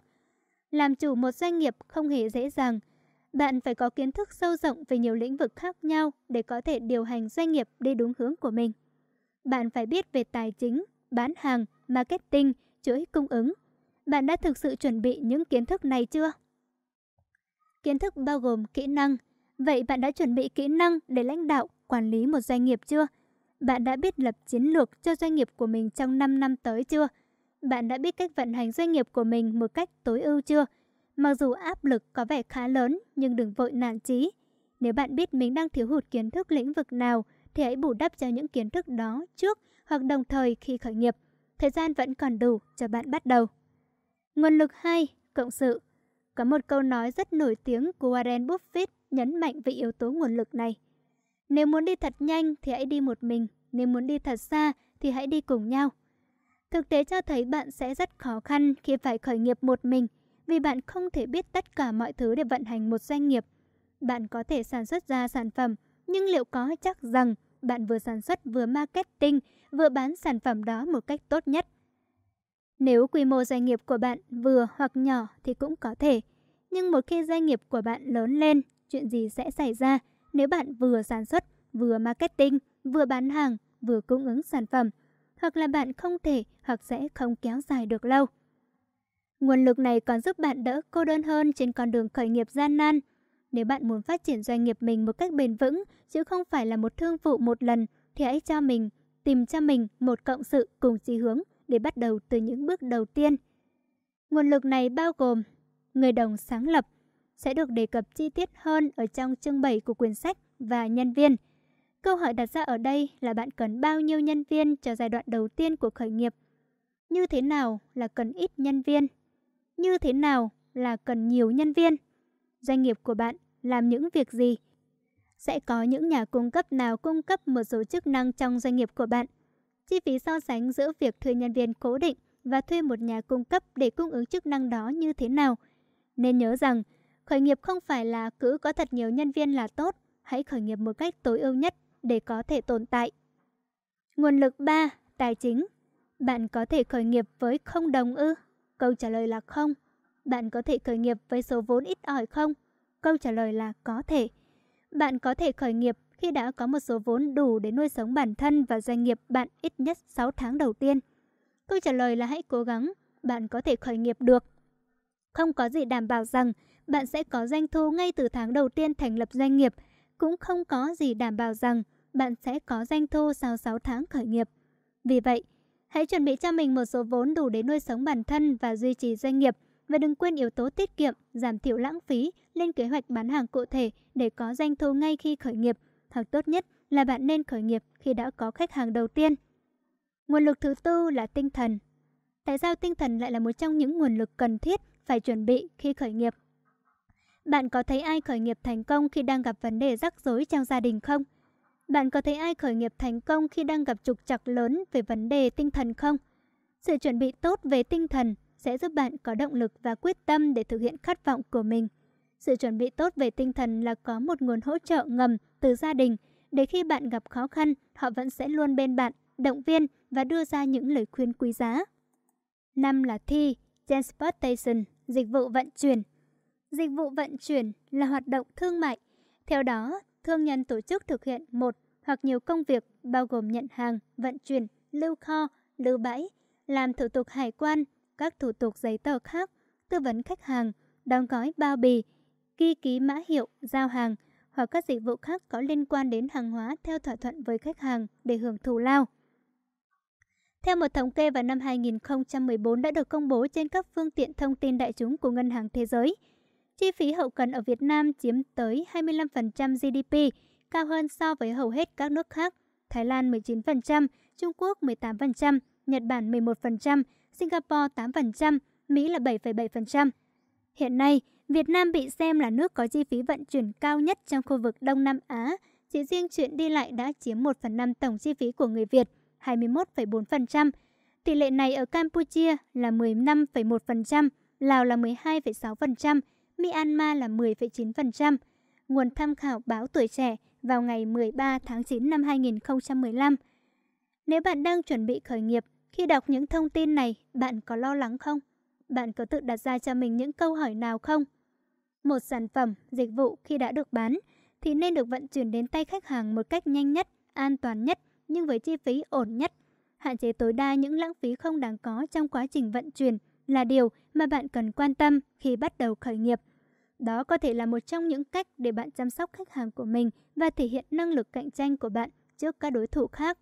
Làm chủ một doanh nghiệp không hề dễ dàng. Bạn phải có kiến thức sâu rộng về nhiều lĩnh vực khác nhau để có thể điều hành doanh nghiệp đi đúng hướng của mình. Bạn phải biết về tài chính, bán hàng, marketing, chuỗi cung ứng. Bạn đã thực sự chuẩn bị những kiến thức này chưa? Kiến thức bao gồm kỹ năng. Vậy bạn đã chuẩn bị kỹ năng để lãnh đạo, quản lý một doanh nghiệp chưa? Bạn đã biết lập chiến lược cho doanh nghiệp của mình trong 5 năm tới chưa? Bạn đã biết cách vận hành doanh nghiệp của mình một cách tối ưu chưa? Mặc dù áp lực có vẻ khá lớn, nhưng đừng vội nản chí. Nếu bạn biết mình đang thiếu hụt kiến thức lĩnh vực nào, thì hãy bù đắp cho những kiến thức đó trước hoặc đồng thời khi khởi nghiệp. Thời gian vẫn còn đủ cho bạn bắt đầu. Nguồn lực 2. Cộng sự có một câu nói rất nổi tiếng của Warren Buffett nhấn mạnh về yếu tố nguồn lực này. Nếu muốn đi thật nhanh thì hãy đi một mình, nếu muốn đi thật xa thì hãy đi cùng nhau. Thực tế cho thấy bạn sẽ rất khó khăn khi phải khởi nghiệp một mình vì bạn không thể biết tất cả mọi thứ để vận hành một doanh nghiệp. Bạn có thể sản xuất ra sản phẩm, nhưng liệu có chắc rằng bạn vừa sản xuất vừa marketing, vừa bán sản phẩm đó một cách tốt nhất? Nếu quy mô doanh nghiệp của bạn vừa hoặc nhỏ thì cũng có thể. Nhưng một khi doanh nghiệp của bạn lớn lên, chuyện gì sẽ xảy ra nếu bạn vừa sản xuất, vừa marketing, vừa bán hàng, vừa cung ứng sản phẩm? Hoặc là bạn không thể hoặc sẽ không kéo dài được lâu. Nguồn lực này còn giúp bạn đỡ cô đơn hơn trên con đường khởi nghiệp gian nan. Nếu bạn muốn phát triển doanh nghiệp mình một cách bền vững, chứ không phải là một thương vụ một lần, thì hãy cho mình, tìm cho mình một cộng sự cùng chí hướng để bắt đầu từ những bước đầu tiên. Nguồn lực này bao gồm người đồng sáng lập, sẽ được đề cập chi tiết hơn ở trong chương 7 của quyển sách và nhân viên. Câu hỏi đặt ra ở đây là bạn cần bao nhiêu nhân viên cho giai đoạn đầu tiên của khởi nghiệp? Như thế nào là cần ít nhân viên? Như thế nào là cần nhiều nhân viên? Doanh nghiệp của bạn làm những việc gì? Sẽ có những nhà cung cấp nào cung cấp một số chức năng trong doanh nghiệp của bạn? Chi phí so sánh giữa việc thuê nhân viên cố định và thuê một nhà cung cấp để cung ứng chức năng đó như thế nào? Nên nhớ rằng, khởi nghiệp không phải là cứ có thật nhiều nhân viên là tốt, hãy khởi nghiệp một cách tối ưu nhất để có thể tồn tại. Nguồn lực 3. Tài chính Bạn có thể khởi nghiệp với không đồng ư? Câu trả lời là không. Bạn có thể khởi nghiệp với số vốn ít ỏi không? Câu trả lời là có thể. Bạn có thể khởi nghiệp khi đã có một số vốn đủ để nuôi sống bản thân và doanh nghiệp bạn ít nhất 6 tháng đầu tiên. Câu trả lời là hãy cố gắng, bạn có thể khởi nghiệp được. Không có gì đảm bảo rằng bạn sẽ có doanh thu ngay từ tháng đầu tiên thành lập doanh nghiệp, cũng không có gì đảm bảo rằng bạn sẽ có doanh thu sau 6 tháng khởi nghiệp. Vì vậy, hãy chuẩn bị cho mình một số vốn đủ để nuôi sống bản thân và duy trì doanh nghiệp và đừng quên yếu tố tiết kiệm, giảm thiểu lãng phí, lên kế hoạch bán hàng cụ thể để có doanh thu ngay khi khởi nghiệp, hoặc tốt nhất là bạn nên khởi nghiệp khi đã có khách hàng đầu tiên. Nguồn lực thứ tư là tinh thần. Tại sao tinh thần lại là một trong những nguồn lực cần thiết phải chuẩn bị khi khởi nghiệp? Bạn có thấy ai khởi nghiệp thành công khi đang gặp vấn đề rắc rối trong gia đình không? Bạn có thấy ai khởi nghiệp thành công khi đang gặp trục trặc lớn về vấn đề tinh thần không? Sự chuẩn bị tốt về tinh thần sẽ giúp bạn có động lực và quyết tâm để thực hiện khát vọng của mình. Sự chuẩn bị tốt về tinh thần là có một nguồn hỗ trợ ngầm từ gia đình để khi bạn gặp khó khăn, họ vẫn sẽ luôn bên bạn, động viên và đưa ra những lời khuyên quý giá. Năm là thi, transportation, dịch vụ vận chuyển. Dịch vụ vận chuyển là hoạt động thương mại. Theo đó, thương nhân tổ chức thực hiện một hoặc nhiều công việc bao gồm nhận hàng, vận chuyển, lưu kho, lưu bãi, làm thủ tục hải quan, các thủ tục giấy tờ khác, tư vấn khách hàng, đóng gói bao bì, ghi ký mã hiệu, giao hàng hoặc các dịch vụ khác có liên quan đến hàng hóa theo thỏa thuận với khách hàng để hưởng thù lao. Theo một thống kê vào năm 2014 đã được công bố trên các phương tiện thông tin đại chúng của Ngân hàng Thế giới, chi phí hậu cần ở Việt Nam chiếm tới 25% GDP, cao hơn so với hầu hết các nước khác. Thái Lan 19%, Trung Quốc 18%, Nhật Bản 11%, Singapore 8%, Mỹ là 7,7%. Hiện nay, Việt Nam bị xem là nước có chi phí vận chuyển cao nhất trong khu vực Đông Nam Á. Chỉ riêng chuyện đi lại đã chiếm 1 phần 5 tổng chi phí của người Việt, 21,4%. Tỷ lệ này ở Campuchia là 15,1%, Lào là 12,6%, Myanmar là 10,9%. Nguồn tham khảo báo tuổi trẻ vào ngày 13 tháng 9 năm 2015. Nếu bạn đang chuẩn bị khởi nghiệp, khi đọc những thông tin này, bạn có lo lắng không? Bạn có tự đặt ra cho mình những câu hỏi nào không? Một sản phẩm, dịch vụ khi đã được bán thì nên được vận chuyển đến tay khách hàng một cách nhanh nhất, an toàn nhất nhưng với chi phí ổn nhất. Hạn chế tối đa những lãng phí không đáng có trong quá trình vận chuyển là điều mà bạn cần quan tâm khi bắt đầu khởi nghiệp. Đó có thể là một trong những cách để bạn chăm sóc khách hàng của mình và thể hiện năng lực cạnh tranh của bạn trước các đối thủ khác.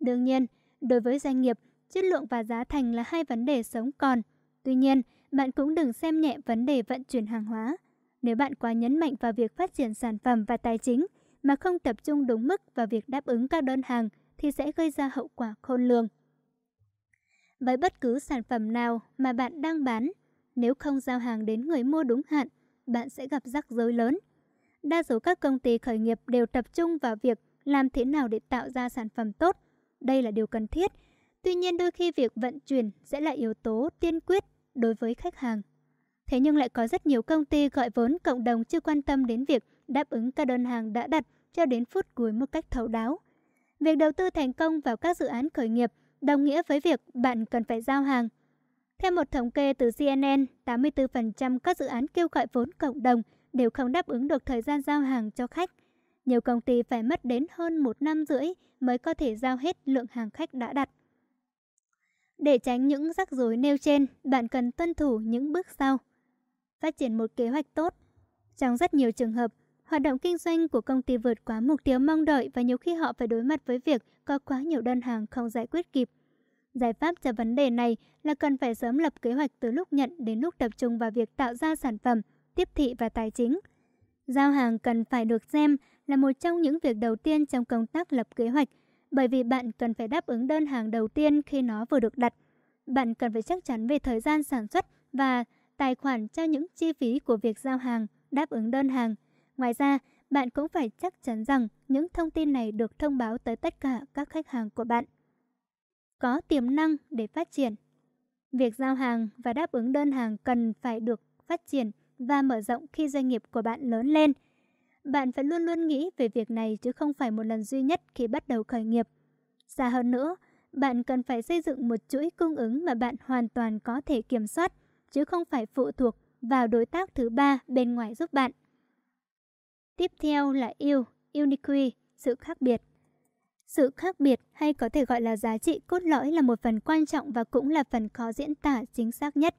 Đương nhiên, đối với doanh nghiệp, chất lượng và giá thành là hai vấn đề sống còn. Tuy nhiên, bạn cũng đừng xem nhẹ vấn đề vận chuyển hàng hóa. Nếu bạn quá nhấn mạnh vào việc phát triển sản phẩm và tài chính mà không tập trung đúng mức vào việc đáp ứng các đơn hàng thì sẽ gây ra hậu quả khôn lường. Với bất cứ sản phẩm nào mà bạn đang bán, nếu không giao hàng đến người mua đúng hạn, bạn sẽ gặp rắc rối lớn. Đa số các công ty khởi nghiệp đều tập trung vào việc làm thế nào để tạo ra sản phẩm tốt. Đây là điều cần thiết. Tuy nhiên đôi khi việc vận chuyển sẽ là yếu tố tiên quyết đối với khách hàng. Thế nhưng lại có rất nhiều công ty gọi vốn cộng đồng chưa quan tâm đến việc đáp ứng các đơn hàng đã đặt cho đến phút cuối một cách thấu đáo. Việc đầu tư thành công vào các dự án khởi nghiệp đồng nghĩa với việc bạn cần phải giao hàng. Theo một thống kê từ CNN, 84% các dự án kêu gọi vốn cộng đồng đều không đáp ứng được thời gian giao hàng cho khách. Nhiều công ty phải mất đến hơn một năm rưỡi mới có thể giao hết lượng hàng khách đã đặt. Để tránh những rắc rối nêu trên, bạn cần tuân thủ những bước sau. Phát triển một kế hoạch tốt. Trong rất nhiều trường hợp, hoạt động kinh doanh của công ty vượt quá mục tiêu mong đợi và nhiều khi họ phải đối mặt với việc có quá nhiều đơn hàng không giải quyết kịp. Giải pháp cho vấn đề này là cần phải sớm lập kế hoạch từ lúc nhận đến lúc tập trung vào việc tạo ra sản phẩm, tiếp thị và tài chính. Giao hàng cần phải được xem là một trong những việc đầu tiên trong công tác lập kế hoạch, bởi vì bạn cần phải đáp ứng đơn hàng đầu tiên khi nó vừa được đặt. Bạn cần phải chắc chắn về thời gian sản xuất và tài khoản cho những chi phí của việc giao hàng, đáp ứng đơn hàng. Ngoài ra, bạn cũng phải chắc chắn rằng những thông tin này được thông báo tới tất cả các khách hàng của bạn. Có tiềm năng để phát triển. Việc giao hàng và đáp ứng đơn hàng cần phải được phát triển và mở rộng khi doanh nghiệp của bạn lớn lên. Bạn phải luôn luôn nghĩ về việc này chứ không phải một lần duy nhất khi bắt đầu khởi nghiệp. Xa hơn nữa, bạn cần phải xây dựng một chuỗi cung ứng mà bạn hoàn toàn có thể kiểm soát, chứ không phải phụ thuộc vào đối tác thứ ba bên ngoài giúp bạn. Tiếp theo là yêu, unique, sự khác biệt. Sự khác biệt hay có thể gọi là giá trị cốt lõi là một phần quan trọng và cũng là phần khó diễn tả chính xác nhất.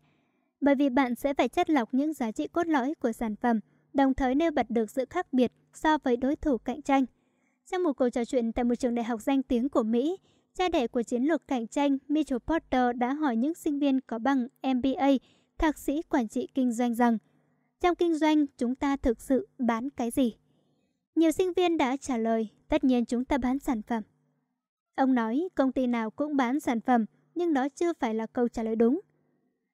Bởi vì bạn sẽ phải chất lọc những giá trị cốt lõi của sản phẩm, đồng thời nêu bật được sự khác biệt so với đối thủ cạnh tranh. Trong một cuộc trò chuyện tại một trường đại học danh tiếng của Mỹ, cha đẻ của chiến lược cạnh tranh Mitchell Porter đã hỏi những sinh viên có bằng MBA, thạc sĩ quản trị kinh doanh rằng – trong kinh doanh, chúng ta thực sự bán cái gì? Nhiều sinh viên đã trả lời, tất nhiên chúng ta bán sản phẩm. Ông nói công ty nào cũng bán sản phẩm, nhưng đó chưa phải là câu trả lời đúng.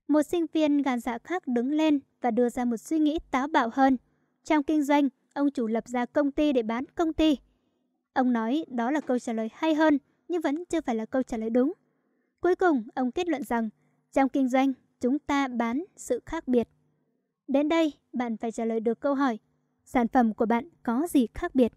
Một sinh viên gan dạ khác đứng lên và đưa ra một suy nghĩ táo bạo hơn. Trong kinh doanh, ông chủ lập ra công ty để bán công ty. Ông nói đó là câu trả lời hay hơn, nhưng vẫn chưa phải là câu trả lời đúng. Cuối cùng, ông kết luận rằng, trong kinh doanh, chúng ta bán sự khác biệt. Đến đây, bạn phải trả lời được câu hỏi, sản phẩm của bạn có gì khác biệt?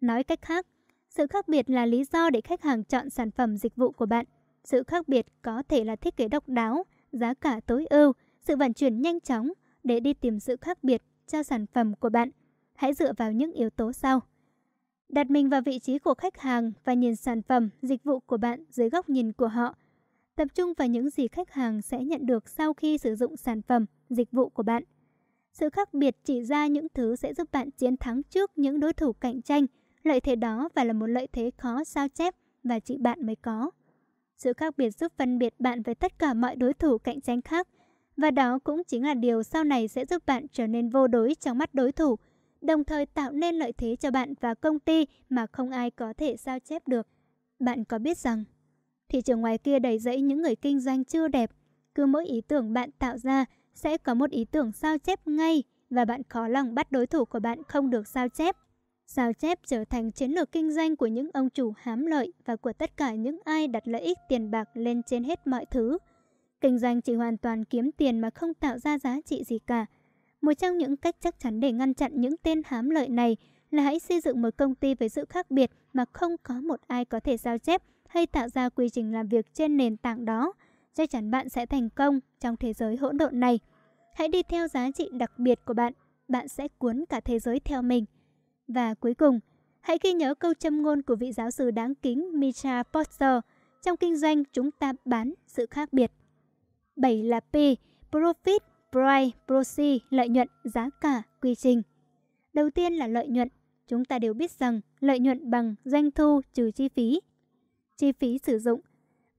Nói cách khác, sự khác biệt là lý do để khách hàng chọn sản phẩm dịch vụ của bạn. Sự khác biệt có thể là thiết kế độc đáo, giá cả tối ưu, sự vận chuyển nhanh chóng để đi tìm sự khác biệt cho sản phẩm của bạn. Hãy dựa vào những yếu tố sau. Đặt mình vào vị trí của khách hàng và nhìn sản phẩm, dịch vụ của bạn dưới góc nhìn của họ. Tập trung vào những gì khách hàng sẽ nhận được sau khi sử dụng sản phẩm, dịch vụ của bạn. Sự khác biệt chỉ ra những thứ sẽ giúp bạn chiến thắng trước những đối thủ cạnh tranh. Lợi thế đó và là một lợi thế khó sao chép và chỉ bạn mới có. Sự khác biệt giúp phân biệt bạn với tất cả mọi đối thủ cạnh tranh khác. Và đó cũng chính là điều sau này sẽ giúp bạn trở nên vô đối trong mắt đối thủ, đồng thời tạo nên lợi thế cho bạn và công ty mà không ai có thể sao chép được. Bạn có biết rằng, thị trường ngoài kia đầy rẫy những người kinh doanh chưa đẹp. Cứ mỗi ý tưởng bạn tạo ra sẽ có một ý tưởng sao chép ngay và bạn khó lòng bắt đối thủ của bạn không được sao chép. Sao chép trở thành chiến lược kinh doanh của những ông chủ hám lợi và của tất cả những ai đặt lợi ích tiền bạc lên trên hết mọi thứ. Kinh doanh chỉ hoàn toàn kiếm tiền mà không tạo ra giá trị gì cả. Một trong những cách chắc chắn để ngăn chặn những tên hám lợi này là hãy xây dựng một công ty với sự khác biệt mà không có một ai có thể sao chép hay tạo ra quy trình làm việc trên nền tảng đó chắc chắn bạn sẽ thành công trong thế giới hỗn độn này. Hãy đi theo giá trị đặc biệt của bạn, bạn sẽ cuốn cả thế giới theo mình. Và cuối cùng, hãy ghi nhớ câu châm ngôn của vị giáo sư đáng kính Micha Porter. Trong kinh doanh, chúng ta bán sự khác biệt. 7 là P, Profit, Price, Proceed, lợi nhuận, giá cả, quy trình. Đầu tiên là lợi nhuận. Chúng ta đều biết rằng lợi nhuận bằng doanh thu trừ chi phí. Chi phí sử dụng.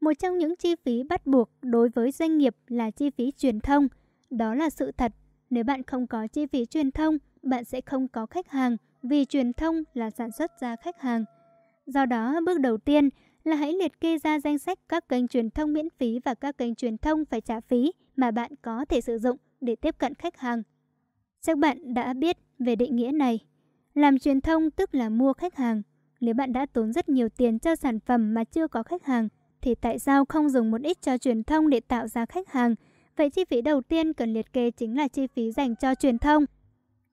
Một trong những chi phí bắt buộc đối với doanh nghiệp là chi phí truyền thông. Đó là sự thật. Nếu bạn không có chi phí truyền thông, bạn sẽ không có khách hàng vì truyền thông là sản xuất ra khách hàng. Do đó, bước đầu tiên là hãy liệt kê ra danh sách các kênh truyền thông miễn phí và các kênh truyền thông phải trả phí mà bạn có thể sử dụng để tiếp cận khách hàng. Chắc bạn đã biết về định nghĩa này. Làm truyền thông tức là mua khách hàng. Nếu bạn đã tốn rất nhiều tiền cho sản phẩm mà chưa có khách hàng, thì tại sao không dùng một ít cho truyền thông để tạo ra khách hàng? Vậy chi phí đầu tiên cần liệt kê chính là chi phí dành cho truyền thông.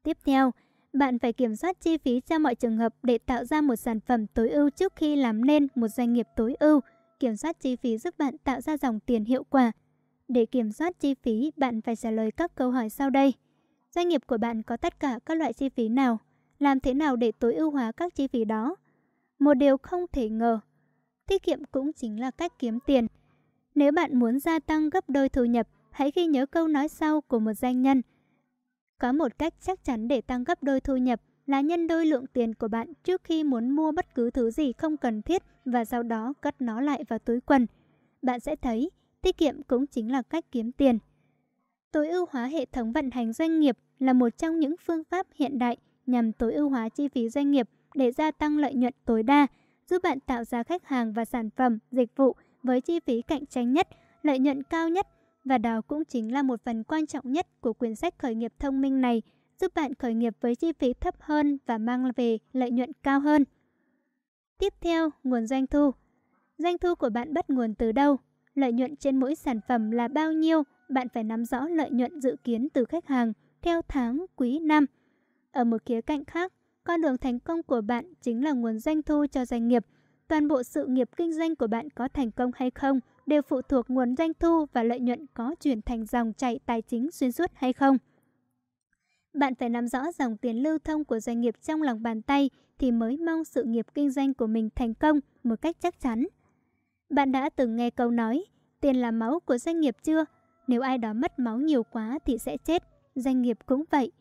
Tiếp theo, bạn phải kiểm soát chi phí cho mọi trường hợp để tạo ra một sản phẩm tối ưu trước khi làm nên một doanh nghiệp tối ưu. Kiểm soát chi phí giúp bạn tạo ra dòng tiền hiệu quả. Để kiểm soát chi phí, bạn phải trả lời các câu hỏi sau đây. Doanh nghiệp của bạn có tất cả các loại chi phí nào? Làm thế nào để tối ưu hóa các chi phí đó? Một điều không thể ngờ, tiết kiệm cũng chính là cách kiếm tiền. Nếu bạn muốn gia tăng gấp đôi thu nhập, hãy ghi nhớ câu nói sau của một doanh nhân – có một cách chắc chắn để tăng gấp đôi thu nhập là nhân đôi lượng tiền của bạn trước khi muốn mua bất cứ thứ gì không cần thiết và sau đó cất nó lại vào túi quần. Bạn sẽ thấy tiết kiệm cũng chính là cách kiếm tiền. Tối ưu hóa hệ thống vận hành doanh nghiệp là một trong những phương pháp hiện đại nhằm tối ưu hóa chi phí doanh nghiệp để gia tăng lợi nhuận tối đa, giúp bạn tạo ra khách hàng và sản phẩm, dịch vụ với chi phí cạnh tranh nhất, lợi nhuận cao nhất và đó cũng chính là một phần quan trọng nhất của quyển sách khởi nghiệp thông minh này, giúp bạn khởi nghiệp với chi phí thấp hơn và mang về lợi nhuận cao hơn. Tiếp theo, nguồn doanh thu. Doanh thu của bạn bắt nguồn từ đâu? Lợi nhuận trên mỗi sản phẩm là bao nhiêu? Bạn phải nắm rõ lợi nhuận dự kiến từ khách hàng theo tháng, quý, năm. Ở một khía cạnh khác, con đường thành công của bạn chính là nguồn doanh thu cho doanh nghiệp. Toàn bộ sự nghiệp kinh doanh của bạn có thành công hay không – đều phụ thuộc nguồn doanh thu và lợi nhuận có chuyển thành dòng chảy tài chính xuyên suốt hay không. Bạn phải nắm rõ dòng tiền lưu thông của doanh nghiệp trong lòng bàn tay thì mới mong sự nghiệp kinh doanh của mình thành công một cách chắc chắn. Bạn đã từng nghe câu nói, tiền là máu của doanh nghiệp chưa? Nếu ai đó mất máu nhiều quá thì sẽ chết, doanh nghiệp cũng vậy.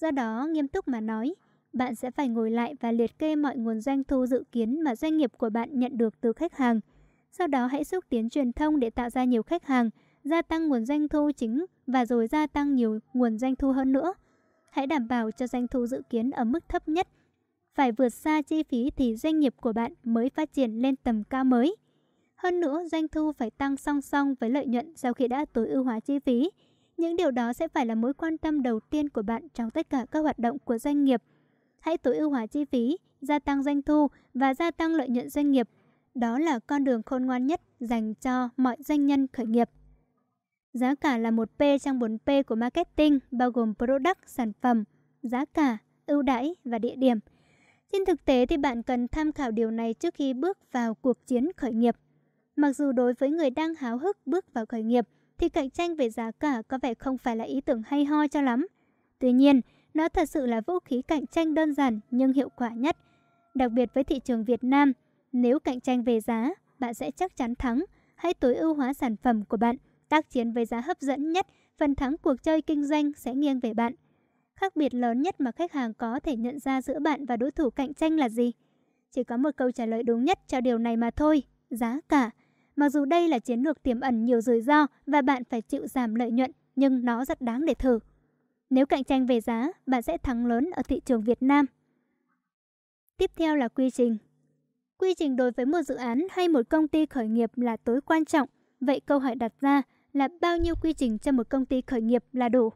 Do đó, nghiêm túc mà nói, bạn sẽ phải ngồi lại và liệt kê mọi nguồn doanh thu dự kiến mà doanh nghiệp của bạn nhận được từ khách hàng – sau đó hãy xúc tiến truyền thông để tạo ra nhiều khách hàng, gia tăng nguồn doanh thu chính và rồi gia tăng nhiều nguồn doanh thu hơn nữa. Hãy đảm bảo cho doanh thu dự kiến ở mức thấp nhất. Phải vượt xa chi phí thì doanh nghiệp của bạn mới phát triển lên tầm cao mới. Hơn nữa, doanh thu phải tăng song song với lợi nhuận sau khi đã tối ưu hóa chi phí. Những điều đó sẽ phải là mối quan tâm đầu tiên của bạn trong tất cả các hoạt động của doanh nghiệp. Hãy tối ưu hóa chi phí, gia tăng doanh thu và gia tăng lợi nhuận doanh nghiệp đó là con đường khôn ngoan nhất dành cho mọi doanh nhân khởi nghiệp. Giá cả là một P trong 4P của marketing, bao gồm product, sản phẩm, giá cả, ưu đãi và địa điểm. Trên thực tế thì bạn cần tham khảo điều này trước khi bước vào cuộc chiến khởi nghiệp. Mặc dù đối với người đang háo hức bước vào khởi nghiệp thì cạnh tranh về giá cả có vẻ không phải là ý tưởng hay ho cho lắm. Tuy nhiên, nó thật sự là vũ khí cạnh tranh đơn giản nhưng hiệu quả nhất. Đặc biệt với thị trường Việt Nam, nếu cạnh tranh về giá, bạn sẽ chắc chắn thắng. Hãy tối ưu hóa sản phẩm của bạn, tác chiến với giá hấp dẫn nhất, phần thắng cuộc chơi kinh doanh sẽ nghiêng về bạn. Khác biệt lớn nhất mà khách hàng có thể nhận ra giữa bạn và đối thủ cạnh tranh là gì? Chỉ có một câu trả lời đúng nhất cho điều này mà thôi, giá cả. Mặc dù đây là chiến lược tiềm ẩn nhiều rủi ro và bạn phải chịu giảm lợi nhuận, nhưng nó rất đáng để thử. Nếu cạnh tranh về giá, bạn sẽ thắng lớn ở thị trường Việt Nam. Tiếp theo là quy trình. Quy trình đối với một dự án hay một công ty khởi nghiệp là tối quan trọng. Vậy câu hỏi đặt ra là bao nhiêu quy trình cho một công ty khởi nghiệp là đủ?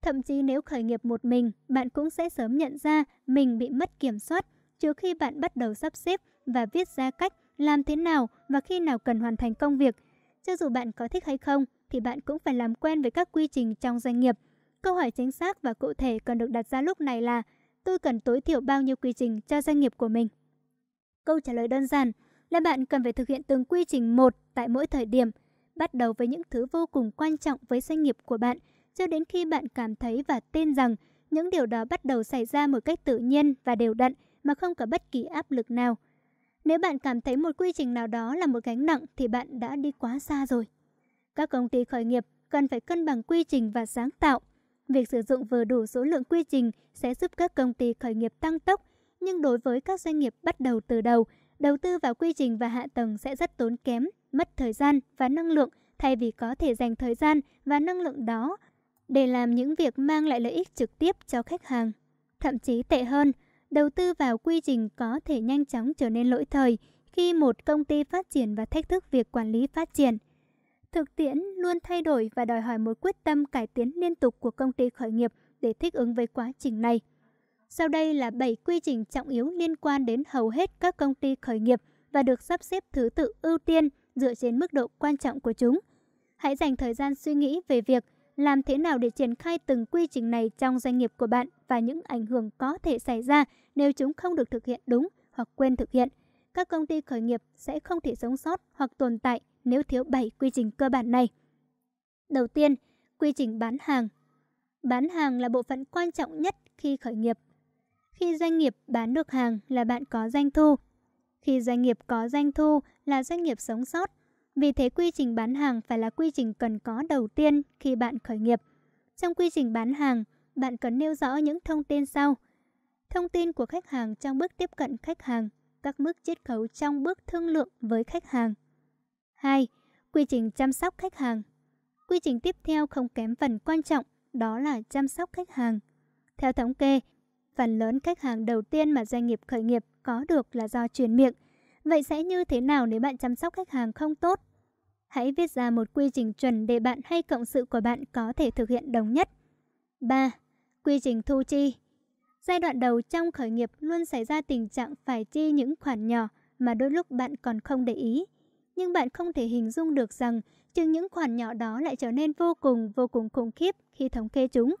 Thậm chí nếu khởi nghiệp một mình, bạn cũng sẽ sớm nhận ra mình bị mất kiểm soát trước khi bạn bắt đầu sắp xếp và viết ra cách làm thế nào và khi nào cần hoàn thành công việc. Cho dù bạn có thích hay không, thì bạn cũng phải làm quen với các quy trình trong doanh nghiệp. Câu hỏi chính xác và cụ thể cần được đặt ra lúc này là tôi cần tối thiểu bao nhiêu quy trình cho doanh nghiệp của mình? Câu trả lời đơn giản là bạn cần phải thực hiện từng quy trình một tại mỗi thời điểm, bắt đầu với những thứ vô cùng quan trọng với doanh nghiệp của bạn, cho đến khi bạn cảm thấy và tin rằng những điều đó bắt đầu xảy ra một cách tự nhiên và đều đặn mà không có bất kỳ áp lực nào. Nếu bạn cảm thấy một quy trình nào đó là một gánh nặng thì bạn đã đi quá xa rồi. Các công ty khởi nghiệp cần phải cân bằng quy trình và sáng tạo. Việc sử dụng vừa đủ số lượng quy trình sẽ giúp các công ty khởi nghiệp tăng tốc, nhưng đối với các doanh nghiệp bắt đầu từ đầu, đầu tư vào quy trình và hạ tầng sẽ rất tốn kém, mất thời gian và năng lượng thay vì có thể dành thời gian và năng lượng đó để làm những việc mang lại lợi ích trực tiếp cho khách hàng. Thậm chí tệ hơn, đầu tư vào quy trình có thể nhanh chóng trở nên lỗi thời khi một công ty phát triển và thách thức việc quản lý phát triển. Thực tiễn luôn thay đổi và đòi hỏi một quyết tâm cải tiến liên tục của công ty khởi nghiệp để thích ứng với quá trình này. Sau đây là 7 quy trình trọng yếu liên quan đến hầu hết các công ty khởi nghiệp và được sắp xếp thứ tự ưu tiên dựa trên mức độ quan trọng của chúng. Hãy dành thời gian suy nghĩ về việc làm thế nào để triển khai từng quy trình này trong doanh nghiệp của bạn và những ảnh hưởng có thể xảy ra nếu chúng không được thực hiện đúng hoặc quên thực hiện. Các công ty khởi nghiệp sẽ không thể sống sót hoặc tồn tại nếu thiếu 7 quy trình cơ bản này. Đầu tiên, quy trình bán hàng. Bán hàng là bộ phận quan trọng nhất khi khởi nghiệp. Khi doanh nghiệp bán được hàng là bạn có doanh thu. Khi doanh nghiệp có doanh thu là doanh nghiệp sống sót. Vì thế quy trình bán hàng phải là quy trình cần có đầu tiên khi bạn khởi nghiệp. Trong quy trình bán hàng, bạn cần nêu rõ những thông tin sau. Thông tin của khách hàng trong bước tiếp cận khách hàng, các mức chiết khấu trong bước thương lượng với khách hàng. 2. Quy trình chăm sóc khách hàng. Quy trình tiếp theo không kém phần quan trọng, đó là chăm sóc khách hàng. Theo thống kê, phần lớn khách hàng đầu tiên mà doanh nghiệp khởi nghiệp có được là do truyền miệng. Vậy sẽ như thế nào nếu bạn chăm sóc khách hàng không tốt? Hãy viết ra một quy trình chuẩn để bạn hay cộng sự của bạn có thể thực hiện đồng nhất. 3. Quy trình thu chi. Giai đoạn đầu trong khởi nghiệp luôn xảy ra tình trạng phải chi những khoản nhỏ mà đôi lúc bạn còn không để ý. Nhưng bạn không thể hình dung được rằng chừng những khoản nhỏ đó lại trở nên vô cùng vô cùng khủng khiếp khi thống kê chúng.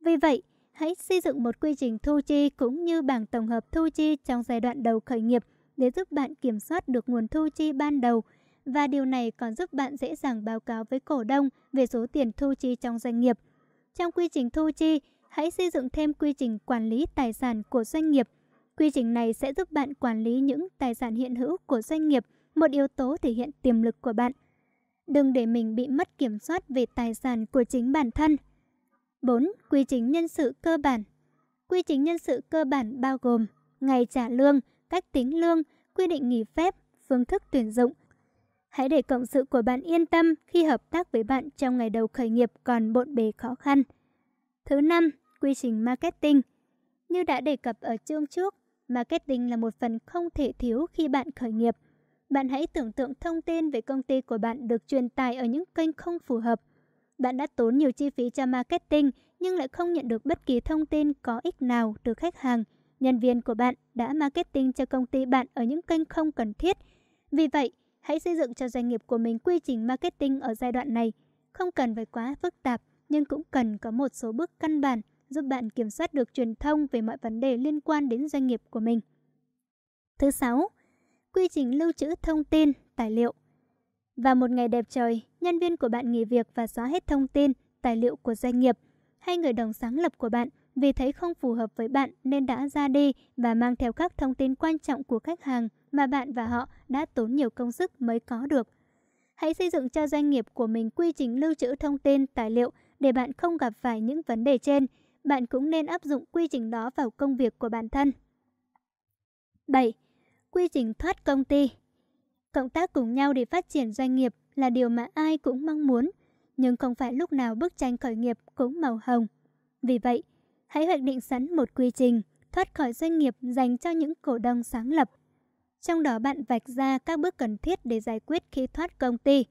Vì vậy, hãy xây dựng một quy trình thu chi cũng như bảng tổng hợp thu chi trong giai đoạn đầu khởi nghiệp để giúp bạn kiểm soát được nguồn thu chi ban đầu và điều này còn giúp bạn dễ dàng báo cáo với cổ đông về số tiền thu chi trong doanh nghiệp. Trong quy trình thu chi, hãy xây dựng thêm quy trình quản lý tài sản của doanh nghiệp. Quy trình này sẽ giúp bạn quản lý những tài sản hiện hữu của doanh nghiệp, một yếu tố thể hiện tiềm lực của bạn. Đừng để mình bị mất kiểm soát về tài sản của chính bản thân. 4. Quy trình nhân sự cơ bản Quy trình nhân sự cơ bản bao gồm ngày trả lương, cách tính lương, quy định nghỉ phép, phương thức tuyển dụng. Hãy để cộng sự của bạn yên tâm khi hợp tác với bạn trong ngày đầu khởi nghiệp còn bộn bề khó khăn. Thứ năm, quy trình marketing. Như đã đề cập ở chương trước, marketing là một phần không thể thiếu khi bạn khởi nghiệp. Bạn hãy tưởng tượng thông tin về công ty của bạn được truyền tải ở những kênh không phù hợp. Bạn đã tốn nhiều chi phí cho marketing nhưng lại không nhận được bất kỳ thông tin có ích nào từ khách hàng. Nhân viên của bạn đã marketing cho công ty bạn ở những kênh không cần thiết. Vì vậy, hãy xây dựng cho doanh nghiệp của mình quy trình marketing ở giai đoạn này. Không cần phải quá phức tạp, nhưng cũng cần có một số bước căn bản giúp bạn kiểm soát được truyền thông về mọi vấn đề liên quan đến doanh nghiệp của mình. Thứ sáu, quy trình lưu trữ thông tin, tài liệu. Và một ngày đẹp trời, nhân viên của bạn nghỉ việc và xóa hết thông tin, tài liệu của doanh nghiệp. Hay người đồng sáng lập của bạn vì thấy không phù hợp với bạn nên đã ra đi và mang theo các thông tin quan trọng của khách hàng mà bạn và họ đã tốn nhiều công sức mới có được. Hãy xây dựng cho doanh nghiệp của mình quy trình lưu trữ thông tin, tài liệu để bạn không gặp phải những vấn đề trên. Bạn cũng nên áp dụng quy trình đó vào công việc của bản thân. 7. Quy trình thoát công ty Cộng tác cùng nhau để phát triển doanh nghiệp là điều mà ai cũng mong muốn, nhưng không phải lúc nào bức tranh khởi nghiệp cũng màu hồng. Vì vậy, hãy hoạch định sẵn một quy trình thoát khỏi doanh nghiệp dành cho những cổ đông sáng lập. Trong đó bạn vạch ra các bước cần thiết để giải quyết khi thoát công ty.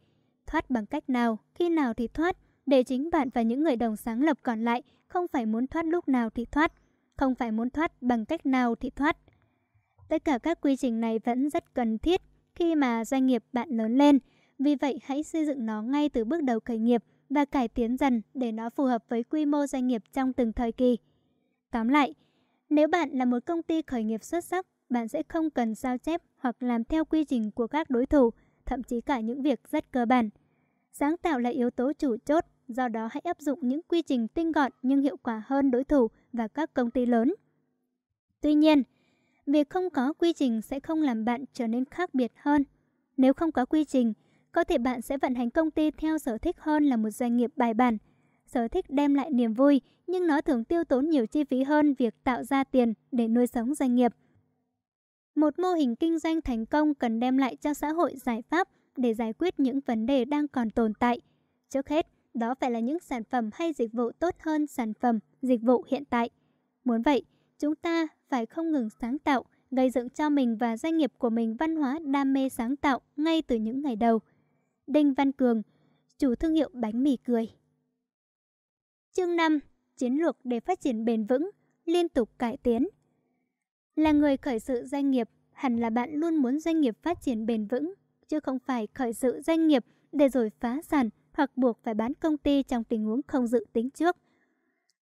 Thoát bằng cách nào, khi nào thì thoát, để chính bạn và những người đồng sáng lập còn lại không phải muốn thoát lúc nào thì thoát, không phải muốn thoát bằng cách nào thì thoát. Tất cả các quy trình này vẫn rất cần thiết khi mà doanh nghiệp bạn lớn lên. Vì vậy hãy xây dựng nó ngay từ bước đầu khởi nghiệp và cải tiến dần để nó phù hợp với quy mô doanh nghiệp trong từng thời kỳ. Tóm lại, nếu bạn là một công ty khởi nghiệp xuất sắc, bạn sẽ không cần sao chép hoặc làm theo quy trình của các đối thủ, thậm chí cả những việc rất cơ bản. Sáng tạo là yếu tố chủ chốt, do đó hãy áp dụng những quy trình tinh gọn nhưng hiệu quả hơn đối thủ và các công ty lớn. Tuy nhiên, việc không có quy trình sẽ không làm bạn trở nên khác biệt hơn. Nếu không có quy trình, Có thể bạn sẽ vận hành công ty theo sở thích hơn là một doanh nghiệp bài bản. Sở thích đem lại niềm vui, nhưng nó thường tiêu tốn nhiều chi phí hơn việc tạo ra tiền để nuôi sống doanh nghiệp. Một mô hình kinh doanh thành công cần đem lại cho xã hội giải pháp để giải quyết những vấn đề đang còn tồn tại. Trước hết, đó phải là những sản phẩm hay dịch vụ tốt hơn sản phẩm, dịch vụ hiện tại. Muốn vậy, chúng ta phải không ngừng sáng tạo, gây dựng cho mình và doanh nghiệp của mình văn hóa đam mê sáng tạo ngay từ những ngày đầu. Đinh Văn Cường, chủ thương hiệu bánh mì cười. Chương 5. Chiến lược để phát triển bền vững, liên tục cải tiến. Là người khởi sự doanh nghiệp, hẳn là bạn luôn muốn doanh nghiệp phát triển bền vững, chứ không phải khởi sự doanh nghiệp để rồi phá sản hoặc buộc phải bán công ty trong tình huống không dự tính trước.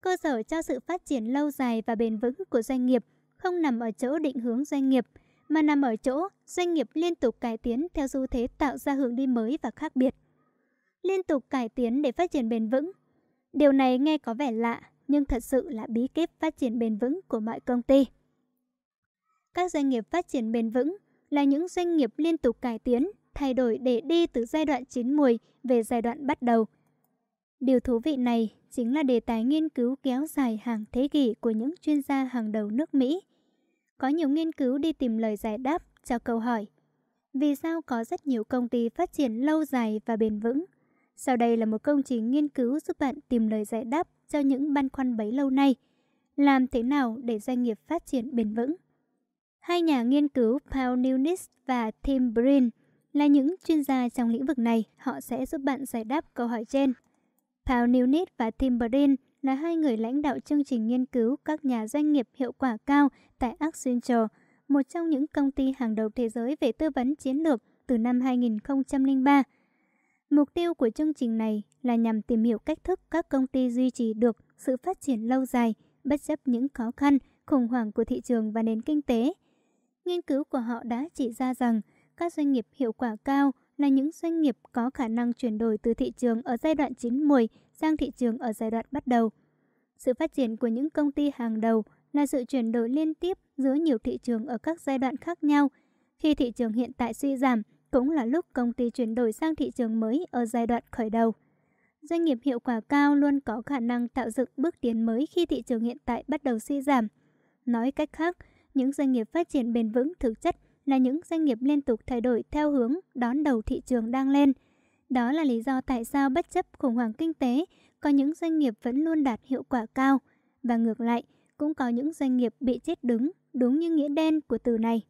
Cơ sở cho sự phát triển lâu dài và bền vững của doanh nghiệp không nằm ở chỗ định hướng doanh nghiệp, mà nằm ở chỗ doanh nghiệp liên tục cải tiến theo xu thế tạo ra hướng đi mới và khác biệt. Liên tục cải tiến để phát triển bền vững. Điều này nghe có vẻ lạ, nhưng thật sự là bí kíp phát triển bền vững của mọi công ty. Các doanh nghiệp phát triển bền vững là những doanh nghiệp liên tục cải tiến, thay đổi để đi từ giai đoạn chín mùi về giai đoạn bắt đầu. Điều thú vị này chính là đề tài nghiên cứu kéo dài hàng thế kỷ của những chuyên gia hàng đầu nước Mỹ. Có nhiều nghiên cứu đi tìm lời giải đáp cho câu hỏi, Vì sao có rất nhiều công ty phát triển lâu dài và bền vững? Sau đây là một công trình nghiên cứu giúp bạn tìm lời giải đáp cho những băn khoăn bấy lâu nay. Làm thế nào để doanh nghiệp phát triển bền vững? Hai nhà nghiên cứu Paul Nunes và Tim Brin là những chuyên gia trong lĩnh vực này. Họ sẽ giúp bạn giải đáp câu hỏi trên. Paul Newnit và Tim Brin là hai người lãnh đạo chương trình nghiên cứu các nhà doanh nghiệp hiệu quả cao tại Accenture, một trong những công ty hàng đầu thế giới về tư vấn chiến lược từ năm 2003. Mục tiêu của chương trình này là nhằm tìm hiểu cách thức các công ty duy trì được sự phát triển lâu dài, bất chấp những khó khăn, khủng hoảng của thị trường và nền kinh tế. Nghiên cứu của họ đã chỉ ra rằng các doanh nghiệp hiệu quả cao là những doanh nghiệp có khả năng chuyển đổi từ thị trường ở giai đoạn chín mùi sang thị trường ở giai đoạn bắt đầu. Sự phát triển của những công ty hàng đầu là sự chuyển đổi liên tiếp giữa nhiều thị trường ở các giai đoạn khác nhau. Khi thị trường hiện tại suy giảm, cũng là lúc công ty chuyển đổi sang thị trường mới ở giai đoạn khởi đầu. Doanh nghiệp hiệu quả cao luôn có khả năng tạo dựng bước tiến mới khi thị trường hiện tại bắt đầu suy giảm. Nói cách khác, những doanh nghiệp phát triển bền vững thực chất là những doanh nghiệp liên tục thay đổi theo hướng đón đầu thị trường đang lên. Đó là lý do tại sao bất chấp khủng hoảng kinh tế, có những doanh nghiệp vẫn luôn đạt hiệu quả cao. Và ngược lại, cũng có những doanh nghiệp bị chết đứng, đúng như nghĩa đen của từ này.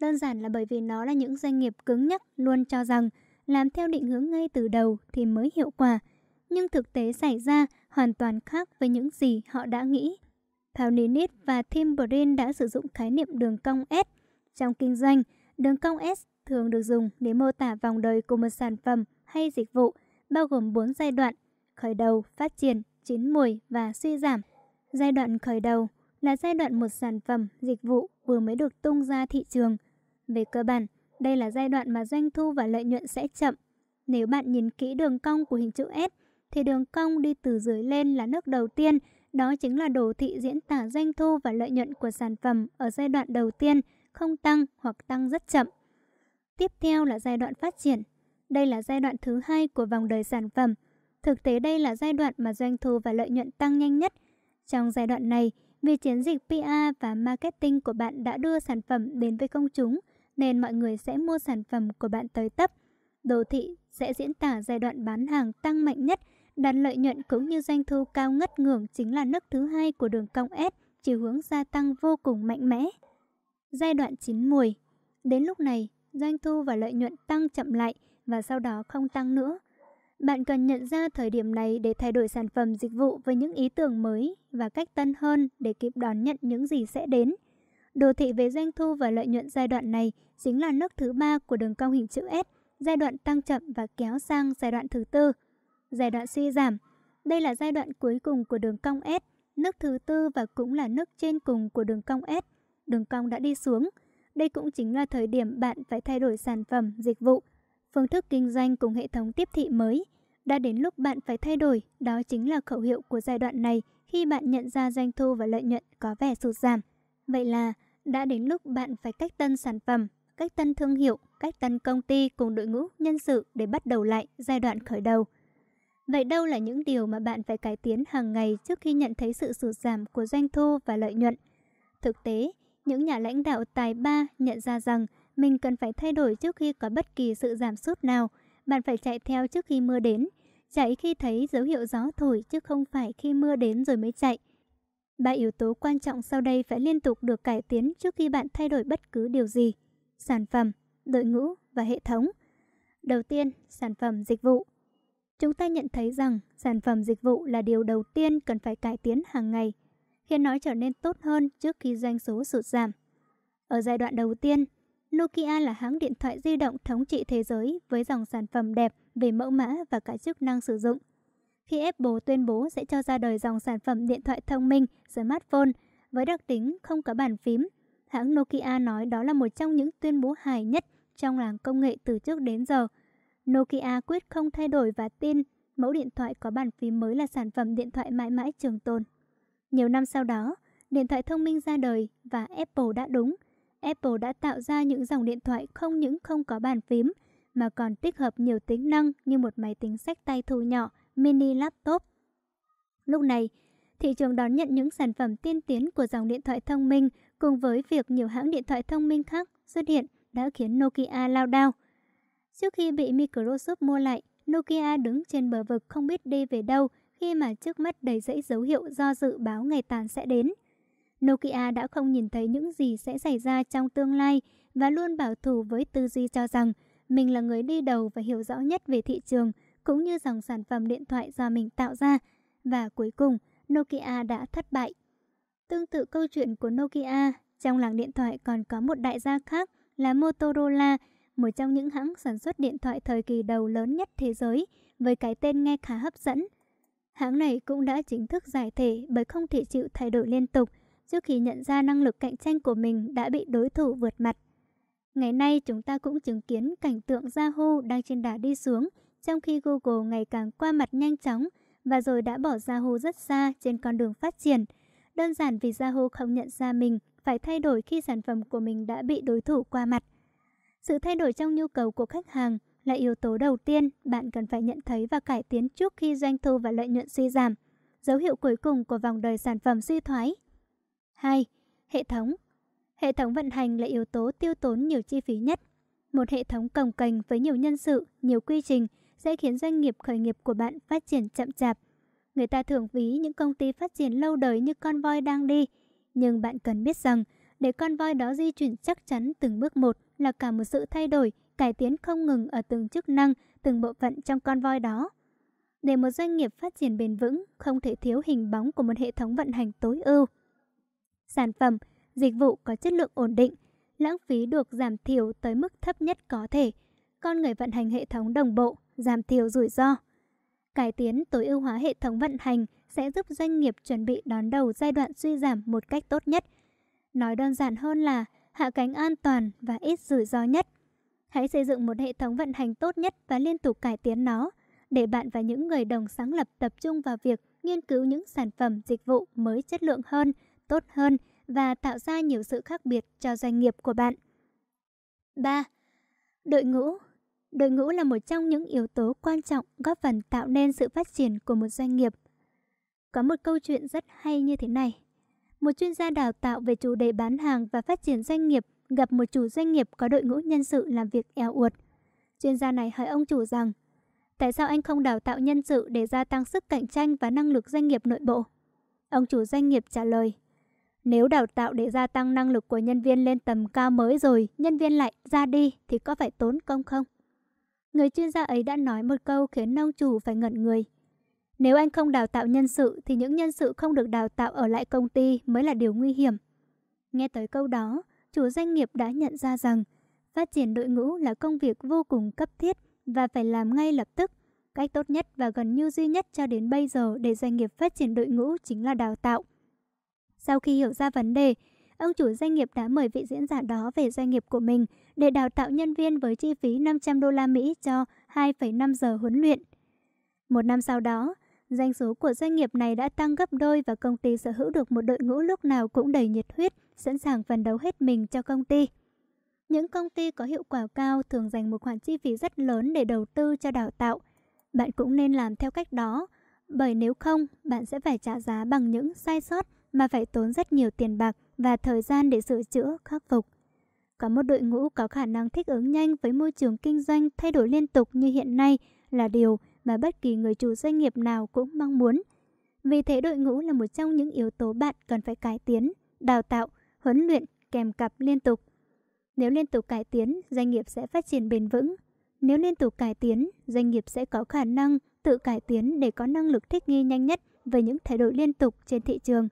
Đơn giản là bởi vì nó là những doanh nghiệp cứng nhắc luôn cho rằng làm theo định hướng ngay từ đầu thì mới hiệu quả. Nhưng thực tế xảy ra hoàn toàn khác với những gì họ đã nghĩ. Paulinit và Tim Brin đã sử dụng khái niệm đường cong S trong kinh doanh, đường cong S thường được dùng để mô tả vòng đời của một sản phẩm hay dịch vụ, bao gồm 4 giai đoạn: khởi đầu, phát triển, chín mùi và suy giảm. Giai đoạn khởi đầu là giai đoạn một sản phẩm, dịch vụ vừa mới được tung ra thị trường. Về cơ bản, đây là giai đoạn mà doanh thu và lợi nhuận sẽ chậm. Nếu bạn nhìn kỹ đường cong của hình chữ S, thì đường cong đi từ dưới lên là nước đầu tiên, đó chính là đồ thị diễn tả doanh thu và lợi nhuận của sản phẩm ở giai đoạn đầu tiên – không tăng hoặc tăng rất chậm. Tiếp theo là giai đoạn phát triển. Đây là giai đoạn thứ hai của vòng đời sản phẩm. Thực tế đây là giai đoạn mà doanh thu và lợi nhuận tăng nhanh nhất. Trong giai đoạn này, vì chiến dịch PR và marketing của bạn đã đưa sản phẩm đến với công chúng, nên mọi người sẽ mua sản phẩm của bạn tới tấp. Đồ thị sẽ diễn tả giai đoạn bán hàng tăng mạnh nhất, đạt lợi nhuận cũng như doanh thu cao ngất ngưỡng chính là nấc thứ hai của đường cong S, chiều hướng gia tăng vô cùng mạnh mẽ. Giai đoạn chín mùi. Đến lúc này, doanh thu và lợi nhuận tăng chậm lại và sau đó không tăng nữa. Bạn cần nhận ra thời điểm này để thay đổi sản phẩm dịch vụ với những ý tưởng mới và cách tân hơn để kịp đón nhận những gì sẽ đến. Đồ thị về doanh thu và lợi nhuận giai đoạn này chính là nước thứ ba của đường cong hình chữ S, giai đoạn tăng chậm và kéo sang giai đoạn thứ tư. Giai đoạn suy giảm. Đây là giai đoạn cuối cùng của đường cong S, nước thứ tư và cũng là nước trên cùng của đường cong S đường cong đã đi xuống. Đây cũng chính là thời điểm bạn phải thay đổi sản phẩm, dịch vụ, phương thức kinh doanh cùng hệ thống tiếp thị mới. Đã đến lúc bạn phải thay đổi, đó chính là khẩu hiệu của giai đoạn này khi bạn nhận ra doanh thu và lợi nhuận có vẻ sụt giảm. Vậy là đã đến lúc bạn phải cách tân sản phẩm, cách tân thương hiệu, cách tân công ty cùng đội ngũ nhân sự để bắt đầu lại giai đoạn khởi đầu. Vậy đâu là những điều mà bạn phải cải tiến hàng ngày trước khi nhận thấy sự sụt giảm của doanh thu và lợi nhuận? Thực tế, những nhà lãnh đạo tài ba nhận ra rằng mình cần phải thay đổi trước khi có bất kỳ sự giảm sút nào. Bạn phải chạy theo trước khi mưa đến, chạy khi thấy dấu hiệu gió thổi chứ không phải khi mưa đến rồi mới chạy. Ba yếu tố quan trọng sau đây phải liên tục được cải tiến trước khi bạn thay đổi bất cứ điều gì. Sản phẩm, đội ngũ và hệ thống. Đầu tiên, sản phẩm dịch vụ. Chúng ta nhận thấy rằng sản phẩm dịch vụ là điều đầu tiên cần phải cải tiến hàng ngày, khiến nó trở nên tốt hơn trước khi doanh số sụt giảm. Ở giai đoạn đầu tiên, Nokia là hãng điện thoại di động thống trị thế giới với dòng sản phẩm đẹp về mẫu mã và cả chức năng sử dụng. Khi Apple tuyên bố sẽ cho ra đời dòng sản phẩm điện thoại thông minh smartphone với đặc tính không có bàn phím, hãng Nokia nói đó là một trong những tuyên bố hài nhất trong làng công nghệ từ trước đến giờ. Nokia quyết không thay đổi và tin mẫu điện thoại có bàn phím mới là sản phẩm điện thoại mãi mãi trường tồn. Nhiều năm sau đó, điện thoại thông minh ra đời và Apple đã đúng. Apple đã tạo ra những dòng điện thoại không những không có bàn phím mà còn tích hợp nhiều tính năng như một máy tính sách tay thu nhỏ, mini laptop. Lúc này, thị trường đón nhận những sản phẩm tiên tiến của dòng điện thoại thông minh cùng với việc nhiều hãng điện thoại thông minh khác xuất hiện đã khiến Nokia lao đao. Trước khi bị Microsoft mua lại, Nokia đứng trên bờ vực không biết đi về đâu khi mà trước mắt đầy dẫy dấu hiệu do dự báo ngày tàn sẽ đến. Nokia đã không nhìn thấy những gì sẽ xảy ra trong tương lai và luôn bảo thủ với tư duy cho rằng mình là người đi đầu và hiểu rõ nhất về thị trường cũng như dòng sản phẩm điện thoại do mình tạo ra. Và cuối cùng, Nokia đã thất bại. Tương tự câu chuyện của Nokia, trong làng điện thoại còn có một đại gia khác là Motorola, một trong những hãng sản xuất điện thoại thời kỳ đầu lớn nhất thế giới, với cái tên nghe khá hấp dẫn. Hãng này cũng đã chính thức giải thể bởi không thể chịu thay đổi liên tục trước khi nhận ra năng lực cạnh tranh của mình đã bị đối thủ vượt mặt. Ngày nay chúng ta cũng chứng kiến cảnh tượng Yahoo đang trên đà đi xuống, trong khi Google ngày càng qua mặt nhanh chóng và rồi đã bỏ Yahoo rất xa trên con đường phát triển. Đơn giản vì Yahoo không nhận ra mình phải thay đổi khi sản phẩm của mình đã bị đối thủ qua mặt. Sự thay đổi trong nhu cầu của khách hàng là yếu tố đầu tiên bạn cần phải nhận thấy và cải tiến trước khi doanh thu và lợi nhuận suy giảm. Dấu hiệu cuối cùng của vòng đời sản phẩm suy thoái. 2. Hệ thống Hệ thống vận hành là yếu tố tiêu tốn nhiều chi phí nhất. Một hệ thống cồng kềnh với nhiều nhân sự, nhiều quy trình sẽ khiến doanh nghiệp khởi nghiệp của bạn phát triển chậm chạp. Người ta thường ví những công ty phát triển lâu đời như con voi đang đi, nhưng bạn cần biết rằng để con voi đó di chuyển chắc chắn từng bước một là cả một sự thay đổi, cải tiến không ngừng ở từng chức năng, từng bộ phận trong con voi đó. Để một doanh nghiệp phát triển bền vững, không thể thiếu hình bóng của một hệ thống vận hành tối ưu. Sản phẩm, dịch vụ có chất lượng ổn định, lãng phí được giảm thiểu tới mức thấp nhất có thể. Con người vận hành hệ thống đồng bộ, giảm thiểu rủi ro. Cải tiến tối ưu hóa hệ thống vận hành sẽ giúp doanh nghiệp chuẩn bị đón đầu giai đoạn suy giảm một cách tốt nhất. Nói đơn giản hơn là hạ cánh an toàn và ít rủi ro nhất. Hãy xây dựng một hệ thống vận hành tốt nhất và liên tục cải tiến nó, để bạn và những người đồng sáng lập tập trung vào việc nghiên cứu những sản phẩm dịch vụ mới chất lượng hơn, tốt hơn và tạo ra nhiều sự khác biệt cho doanh nghiệp của bạn. 3. Đội ngũ Đội ngũ là một trong những yếu tố quan trọng góp phần tạo nên sự phát triển của một doanh nghiệp. Có một câu chuyện rất hay như thế này. Một chuyên gia đào tạo về chủ đề bán hàng và phát triển doanh nghiệp gặp một chủ doanh nghiệp có đội ngũ nhân sự làm việc eo uột. Chuyên gia này hỏi ông chủ rằng, tại sao anh không đào tạo nhân sự để gia tăng sức cạnh tranh và năng lực doanh nghiệp nội bộ? Ông chủ doanh nghiệp trả lời, nếu đào tạo để gia tăng năng lực của nhân viên lên tầm cao mới rồi, nhân viên lại ra đi thì có phải tốn công không? Người chuyên gia ấy đã nói một câu khiến ông chủ phải ngẩn người. Nếu anh không đào tạo nhân sự thì những nhân sự không được đào tạo ở lại công ty mới là điều nguy hiểm. Nghe tới câu đó, chủ doanh nghiệp đã nhận ra rằng phát triển đội ngũ là công việc vô cùng cấp thiết và phải làm ngay lập tức. Cách tốt nhất và gần như duy nhất cho đến bây giờ để doanh nghiệp phát triển đội ngũ chính là đào tạo. Sau khi hiểu ra vấn đề, ông chủ doanh nghiệp đã mời vị diễn giả đó về doanh nghiệp của mình để đào tạo nhân viên với chi phí 500 đô la Mỹ cho 2,5 giờ huấn luyện. Một năm sau đó, doanh số của doanh nghiệp này đã tăng gấp đôi và công ty sở hữu được một đội ngũ lúc nào cũng đầy nhiệt huyết, sẵn sàng phấn đấu hết mình cho công ty. Những công ty có hiệu quả cao thường dành một khoản chi phí rất lớn để đầu tư cho đào tạo. Bạn cũng nên làm theo cách đó, bởi nếu không, bạn sẽ phải trả giá bằng những sai sót mà phải tốn rất nhiều tiền bạc và thời gian để sửa chữa, khắc phục. Có một đội ngũ có khả năng thích ứng nhanh với môi trường kinh doanh thay đổi liên tục như hiện nay là điều mà bất kỳ người chủ doanh nghiệp nào cũng mong muốn. Vì thế đội ngũ là một trong những yếu tố bạn cần phải cải tiến, đào tạo, huấn luyện kèm cặp liên tục. Nếu liên tục cải tiến, doanh nghiệp sẽ phát triển bền vững. Nếu liên tục cải tiến, doanh nghiệp sẽ có khả năng tự cải tiến để có năng lực thích nghi nhanh nhất với những thay đổi liên tục trên thị trường.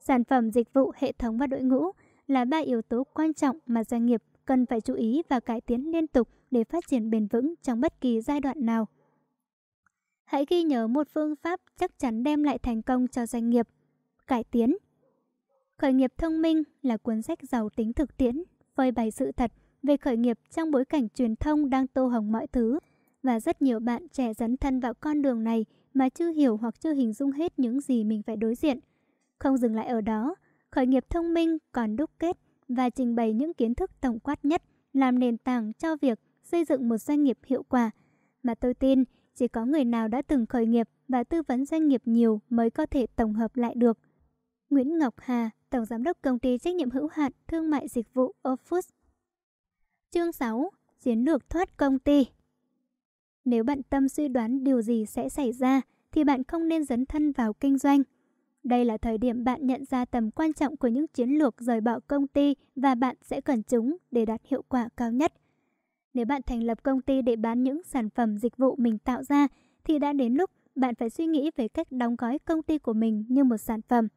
Sản phẩm, dịch vụ, hệ thống và đội ngũ là ba yếu tố quan trọng mà doanh nghiệp cần phải chú ý và cải tiến liên tục để phát triển bền vững trong bất kỳ giai đoạn nào. Hãy ghi nhớ một phương pháp chắc chắn đem lại thành công cho doanh nghiệp. Cải tiến. Khởi nghiệp thông minh là cuốn sách giàu tính thực tiễn, phơi bày sự thật về khởi nghiệp trong bối cảnh truyền thông đang tô hồng mọi thứ và rất nhiều bạn trẻ dấn thân vào con đường này mà chưa hiểu hoặc chưa hình dung hết những gì mình phải đối diện. Không dừng lại ở đó, khởi nghiệp thông minh còn đúc kết và trình bày những kiến thức tổng quát nhất làm nền tảng cho việc xây dựng một doanh nghiệp hiệu quả mà tôi tin chỉ có người nào đã từng khởi nghiệp và tư vấn doanh nghiệp nhiều mới có thể tổng hợp lại được. Nguyễn Ngọc Hà, Tổng Giám đốc Công ty Trách nhiệm hữu hạn Thương mại Dịch vụ Ofus Chương 6. Chiến lược thoát công ty Nếu bạn tâm suy đoán điều gì sẽ xảy ra, thì bạn không nên dấn thân vào kinh doanh. Đây là thời điểm bạn nhận ra tầm quan trọng của những chiến lược rời bỏ công ty và bạn sẽ cần chúng để đạt hiệu quả cao nhất. Nếu bạn thành lập công ty để bán những sản phẩm dịch vụ mình tạo ra, thì đã đến lúc bạn phải suy nghĩ về cách đóng gói công ty của mình như một sản phẩm.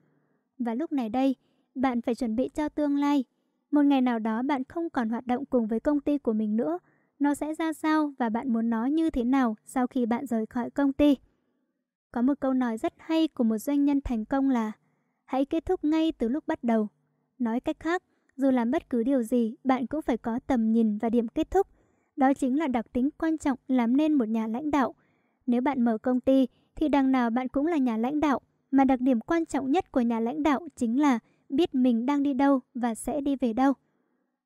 Và lúc này đây, bạn phải chuẩn bị cho tương lai. Một ngày nào đó bạn không còn hoạt động cùng với công ty của mình nữa. Nó sẽ ra sao và bạn muốn nó như thế nào sau khi bạn rời khỏi công ty? Có một câu nói rất hay của một doanh nhân thành công là Hãy kết thúc ngay từ lúc bắt đầu. Nói cách khác, dù làm bất cứ điều gì, bạn cũng phải có tầm nhìn và điểm kết thúc. Đó chính là đặc tính quan trọng làm nên một nhà lãnh đạo. Nếu bạn mở công ty, thì đằng nào bạn cũng là nhà lãnh đạo. Mà đặc điểm quan trọng nhất của nhà lãnh đạo chính là biết mình đang đi đâu và sẽ đi về đâu.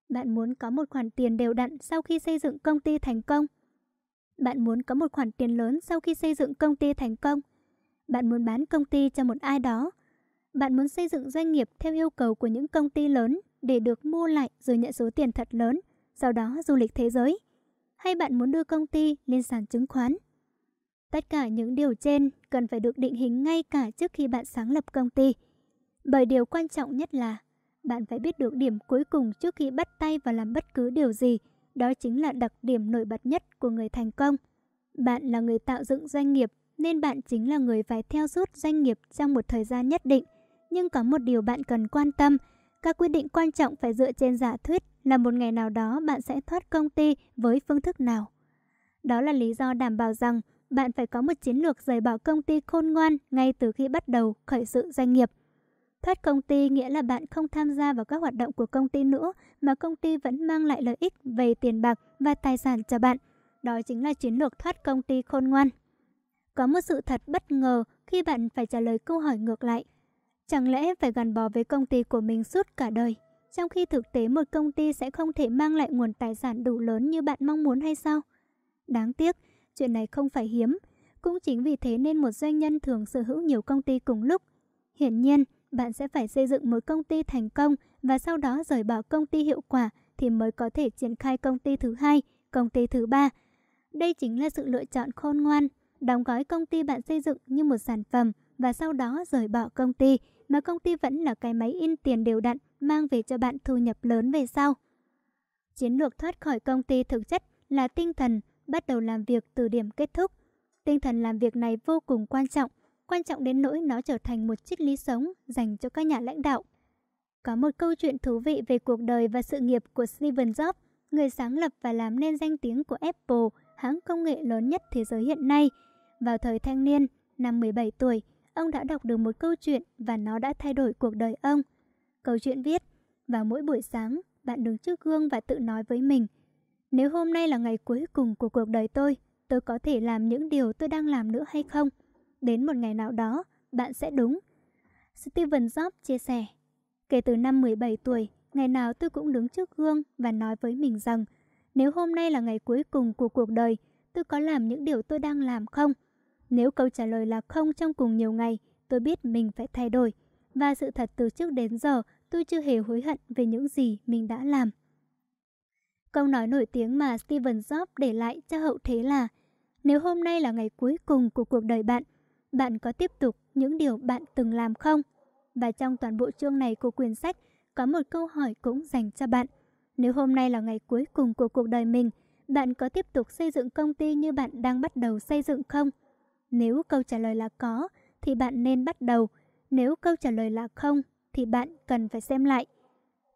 Bạn muốn có một khoản tiền đều đặn sau khi xây dựng công ty thành công. Bạn muốn có một khoản tiền lớn sau khi xây dựng công ty thành công. Bạn muốn bán công ty cho một ai đó. Bạn muốn xây dựng doanh nghiệp theo yêu cầu của những công ty lớn để được mua lại rồi nhận số tiền thật lớn, sau đó du lịch thế giới. Hay bạn muốn đưa công ty lên sàn chứng khoán. Tất cả những điều trên cần phải được định hình ngay cả trước khi bạn sáng lập công ty. Bởi điều quan trọng nhất là bạn phải biết được điểm cuối cùng trước khi bắt tay vào làm bất cứ điều gì. Đó chính là đặc điểm nổi bật nhất của người thành công. Bạn là người tạo dựng doanh nghiệp nên bạn chính là người phải theo suốt doanh nghiệp trong một thời gian nhất định. Nhưng có một điều bạn cần quan tâm, các quyết định quan trọng phải dựa trên giả thuyết là một ngày nào đó bạn sẽ thoát công ty với phương thức nào. Đó là lý do đảm bảo rằng bạn phải có một chiến lược rời bỏ công ty khôn ngoan ngay từ khi bắt đầu khởi sự doanh nghiệp. Thoát công ty nghĩa là bạn không tham gia vào các hoạt động của công ty nữa mà công ty vẫn mang lại lợi ích về tiền bạc và tài sản cho bạn. Đó chính là chiến lược thoát công ty khôn ngoan. Có một sự thật bất ngờ khi bạn phải trả lời câu hỏi ngược lại. Chẳng lẽ phải gắn bó với công ty của mình suốt cả đời, trong khi thực tế một công ty sẽ không thể mang lại nguồn tài sản đủ lớn như bạn mong muốn hay sao? Đáng tiếc, chuyện này không phải hiếm. Cũng chính vì thế nên một doanh nhân thường sở hữu nhiều công ty cùng lúc. Hiển nhiên, bạn sẽ phải xây dựng một công ty thành công và sau đó rời bỏ công ty hiệu quả thì mới có thể triển khai công ty thứ hai, công ty thứ ba. Đây chính là sự lựa chọn khôn ngoan đóng gói công ty bạn xây dựng như một sản phẩm và sau đó rời bỏ công ty mà công ty vẫn là cái máy in tiền đều đặn mang về cho bạn thu nhập lớn về sau. Chiến lược thoát khỏi công ty thực chất là tinh thần bắt đầu làm việc từ điểm kết thúc. Tinh thần làm việc này vô cùng quan trọng, quan trọng đến nỗi nó trở thành một triết lý sống dành cho các nhà lãnh đạo. Có một câu chuyện thú vị về cuộc đời và sự nghiệp của Steve Jobs, người sáng lập và làm nên danh tiếng của Apple, hãng công nghệ lớn nhất thế giới hiện nay – vào thời thanh niên, năm 17 tuổi, ông đã đọc được một câu chuyện và nó đã thay đổi cuộc đời ông. Câu chuyện viết, vào mỗi buổi sáng, bạn đứng trước gương và tự nói với mình, nếu hôm nay là ngày cuối cùng của cuộc đời tôi, tôi có thể làm những điều tôi đang làm nữa hay không? Đến một ngày nào đó, bạn sẽ đúng. Steven Jobs chia sẻ, kể từ năm 17 tuổi, ngày nào tôi cũng đứng trước gương và nói với mình rằng nếu hôm nay là ngày cuối cùng của cuộc đời, tôi có làm những điều tôi đang làm không? Nếu câu trả lời là không trong cùng nhiều ngày, tôi biết mình phải thay đổi. Và sự thật từ trước đến giờ, tôi chưa hề hối hận về những gì mình đã làm. Câu nói nổi tiếng mà Steven Jobs để lại cho hậu thế là Nếu hôm nay là ngày cuối cùng của cuộc đời bạn, bạn có tiếp tục những điều bạn từng làm không? Và trong toàn bộ chương này của quyển sách, có một câu hỏi cũng dành cho bạn. Nếu hôm nay là ngày cuối cùng của cuộc đời mình, bạn có tiếp tục xây dựng công ty như bạn đang bắt đầu xây dựng không? Nếu câu trả lời là có, thì bạn nên bắt đầu. Nếu câu trả lời là không, thì bạn cần phải xem lại.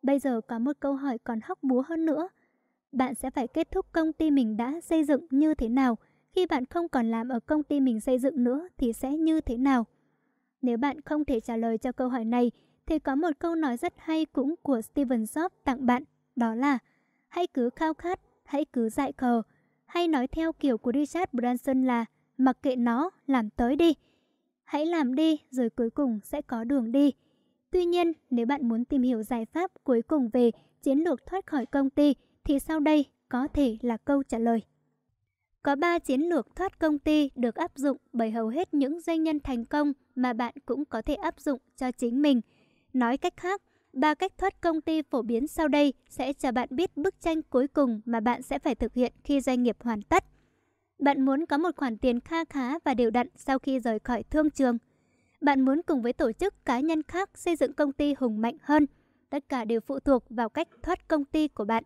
Bây giờ có một câu hỏi còn hóc búa hơn nữa. Bạn sẽ phải kết thúc công ty mình đã xây dựng như thế nào? Khi bạn không còn làm ở công ty mình xây dựng nữa thì sẽ như thế nào? Nếu bạn không thể trả lời cho câu hỏi này, thì có một câu nói rất hay cũng của Steven Jobs tặng bạn, đó là Hãy cứ khao khát, hãy cứ dại khờ. Hay nói theo kiểu của Richard Branson là Mặc kệ nó, làm tới đi. Hãy làm đi rồi cuối cùng sẽ có đường đi. Tuy nhiên, nếu bạn muốn tìm hiểu giải pháp cuối cùng về chiến lược thoát khỏi công ty thì sau đây có thể là câu trả lời. Có 3 chiến lược thoát công ty được áp dụng bởi hầu hết những doanh nhân thành công mà bạn cũng có thể áp dụng cho chính mình. Nói cách khác, ba cách thoát công ty phổ biến sau đây sẽ cho bạn biết bức tranh cuối cùng mà bạn sẽ phải thực hiện khi doanh nghiệp hoàn tất. Bạn muốn có một khoản tiền kha khá và đều đặn sau khi rời khỏi thương trường. Bạn muốn cùng với tổ chức cá nhân khác xây dựng công ty hùng mạnh hơn. Tất cả đều phụ thuộc vào cách thoát công ty của bạn.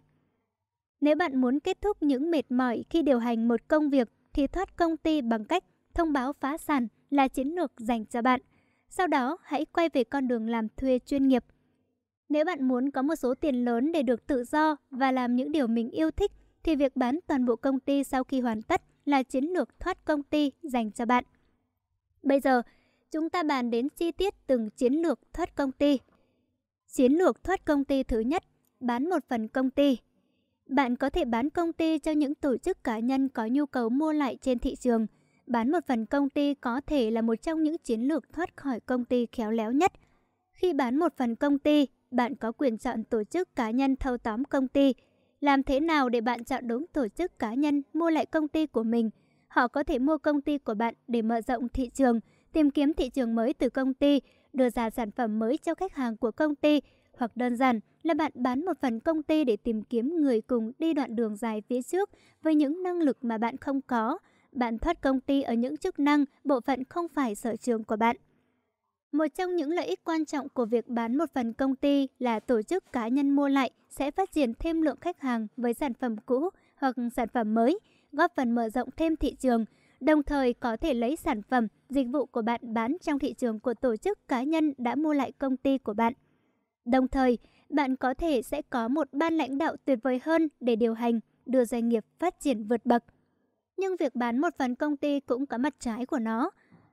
Nếu bạn muốn kết thúc những mệt mỏi khi điều hành một công việc thì thoát công ty bằng cách thông báo phá sản là chiến lược dành cho bạn. Sau đó, hãy quay về con đường làm thuê chuyên nghiệp. Nếu bạn muốn có một số tiền lớn để được tự do và làm những điều mình yêu thích, thì việc bán toàn bộ công ty sau khi hoàn tất là chiến lược thoát công ty dành cho bạn. Bây giờ, chúng ta bàn đến chi tiết từng chiến lược thoát công ty. Chiến lược thoát công ty thứ nhất, bán một phần công ty. Bạn có thể bán công ty cho những tổ chức cá nhân có nhu cầu mua lại trên thị trường. Bán một phần công ty có thể là một trong những chiến lược thoát khỏi công ty khéo léo nhất. Khi bán một phần công ty, bạn có quyền chọn tổ chức cá nhân thâu tóm công ty. Làm thế nào để bạn chọn đúng tổ chức cá nhân mua lại công ty của mình? Họ có thể mua công ty của bạn để mở rộng thị trường, tìm kiếm thị trường mới từ công ty, đưa ra sản phẩm mới cho khách hàng của công ty, hoặc đơn giản là bạn bán một phần công ty để tìm kiếm người cùng đi đoạn đường dài phía trước với những năng lực mà bạn không có. Bạn thoát công ty ở những chức năng, bộ phận không phải sở trường của bạn. Một trong những lợi ích quan trọng của việc bán một phần công ty là tổ chức cá nhân mua lại sẽ phát triển thêm lượng khách hàng với sản phẩm cũ hoặc sản phẩm mới, góp phần mở rộng thêm thị trường, đồng thời có thể lấy sản phẩm, dịch vụ của bạn bán trong thị trường của tổ chức cá nhân đã mua lại công ty của bạn. Đồng thời, bạn có thể sẽ có một ban lãnh đạo tuyệt vời hơn để điều hành, đưa doanh nghiệp phát triển vượt bậc. Nhưng việc bán một phần công ty cũng có mặt trái của nó.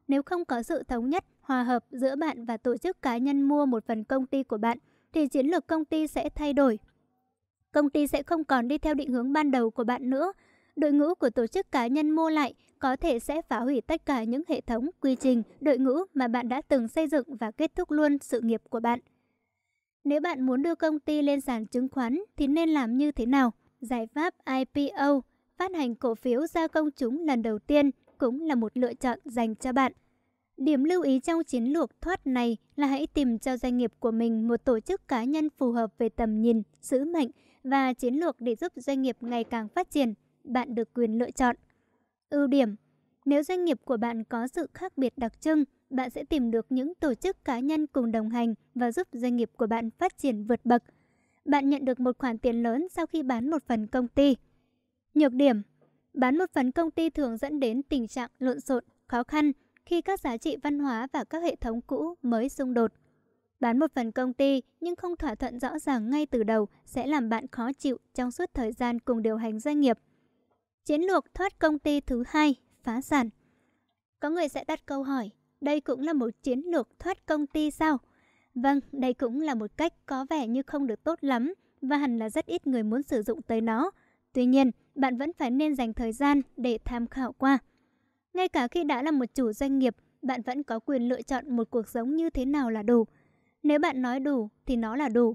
Nếu không có sự thống nhất, hòa hợp giữa bạn và tổ chức cá nhân mua một phần công ty của bạn, thì chiến lược công ty sẽ thay đổi. Công ty sẽ không còn đi theo định hướng ban đầu của bạn nữa. Đội ngũ của tổ chức cá nhân mua lại có thể sẽ phá hủy tất cả những hệ thống, quy trình, đội ngũ mà bạn đã từng xây dựng và kết thúc luôn sự nghiệp của bạn. Nếu bạn muốn đưa công ty lên sàn chứng khoán thì nên làm như thế nào? Giải pháp IPO, phát hành cổ phiếu ra công chúng lần đầu tiên cũng là một lựa chọn dành cho bạn. Điểm lưu ý trong chiến lược thoát này là hãy tìm cho doanh nghiệp của mình một tổ chức cá nhân phù hợp về tầm nhìn, sứ mệnh và chiến lược để giúp doanh nghiệp ngày càng phát triển. Bạn được quyền lựa chọn. Ưu điểm Nếu doanh nghiệp của bạn có sự khác biệt đặc trưng, bạn sẽ tìm được những tổ chức cá nhân cùng đồng hành và giúp doanh nghiệp của bạn phát triển vượt bậc. Bạn nhận được một khoản tiền lớn sau khi bán một phần công ty. Nhược điểm Bán một phần công ty thường dẫn đến tình trạng lộn xộn, khó khăn khi các giá trị văn hóa và các hệ thống cũ mới xung đột. Bán một phần công ty nhưng không thỏa thuận rõ ràng ngay từ đầu sẽ làm bạn khó chịu trong suốt thời gian cùng điều hành doanh nghiệp. Chiến lược thoát công ty thứ hai, phá sản. Có người sẽ đặt câu hỏi, đây cũng là một chiến lược thoát công ty sao? Vâng, đây cũng là một cách có vẻ như không được tốt lắm và hẳn là rất ít người muốn sử dụng tới nó. Tuy nhiên, bạn vẫn phải nên dành thời gian để tham khảo qua. Ngay cả khi đã là một chủ doanh nghiệp, bạn vẫn có quyền lựa chọn một cuộc sống như thế nào là đủ. Nếu bạn nói đủ thì nó là đủ.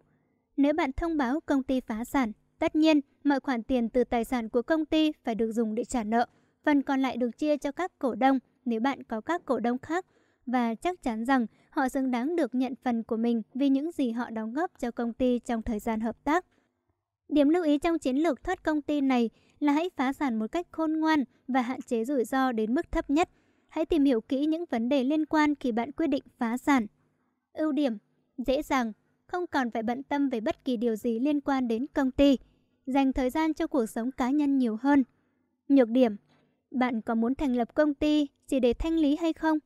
Nếu bạn thông báo công ty phá sản, tất nhiên mọi khoản tiền từ tài sản của công ty phải được dùng để trả nợ. Phần còn lại được chia cho các cổ đông nếu bạn có các cổ đông khác và chắc chắn rằng họ xứng đáng được nhận phần của mình vì những gì họ đóng góp cho công ty trong thời gian hợp tác. Điểm lưu ý trong chiến lược thoát công ty này là hãy phá sản một cách khôn ngoan và hạn chế rủi ro đến mức thấp nhất. Hãy tìm hiểu kỹ những vấn đề liên quan khi bạn quyết định phá sản. Ưu điểm, dễ dàng, không còn phải bận tâm về bất kỳ điều gì liên quan đến công ty, dành thời gian cho cuộc sống cá nhân nhiều hơn. Nhược điểm, bạn có muốn thành lập công ty chỉ để thanh lý hay không?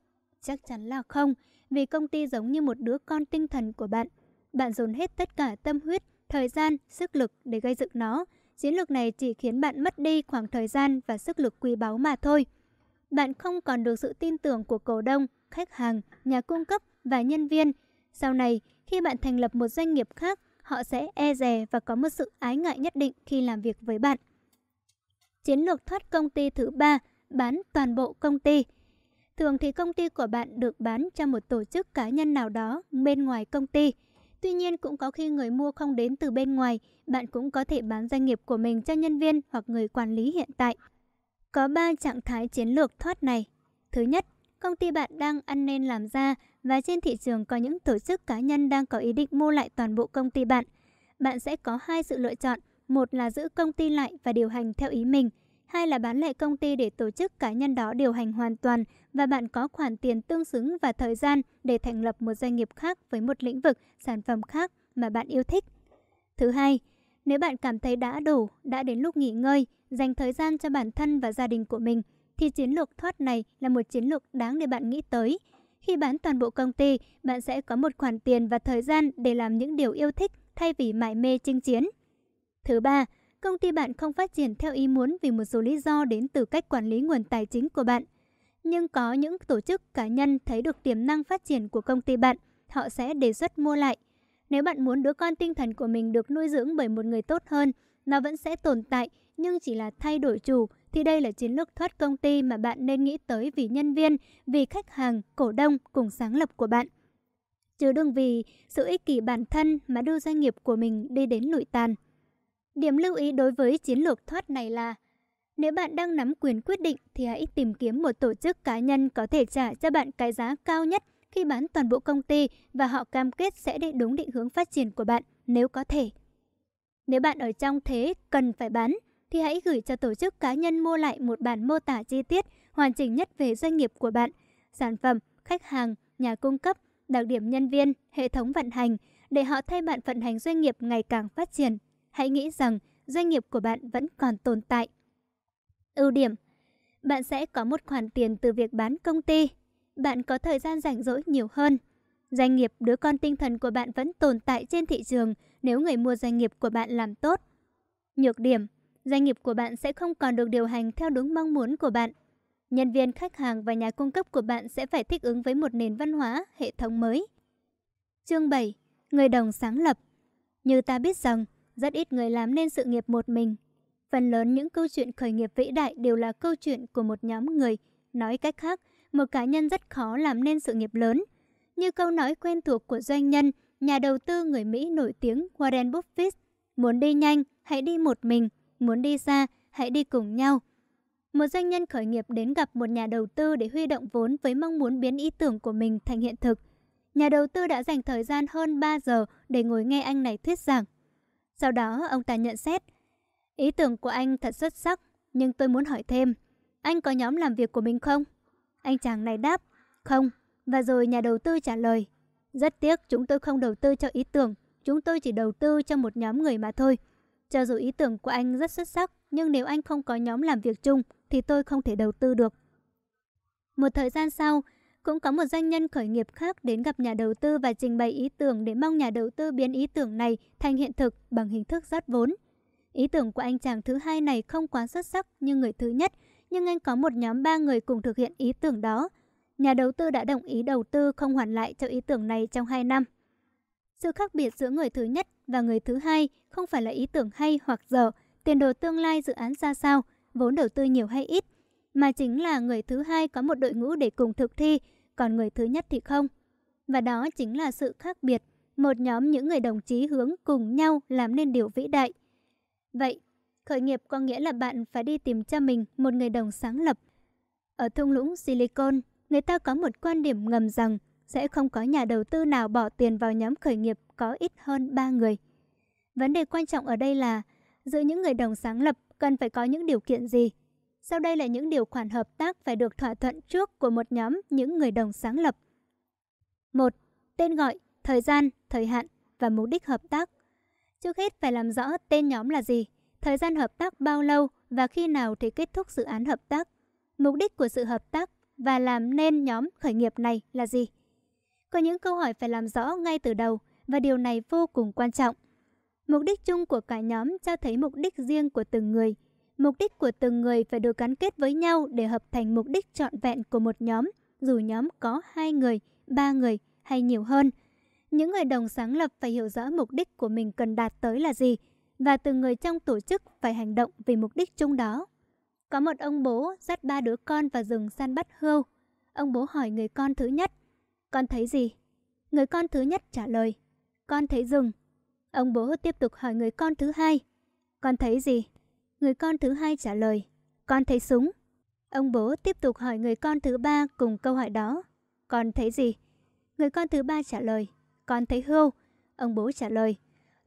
Chắc chắn là không, vì công ty giống như một đứa con tinh thần của bạn. Bạn dồn hết tất cả tâm huyết, thời gian, sức lực để gây dựng nó. Chiến lược này chỉ khiến bạn mất đi khoảng thời gian và sức lực quý báu mà thôi. Bạn không còn được sự tin tưởng của cổ đông, khách hàng, nhà cung cấp và nhân viên. Sau này, khi bạn thành lập một doanh nghiệp khác, họ sẽ e dè và có một sự ái ngại nhất định khi làm việc với bạn. Chiến lược thoát công ty thứ ba, bán toàn bộ công ty. Thường thì công ty của bạn được bán cho một tổ chức cá nhân nào đó bên ngoài công ty. Tuy nhiên cũng có khi người mua không đến từ bên ngoài, bạn cũng có thể bán doanh nghiệp của mình cho nhân viên hoặc người quản lý hiện tại. Có 3 trạng thái chiến lược thoát này. Thứ nhất, công ty bạn đang ăn nên làm ra và trên thị trường có những tổ chức cá nhân đang có ý định mua lại toàn bộ công ty bạn. Bạn sẽ có hai sự lựa chọn, một là giữ công ty lại và điều hành theo ý mình, hai là bán lại công ty để tổ chức cá nhân đó điều hành hoàn toàn và bạn có khoản tiền tương xứng và thời gian để thành lập một doanh nghiệp khác với một lĩnh vực, sản phẩm khác mà bạn yêu thích. Thứ hai, nếu bạn cảm thấy đã đủ, đã đến lúc nghỉ ngơi, dành thời gian cho bản thân và gia đình của mình, thì chiến lược thoát này là một chiến lược đáng để bạn nghĩ tới. Khi bán toàn bộ công ty, bạn sẽ có một khoản tiền và thời gian để làm những điều yêu thích thay vì mải mê chinh chiến. Thứ ba, công ty bạn không phát triển theo ý muốn vì một số lý do đến từ cách quản lý nguồn tài chính của bạn. Nhưng có những tổ chức cá nhân thấy được tiềm năng phát triển của công ty bạn, họ sẽ đề xuất mua lại. Nếu bạn muốn đứa con tinh thần của mình được nuôi dưỡng bởi một người tốt hơn, nó vẫn sẽ tồn tại nhưng chỉ là thay đổi chủ thì đây là chiến lược thoát công ty mà bạn nên nghĩ tới vì nhân viên, vì khách hàng, cổ đông cùng sáng lập của bạn. Chứ đừng vì sự ích kỷ bản thân mà đưa doanh nghiệp của mình đi đến lụi tàn. Điểm lưu ý đối với chiến lược thoát này là nếu bạn đang nắm quyền quyết định thì hãy tìm kiếm một tổ chức cá nhân có thể trả cho bạn cái giá cao nhất khi bán toàn bộ công ty và họ cam kết sẽ đi đúng định hướng phát triển của bạn nếu có thể. Nếu bạn ở trong thế cần phải bán thì hãy gửi cho tổ chức cá nhân mua lại một bản mô tả chi tiết hoàn chỉnh nhất về doanh nghiệp của bạn, sản phẩm, khách hàng, nhà cung cấp, đặc điểm nhân viên, hệ thống vận hành để họ thay bạn vận hành doanh nghiệp ngày càng phát triển hãy nghĩ rằng doanh nghiệp của bạn vẫn còn tồn tại. Ưu điểm Bạn sẽ có một khoản tiền từ việc bán công ty. Bạn có thời gian rảnh rỗi nhiều hơn. Doanh nghiệp đứa con tinh thần của bạn vẫn tồn tại trên thị trường nếu người mua doanh nghiệp của bạn làm tốt. Nhược điểm Doanh nghiệp của bạn sẽ không còn được điều hành theo đúng mong muốn của bạn. Nhân viên, khách hàng và nhà cung cấp của bạn sẽ phải thích ứng với một nền văn hóa, hệ thống mới. Chương 7. Người đồng sáng lập Như ta biết rằng, rất ít người làm nên sự nghiệp một mình. Phần lớn những câu chuyện khởi nghiệp vĩ đại đều là câu chuyện của một nhóm người. Nói cách khác, một cá nhân rất khó làm nên sự nghiệp lớn. Như câu nói quen thuộc của doanh nhân, nhà đầu tư người Mỹ nổi tiếng Warren Buffett, muốn đi nhanh, hãy đi một mình, muốn đi xa, hãy đi cùng nhau. Một doanh nhân khởi nghiệp đến gặp một nhà đầu tư để huy động vốn với mong muốn biến ý tưởng của mình thành hiện thực. Nhà đầu tư đã dành thời gian hơn 3 giờ để ngồi nghe anh này thuyết giảng. Sau đó ông ta nhận xét, ý tưởng của anh thật xuất sắc, nhưng tôi muốn hỏi thêm, anh có nhóm làm việc của mình không? Anh chàng này đáp, không, và rồi nhà đầu tư trả lời, rất tiếc chúng tôi không đầu tư cho ý tưởng, chúng tôi chỉ đầu tư cho một nhóm người mà thôi. Cho dù ý tưởng của anh rất xuất sắc, nhưng nếu anh không có nhóm làm việc chung thì tôi không thể đầu tư được. Một thời gian sau, cũng có một doanh nhân khởi nghiệp khác đến gặp nhà đầu tư và trình bày ý tưởng để mong nhà đầu tư biến ý tưởng này thành hiện thực bằng hình thức rót vốn. Ý tưởng của anh chàng thứ hai này không quá xuất sắc như người thứ nhất, nhưng anh có một nhóm ba người cùng thực hiện ý tưởng đó. Nhà đầu tư đã đồng ý đầu tư không hoàn lại cho ý tưởng này trong 2 năm. Sự khác biệt giữa người thứ nhất và người thứ hai không phải là ý tưởng hay hoặc dở, tiền đồ tương lai dự án ra sao, vốn đầu tư nhiều hay ít, mà chính là người thứ hai có một đội ngũ để cùng thực thi, còn người thứ nhất thì không. Và đó chính là sự khác biệt, một nhóm những người đồng chí hướng cùng nhau làm nên điều vĩ đại. Vậy, khởi nghiệp có nghĩa là bạn phải đi tìm cho mình một người đồng sáng lập. Ở thung lũng Silicon, người ta có một quan điểm ngầm rằng sẽ không có nhà đầu tư nào bỏ tiền vào nhóm khởi nghiệp có ít hơn 3 người. Vấn đề quan trọng ở đây là giữa những người đồng sáng lập cần phải có những điều kiện gì? Sau đây là những điều khoản hợp tác phải được thỏa thuận trước của một nhóm những người đồng sáng lập. 1. Tên gọi, thời gian, thời hạn và mục đích hợp tác. Trước hết phải làm rõ tên nhóm là gì, thời gian hợp tác bao lâu và khi nào thì kết thúc dự án hợp tác, mục đích của sự hợp tác và làm nên nhóm khởi nghiệp này là gì. Có những câu hỏi phải làm rõ ngay từ đầu và điều này vô cùng quan trọng. Mục đích chung của cả nhóm cho thấy mục đích riêng của từng người. Mục đích của từng người phải được gắn kết với nhau để hợp thành mục đích trọn vẹn của một nhóm, dù nhóm có hai người, ba người hay nhiều hơn. Những người đồng sáng lập phải hiểu rõ mục đích của mình cần đạt tới là gì và từng người trong tổ chức phải hành động vì mục đích chung đó. Có một ông bố dắt ba đứa con vào rừng săn bắt hươu. Ông bố hỏi người con thứ nhất, con thấy gì? Người con thứ nhất trả lời, con thấy rừng. Ông bố tiếp tục hỏi người con thứ hai, con thấy gì? Người con thứ hai trả lời, con thấy súng. Ông bố tiếp tục hỏi người con thứ ba cùng câu hỏi đó, con thấy gì? Người con thứ ba trả lời, con thấy hươu. Ông bố trả lời,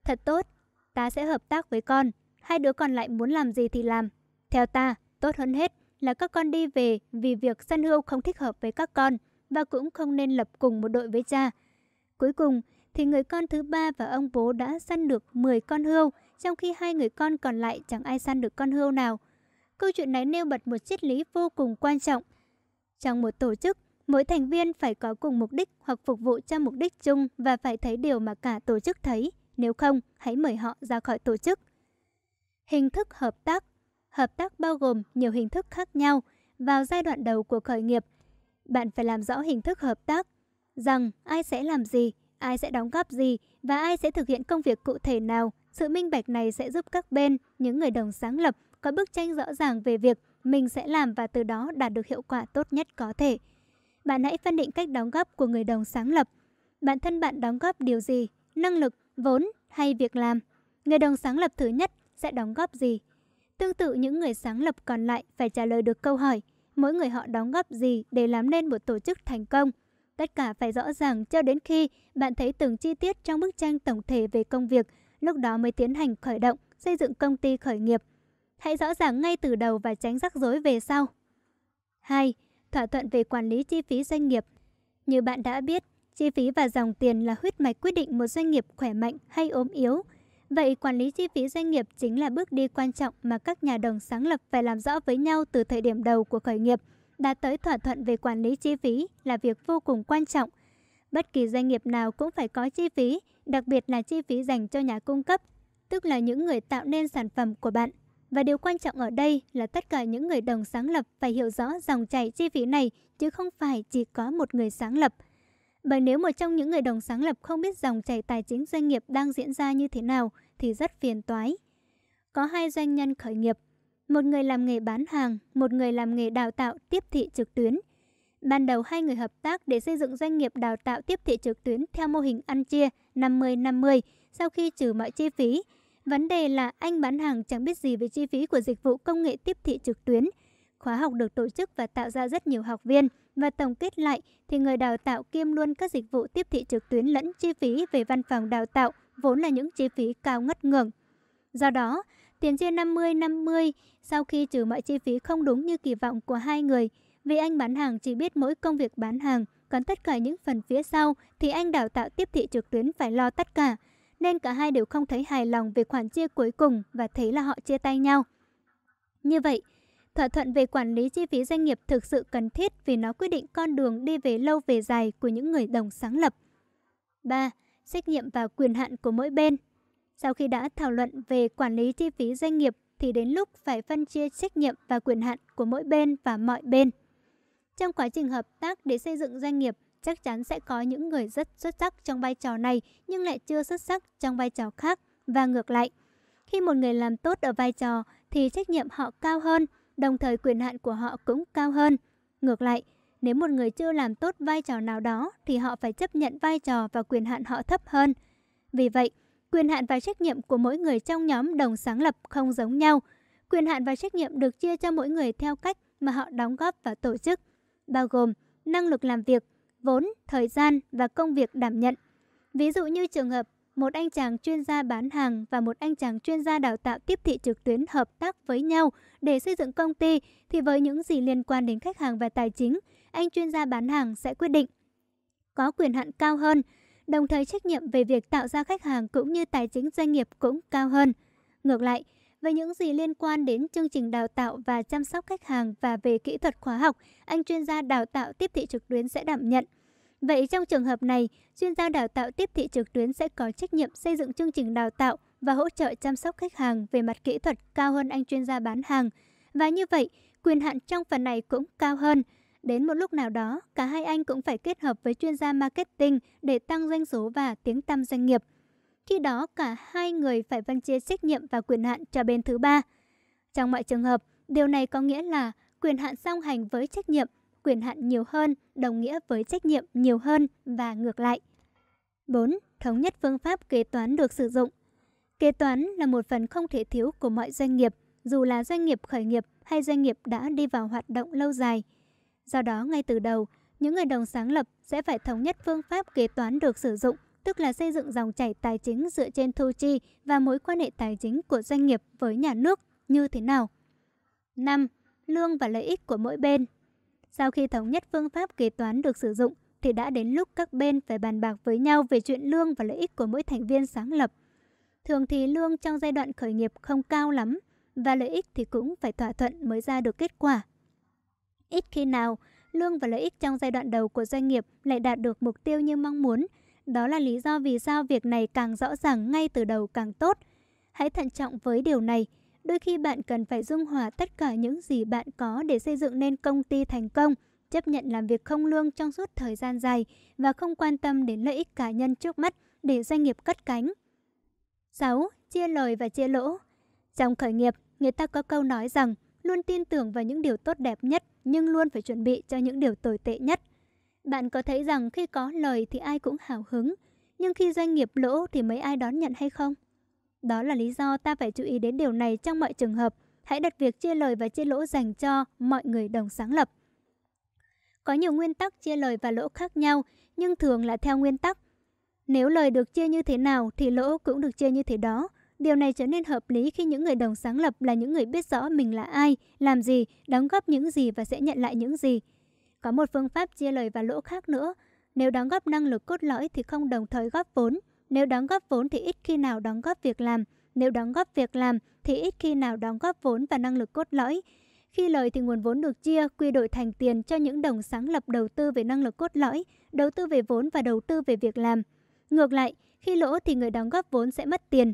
thật tốt, ta sẽ hợp tác với con. Hai đứa còn lại muốn làm gì thì làm. Theo ta, tốt hơn hết là các con đi về vì việc săn hươu không thích hợp với các con và cũng không nên lập cùng một đội với cha. Cuối cùng thì người con thứ ba và ông bố đã săn được 10 con hươu, trong khi hai người con còn lại chẳng ai săn được con hươu nào. Câu chuyện này nêu bật một triết lý vô cùng quan trọng. Trong một tổ chức, mỗi thành viên phải có cùng mục đích hoặc phục vụ cho mục đích chung và phải thấy điều mà cả tổ chức thấy. Nếu không, hãy mời họ ra khỏi tổ chức. Hình thức hợp tác Hợp tác bao gồm nhiều hình thức khác nhau. Vào giai đoạn đầu của khởi nghiệp, bạn phải làm rõ hình thức hợp tác, rằng ai sẽ làm gì, ai sẽ đóng góp gì và ai sẽ thực hiện công việc cụ thể nào. Sự minh bạch này sẽ giúp các bên, những người đồng sáng lập, có bức tranh rõ ràng về việc mình sẽ làm và từ đó đạt được hiệu quả tốt nhất có thể. Bạn hãy phân định cách đóng góp của người đồng sáng lập. Bản thân bạn đóng góp điều gì, năng lực, vốn hay việc làm. Người đồng sáng lập thứ nhất sẽ đóng góp gì. Tương tự những người sáng lập còn lại phải trả lời được câu hỏi mỗi người họ đóng góp gì để làm nên một tổ chức thành công. Tất cả phải rõ ràng cho đến khi bạn thấy từng chi tiết trong bức tranh tổng thể về công việc, lúc đó mới tiến hành khởi động, xây dựng công ty khởi nghiệp. Hãy rõ ràng ngay từ đầu và tránh rắc rối về sau. 2. Thỏa thuận về quản lý chi phí doanh nghiệp. Như bạn đã biết, chi phí và dòng tiền là huyết mạch quyết định một doanh nghiệp khỏe mạnh hay ốm yếu. Vậy quản lý chi phí doanh nghiệp chính là bước đi quan trọng mà các nhà đồng sáng lập phải làm rõ với nhau từ thời điểm đầu của khởi nghiệp. Đạt tới thỏa thuận về quản lý chi phí là việc vô cùng quan trọng. Bất kỳ doanh nghiệp nào cũng phải có chi phí, đặc biệt là chi phí dành cho nhà cung cấp, tức là những người tạo nên sản phẩm của bạn. Và điều quan trọng ở đây là tất cả những người đồng sáng lập phải hiểu rõ dòng chảy chi phí này chứ không phải chỉ có một người sáng lập. Bởi nếu một trong những người đồng sáng lập không biết dòng chảy tài chính doanh nghiệp đang diễn ra như thế nào thì rất phiền toái. Có hai doanh nhân khởi nghiệp, một người làm nghề bán hàng, một người làm nghề đào tạo tiếp thị trực tuyến. Ban đầu hai người hợp tác để xây dựng doanh nghiệp đào tạo tiếp thị trực tuyến theo mô hình ăn chia 50-50 sau khi trừ mọi chi phí. Vấn đề là anh bán hàng chẳng biết gì về chi phí của dịch vụ công nghệ tiếp thị trực tuyến. Khóa học được tổ chức và tạo ra rất nhiều học viên – và tổng kết lại thì người đào tạo kiêm luôn các dịch vụ tiếp thị trực tuyến lẫn chi phí về văn phòng đào tạo vốn là những chi phí cao ngất ngưỡng. Do đó, tiền chia 50-50 sau khi trừ mọi chi phí không đúng như kỳ vọng của hai người, vì anh bán hàng chỉ biết mỗi công việc bán hàng, còn tất cả những phần phía sau thì anh đào tạo tiếp thị trực tuyến phải lo tất cả, nên cả hai đều không thấy hài lòng về khoản chia cuối cùng và thấy là họ chia tay nhau. Như vậy, Thỏa thuận về quản lý chi phí doanh nghiệp thực sự cần thiết vì nó quyết định con đường đi về lâu về dài của những người đồng sáng lập. 3. Trách nhiệm và quyền hạn của mỗi bên. Sau khi đã thảo luận về quản lý chi phí doanh nghiệp thì đến lúc phải phân chia trách nhiệm và quyền hạn của mỗi bên và mọi bên. Trong quá trình hợp tác để xây dựng doanh nghiệp, chắc chắn sẽ có những người rất xuất sắc trong vai trò này nhưng lại chưa xuất sắc trong vai trò khác và ngược lại. Khi một người làm tốt ở vai trò thì trách nhiệm họ cao hơn, đồng thời quyền hạn của họ cũng cao hơn. Ngược lại, Nếu một người chưa làm tốt vai trò nào đó thì họ phải chấp nhận vai trò và quyền hạn họ thấp hơn. Vì vậy, quyền hạn và trách nhiệm của mỗi người trong nhóm đồng sáng lập không giống nhau. Quyền hạn và trách nhiệm được chia cho mỗi người theo cách mà họ đóng góp vào tổ chức, bao gồm năng lực làm việc, vốn, thời gian và công việc đảm nhận. Ví dụ như trường hợp một anh chàng chuyên gia bán hàng và một anh chàng chuyên gia đào tạo tiếp thị trực tuyến hợp tác với nhau để xây dựng công ty thì với những gì liên quan đến khách hàng và tài chính, anh chuyên gia bán hàng sẽ quyết định có quyền hạn cao hơn, đồng thời trách nhiệm về việc tạo ra khách hàng cũng như tài chính doanh nghiệp cũng cao hơn. Ngược lại, về những gì liên quan đến chương trình đào tạo và chăm sóc khách hàng và về kỹ thuật khóa học, anh chuyên gia đào tạo tiếp thị trực tuyến sẽ đảm nhận. Vậy trong trường hợp này, chuyên gia đào tạo tiếp thị trực tuyến sẽ có trách nhiệm xây dựng chương trình đào tạo và hỗ trợ chăm sóc khách hàng về mặt kỹ thuật cao hơn anh chuyên gia bán hàng. Và như vậy, quyền hạn trong phần này cũng cao hơn. Đến một lúc nào đó, cả hai anh cũng phải kết hợp với chuyên gia marketing để tăng doanh số và tiếng tăm doanh nghiệp. Khi đó, cả hai người phải phân chia trách nhiệm và quyền hạn cho bên thứ ba. Trong mọi trường hợp, điều này có nghĩa là quyền hạn song hành với trách nhiệm quyền hạn nhiều hơn đồng nghĩa với trách nhiệm nhiều hơn và ngược lại. 4. Thống nhất phương pháp kế toán được sử dụng. Kế toán là một phần không thể thiếu của mọi doanh nghiệp, dù là doanh nghiệp khởi nghiệp hay doanh nghiệp đã đi vào hoạt động lâu dài. Do đó, ngay từ đầu, những người đồng sáng lập sẽ phải thống nhất phương pháp kế toán được sử dụng, tức là xây dựng dòng chảy tài chính dựa trên thu chi và mối quan hệ tài chính của doanh nghiệp với nhà nước như thế nào. 5. Lương và lợi ích của mỗi bên sau khi thống nhất phương pháp kế toán được sử dụng, thì đã đến lúc các bên phải bàn bạc với nhau về chuyện lương và lợi ích của mỗi thành viên sáng lập. Thường thì lương trong giai đoạn khởi nghiệp không cao lắm, và lợi ích thì cũng phải thỏa thuận mới ra được kết quả. Ít khi nào, lương và lợi ích trong giai đoạn đầu của doanh nghiệp lại đạt được mục tiêu như mong muốn. Đó là lý do vì sao việc này càng rõ ràng ngay từ đầu càng tốt. Hãy thận trọng với điều này. Đôi khi bạn cần phải dung hòa tất cả những gì bạn có để xây dựng nên công ty thành công, chấp nhận làm việc không lương trong suốt thời gian dài và không quan tâm đến lợi ích cá nhân trước mắt để doanh nghiệp cất cánh. 6. Chia lời và chia lỗ Trong khởi nghiệp, người ta có câu nói rằng luôn tin tưởng vào những điều tốt đẹp nhất nhưng luôn phải chuẩn bị cho những điều tồi tệ nhất. Bạn có thấy rằng khi có lời thì ai cũng hào hứng, nhưng khi doanh nghiệp lỗ thì mấy ai đón nhận hay không? Đó là lý do ta phải chú ý đến điều này trong mọi trường hợp. Hãy đặt việc chia lời và chia lỗ dành cho mọi người đồng sáng lập. Có nhiều nguyên tắc chia lời và lỗ khác nhau, nhưng thường là theo nguyên tắc. Nếu lời được chia như thế nào thì lỗ cũng được chia như thế đó. Điều này trở nên hợp lý khi những người đồng sáng lập là những người biết rõ mình là ai, làm gì, đóng góp những gì và sẽ nhận lại những gì. Có một phương pháp chia lời và lỗ khác nữa. Nếu đóng góp năng lực cốt lõi thì không đồng thời góp vốn, nếu đóng góp vốn thì ít khi nào đóng góp việc làm. Nếu đóng góp việc làm thì ít khi nào đóng góp vốn và năng lực cốt lõi. Khi lời thì nguồn vốn được chia, quy đổi thành tiền cho những đồng sáng lập đầu tư về năng lực cốt lõi, đầu tư về vốn và đầu tư về việc làm. Ngược lại, khi lỗ thì người đóng góp vốn sẽ mất tiền.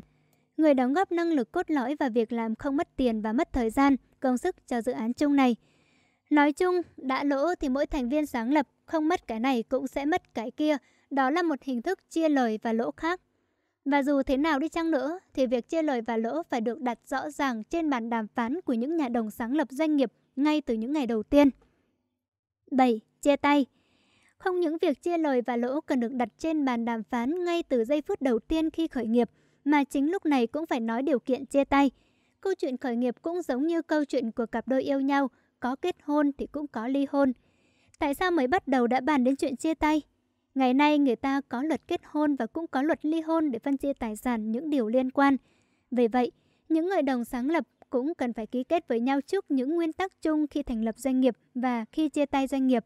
Người đóng góp năng lực cốt lõi và việc làm không mất tiền và mất thời gian, công sức cho dự án chung này. Nói chung, đã lỗ thì mỗi thành viên sáng lập không mất cái này cũng sẽ mất cái kia, đó là một hình thức chia lời và lỗ khác. Và dù thế nào đi chăng nữa, thì việc chia lời và lỗ phải được đặt rõ ràng trên bàn đàm phán của những nhà đồng sáng lập doanh nghiệp ngay từ những ngày đầu tiên. 7. Chia tay Không những việc chia lời và lỗ cần được đặt trên bàn đàm phán ngay từ giây phút đầu tiên khi khởi nghiệp, mà chính lúc này cũng phải nói điều kiện chia tay. Câu chuyện khởi nghiệp cũng giống như câu chuyện của cặp đôi yêu nhau, có kết hôn thì cũng có ly hôn. Tại sao mới bắt đầu đã bàn đến chuyện chia tay? Ngày nay người ta có luật kết hôn và cũng có luật ly hôn để phân chia tài sản những điều liên quan. Vì vậy, những người đồng sáng lập cũng cần phải ký kết với nhau trước những nguyên tắc chung khi thành lập doanh nghiệp và khi chia tay doanh nghiệp.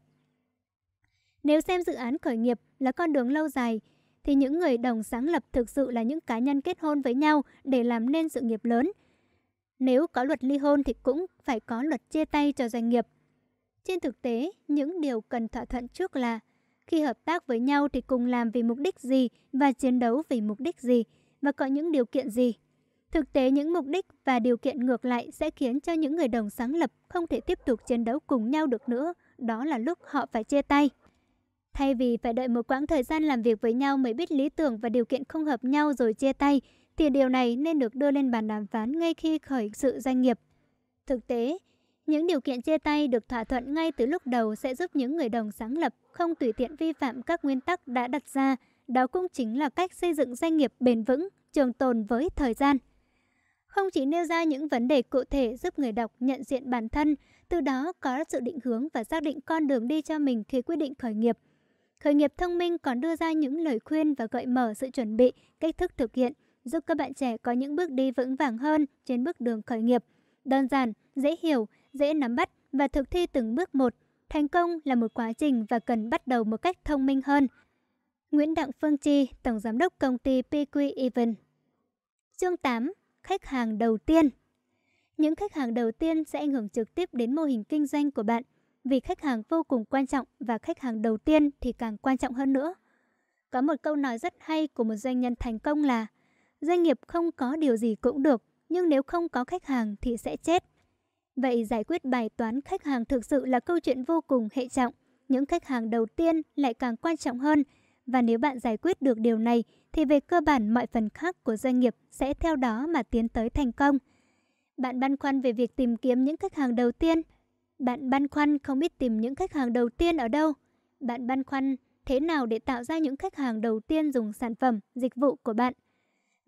Nếu xem dự án khởi nghiệp là con đường lâu dài, thì những người đồng sáng lập thực sự là những cá nhân kết hôn với nhau để làm nên sự nghiệp lớn. Nếu có luật ly hôn thì cũng phải có luật chia tay cho doanh nghiệp. Trên thực tế, những điều cần thỏa thuận trước là khi hợp tác với nhau thì cùng làm vì mục đích gì và chiến đấu vì mục đích gì và có những điều kiện gì. Thực tế những mục đích và điều kiện ngược lại sẽ khiến cho những người đồng sáng lập không thể tiếp tục chiến đấu cùng nhau được nữa, đó là lúc họ phải chia tay. Thay vì phải đợi một quãng thời gian làm việc với nhau mới biết lý tưởng và điều kiện không hợp nhau rồi chia tay, thì điều này nên được đưa lên bàn đàm phán ngay khi khởi sự doanh nghiệp. Thực tế, Những điều kiện chia tay được thỏa thuận ngay từ lúc đầu sẽ giúp những người đồng sáng lập không tùy tiện vi phạm các nguyên tắc đã đặt ra. Đó cũng chính là cách xây dựng doanh nghiệp bền vững, trường tồn với thời gian. Không chỉ nêu ra những vấn đề cụ thể giúp người đọc nhận diện bản thân, từ đó có sự định hướng và xác định con đường đi cho mình khi quyết định khởi nghiệp. Khởi nghiệp thông minh còn đưa ra những lời khuyên và gợi mở sự chuẩn bị, cách thức thực hiện, giúp các bạn trẻ có những bước đi vững vàng hơn trên bước đường khởi nghiệp. Đơn giản, dễ hiểu, dễ nắm bắt và thực thi từng bước một. Thành công là một quá trình và cần bắt đầu một cách thông minh hơn. Nguyễn Đặng Phương Chi, Tổng Giám đốc công ty PQ Even Chương 8. Khách hàng đầu tiên Những khách hàng đầu tiên sẽ ảnh hưởng trực tiếp đến mô hình kinh doanh của bạn vì khách hàng vô cùng quan trọng và khách hàng đầu tiên thì càng quan trọng hơn nữa. Có một câu nói rất hay của một doanh nhân thành công là Doanh nghiệp không có điều gì cũng được, nhưng nếu không có khách hàng thì sẽ chết. Vậy giải quyết bài toán khách hàng thực sự là câu chuyện vô cùng hệ trọng. Những khách hàng đầu tiên lại càng quan trọng hơn. Và nếu bạn giải quyết được điều này thì về cơ bản mọi phần khác của doanh nghiệp sẽ theo đó mà tiến tới thành công. Bạn băn khoăn về việc tìm kiếm những khách hàng đầu tiên. Bạn băn khoăn không biết tìm những khách hàng đầu tiên ở đâu. Bạn băn khoăn thế nào để tạo ra những khách hàng đầu tiên dùng sản phẩm, dịch vụ của bạn.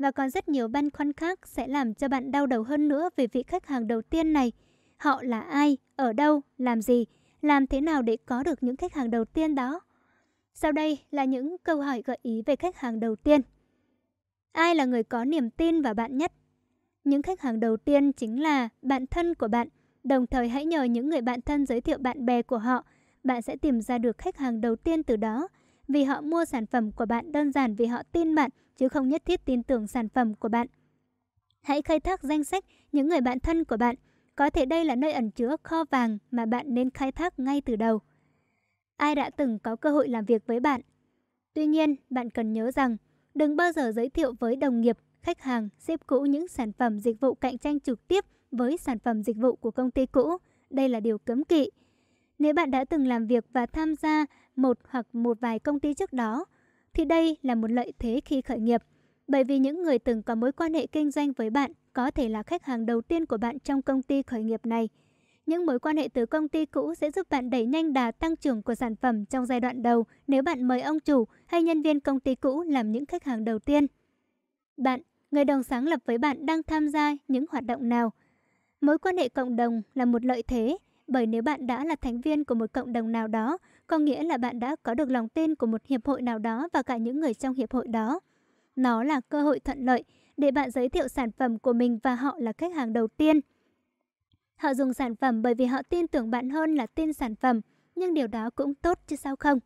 Và còn rất nhiều băn khoăn khác sẽ làm cho bạn đau đầu hơn nữa về vị khách hàng đầu tiên này. Họ là ai, ở đâu, làm gì, làm thế nào để có được những khách hàng đầu tiên đó. Sau đây là những câu hỏi gợi ý về khách hàng đầu tiên. Ai là người có niềm tin vào bạn nhất? Những khách hàng đầu tiên chính là bạn thân của bạn. Đồng thời hãy nhờ những người bạn thân giới thiệu bạn bè của họ. Bạn sẽ tìm ra được khách hàng đầu tiên từ đó. Vì họ mua sản phẩm của bạn đơn giản vì họ tin bạn, chứ không nhất thiết tin tưởng sản phẩm của bạn. Hãy khai thác danh sách những người bạn thân của bạn. Có thể đây là nơi ẩn chứa kho vàng mà bạn nên khai thác ngay từ đầu. Ai đã từng có cơ hội làm việc với bạn? Tuy nhiên, bạn cần nhớ rằng đừng bao giờ giới thiệu với đồng nghiệp, khách hàng, sếp cũ những sản phẩm dịch vụ cạnh tranh trực tiếp với sản phẩm dịch vụ của công ty cũ. Đây là điều cấm kỵ. Nếu bạn đã từng làm việc và tham gia một hoặc một vài công ty trước đó, thì đây là một lợi thế khi khởi nghiệp. Bởi vì những người từng có mối quan hệ kinh doanh với bạn có thể là khách hàng đầu tiên của bạn trong công ty khởi nghiệp này. Những mối quan hệ từ công ty cũ sẽ giúp bạn đẩy nhanh đà tăng trưởng của sản phẩm trong giai đoạn đầu nếu bạn mời ông chủ hay nhân viên công ty cũ làm những khách hàng đầu tiên. Bạn, người đồng sáng lập với bạn đang tham gia những hoạt động nào? Mối quan hệ cộng đồng là một lợi thế, bởi nếu bạn đã là thành viên của một cộng đồng nào đó, có nghĩa là bạn đã có được lòng tin của một hiệp hội nào đó và cả những người trong hiệp hội đó. Nó là cơ hội thuận lợi để bạn giới thiệu sản phẩm của mình và họ là khách hàng đầu tiên. Họ dùng sản phẩm bởi vì họ tin tưởng bạn hơn là tin sản phẩm, nhưng điều đó cũng tốt chứ sao không?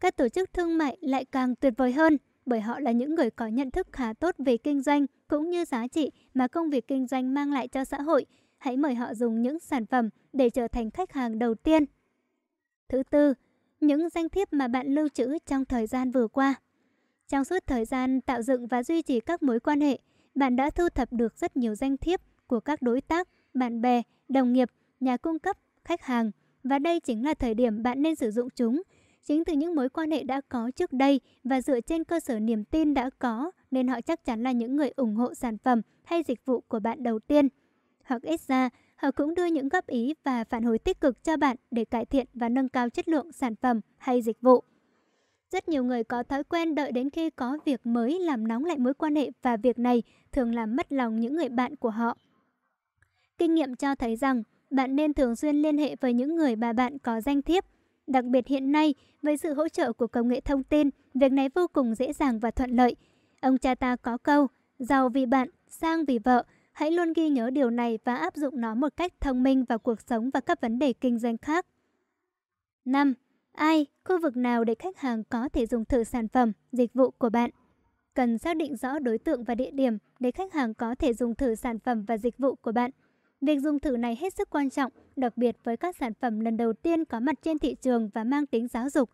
Các tổ chức thương mại lại càng tuyệt vời hơn bởi họ là những người có nhận thức khá tốt về kinh doanh cũng như giá trị mà công việc kinh doanh mang lại cho xã hội. Hãy mời họ dùng những sản phẩm để trở thành khách hàng đầu tiên. Thứ tư, những danh thiếp mà bạn lưu trữ trong thời gian vừa qua. Trong suốt thời gian tạo dựng và duy trì các mối quan hệ, bạn đã thu thập được rất nhiều danh thiếp của các đối tác, bạn bè, đồng nghiệp, nhà cung cấp, khách hàng và đây chính là thời điểm bạn nên sử dụng chúng. Chính từ những mối quan hệ đã có trước đây và dựa trên cơ sở niềm tin đã có nên họ chắc chắn là những người ủng hộ sản phẩm hay dịch vụ của bạn đầu tiên. Hoặc ít ra, họ cũng đưa những góp ý và phản hồi tích cực cho bạn để cải thiện và nâng cao chất lượng sản phẩm hay dịch vụ. Rất nhiều người có thói quen đợi đến khi có việc mới làm nóng lại mối quan hệ và việc này thường làm mất lòng những người bạn của họ. Kinh nghiệm cho thấy rằng bạn nên thường xuyên liên hệ với những người mà bạn có danh thiếp. Đặc biệt hiện nay, với sự hỗ trợ của công nghệ thông tin, việc này vô cùng dễ dàng và thuận lợi. Ông cha ta có câu, giàu vì bạn, sang vì vợ. Hãy luôn ghi nhớ điều này và áp dụng nó một cách thông minh vào cuộc sống và các vấn đề kinh doanh khác. 5. Ai, khu vực nào để khách hàng có thể dùng thử sản phẩm, dịch vụ của bạn? Cần xác định rõ đối tượng và địa điểm để khách hàng có thể dùng thử sản phẩm và dịch vụ của bạn. Việc dùng thử này hết sức quan trọng, đặc biệt với các sản phẩm lần đầu tiên có mặt trên thị trường và mang tính giáo dục.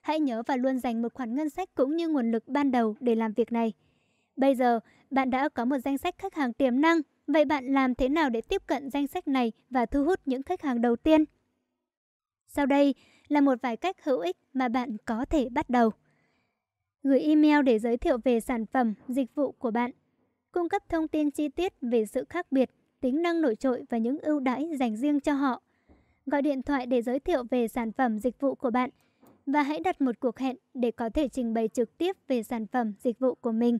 Hãy nhớ và luôn dành một khoản ngân sách cũng như nguồn lực ban đầu để làm việc này. Bây giờ, bạn đã có một danh sách khách hàng tiềm năng, vậy bạn làm thế nào để tiếp cận danh sách này và thu hút những khách hàng đầu tiên? Sau đây là một vài cách hữu ích mà bạn có thể bắt đầu. Gửi email để giới thiệu về sản phẩm, dịch vụ của bạn. Cung cấp thông tin chi tiết về sự khác biệt, tính năng nổi trội và những ưu đãi dành riêng cho họ. Gọi điện thoại để giới thiệu về sản phẩm dịch vụ của bạn và hãy đặt một cuộc hẹn để có thể trình bày trực tiếp về sản phẩm dịch vụ của mình.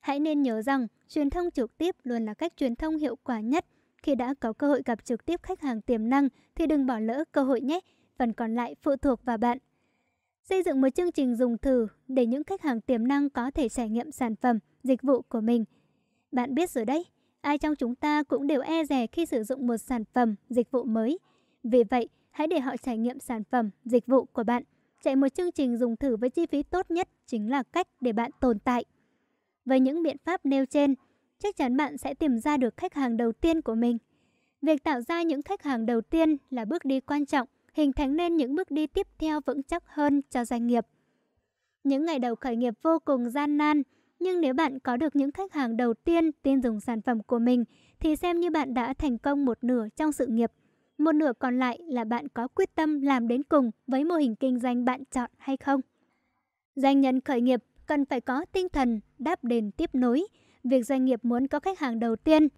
Hãy nên nhớ rằng truyền thông trực tiếp luôn là cách truyền thông hiệu quả nhất. Khi đã có cơ hội gặp trực tiếp khách hàng tiềm năng thì đừng bỏ lỡ cơ hội nhé, phần còn lại phụ thuộc vào bạn. Xây dựng một chương trình dùng thử để những khách hàng tiềm năng có thể trải nghiệm sản phẩm, dịch vụ của mình. Bạn biết rồi đấy, ai trong chúng ta cũng đều e rè khi sử dụng một sản phẩm, dịch vụ mới. Vì vậy, hãy để họ trải nghiệm sản phẩm, dịch vụ của bạn. Chạy một chương trình dùng thử với chi phí tốt nhất chính là cách để bạn tồn tại. Với những biện pháp nêu trên, chắc chắn bạn sẽ tìm ra được khách hàng đầu tiên của mình. Việc tạo ra những khách hàng đầu tiên là bước đi quan trọng, hình thành nên những bước đi tiếp theo vững chắc hơn cho doanh nghiệp. Những ngày đầu khởi nghiệp vô cùng gian nan, nhưng nếu bạn có được những khách hàng đầu tiên tin dùng sản phẩm của mình thì xem như bạn đã thành công một nửa trong sự nghiệp. Một nửa còn lại là bạn có quyết tâm làm đến cùng với mô hình kinh doanh bạn chọn hay không. Doanh nhân khởi nghiệp cần phải có tinh thần đáp đền tiếp nối. Việc doanh nghiệp muốn có khách hàng đầu tiên,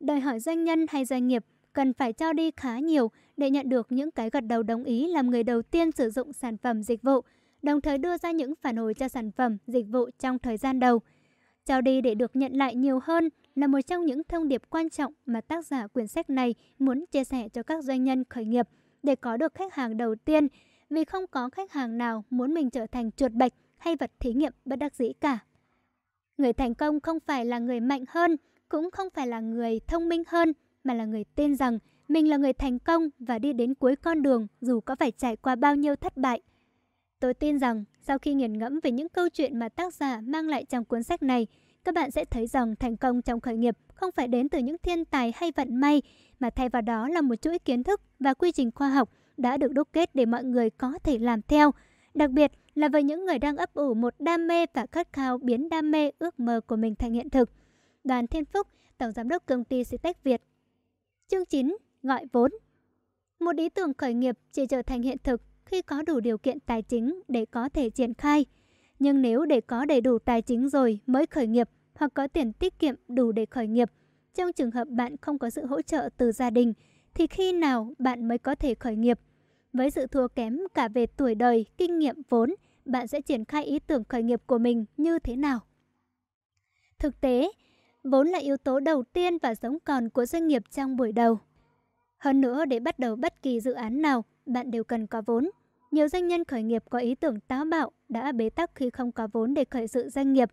đòi hỏi doanh nhân hay doanh nghiệp cần phải cho đi khá nhiều để nhận được những cái gật đầu đồng ý làm người đầu tiên sử dụng sản phẩm dịch vụ, đồng thời đưa ra những phản hồi cho sản phẩm dịch vụ trong thời gian đầu. Cho đi để được nhận lại nhiều hơn là một trong những thông điệp quan trọng mà tác giả quyển sách này muốn chia sẻ cho các doanh nhân khởi nghiệp để có được khách hàng đầu tiên, vì không có khách hàng nào muốn mình trở thành chuột bạch hay vật thí nghiệm bất đắc dĩ cả. Người thành công không phải là người mạnh hơn, cũng không phải là người thông minh hơn, mà là người tin rằng mình là người thành công và đi đến cuối con đường dù có phải trải qua bao nhiêu thất bại. Tôi tin rằng sau khi nghiền ngẫm về những câu chuyện mà tác giả mang lại trong cuốn sách này, các bạn sẽ thấy rằng thành công trong khởi nghiệp không phải đến từ những thiên tài hay vận may, mà thay vào đó là một chuỗi kiến thức và quy trình khoa học đã được đúc kết để mọi người có thể làm theo. Đặc biệt là với những người đang ấp ủ một đam mê và khát khao biến đam mê ước mơ của mình thành hiện thực. Đoàn Thiên Phúc, Tổng Giám đốc Công ty Citec Việt Chương 9. Gọi vốn Một ý tưởng khởi nghiệp chỉ trở thành hiện thực khi có đủ điều kiện tài chính để có thể triển khai. Nhưng nếu để có đầy đủ tài chính rồi mới khởi nghiệp hoặc có tiền tiết kiệm đủ để khởi nghiệp, trong trường hợp bạn không có sự hỗ trợ từ gia đình, thì khi nào bạn mới có thể khởi nghiệp? Với sự thua kém cả về tuổi đời, kinh nghiệm vốn, bạn sẽ triển khai ý tưởng khởi nghiệp của mình như thế nào? Thực tế, vốn là yếu tố đầu tiên và sống còn của doanh nghiệp trong buổi đầu. Hơn nữa, để bắt đầu bất kỳ dự án nào, bạn đều cần có vốn. Nhiều doanh nhân khởi nghiệp có ý tưởng táo bạo đã bế tắc khi không có vốn để khởi sự doanh nghiệp.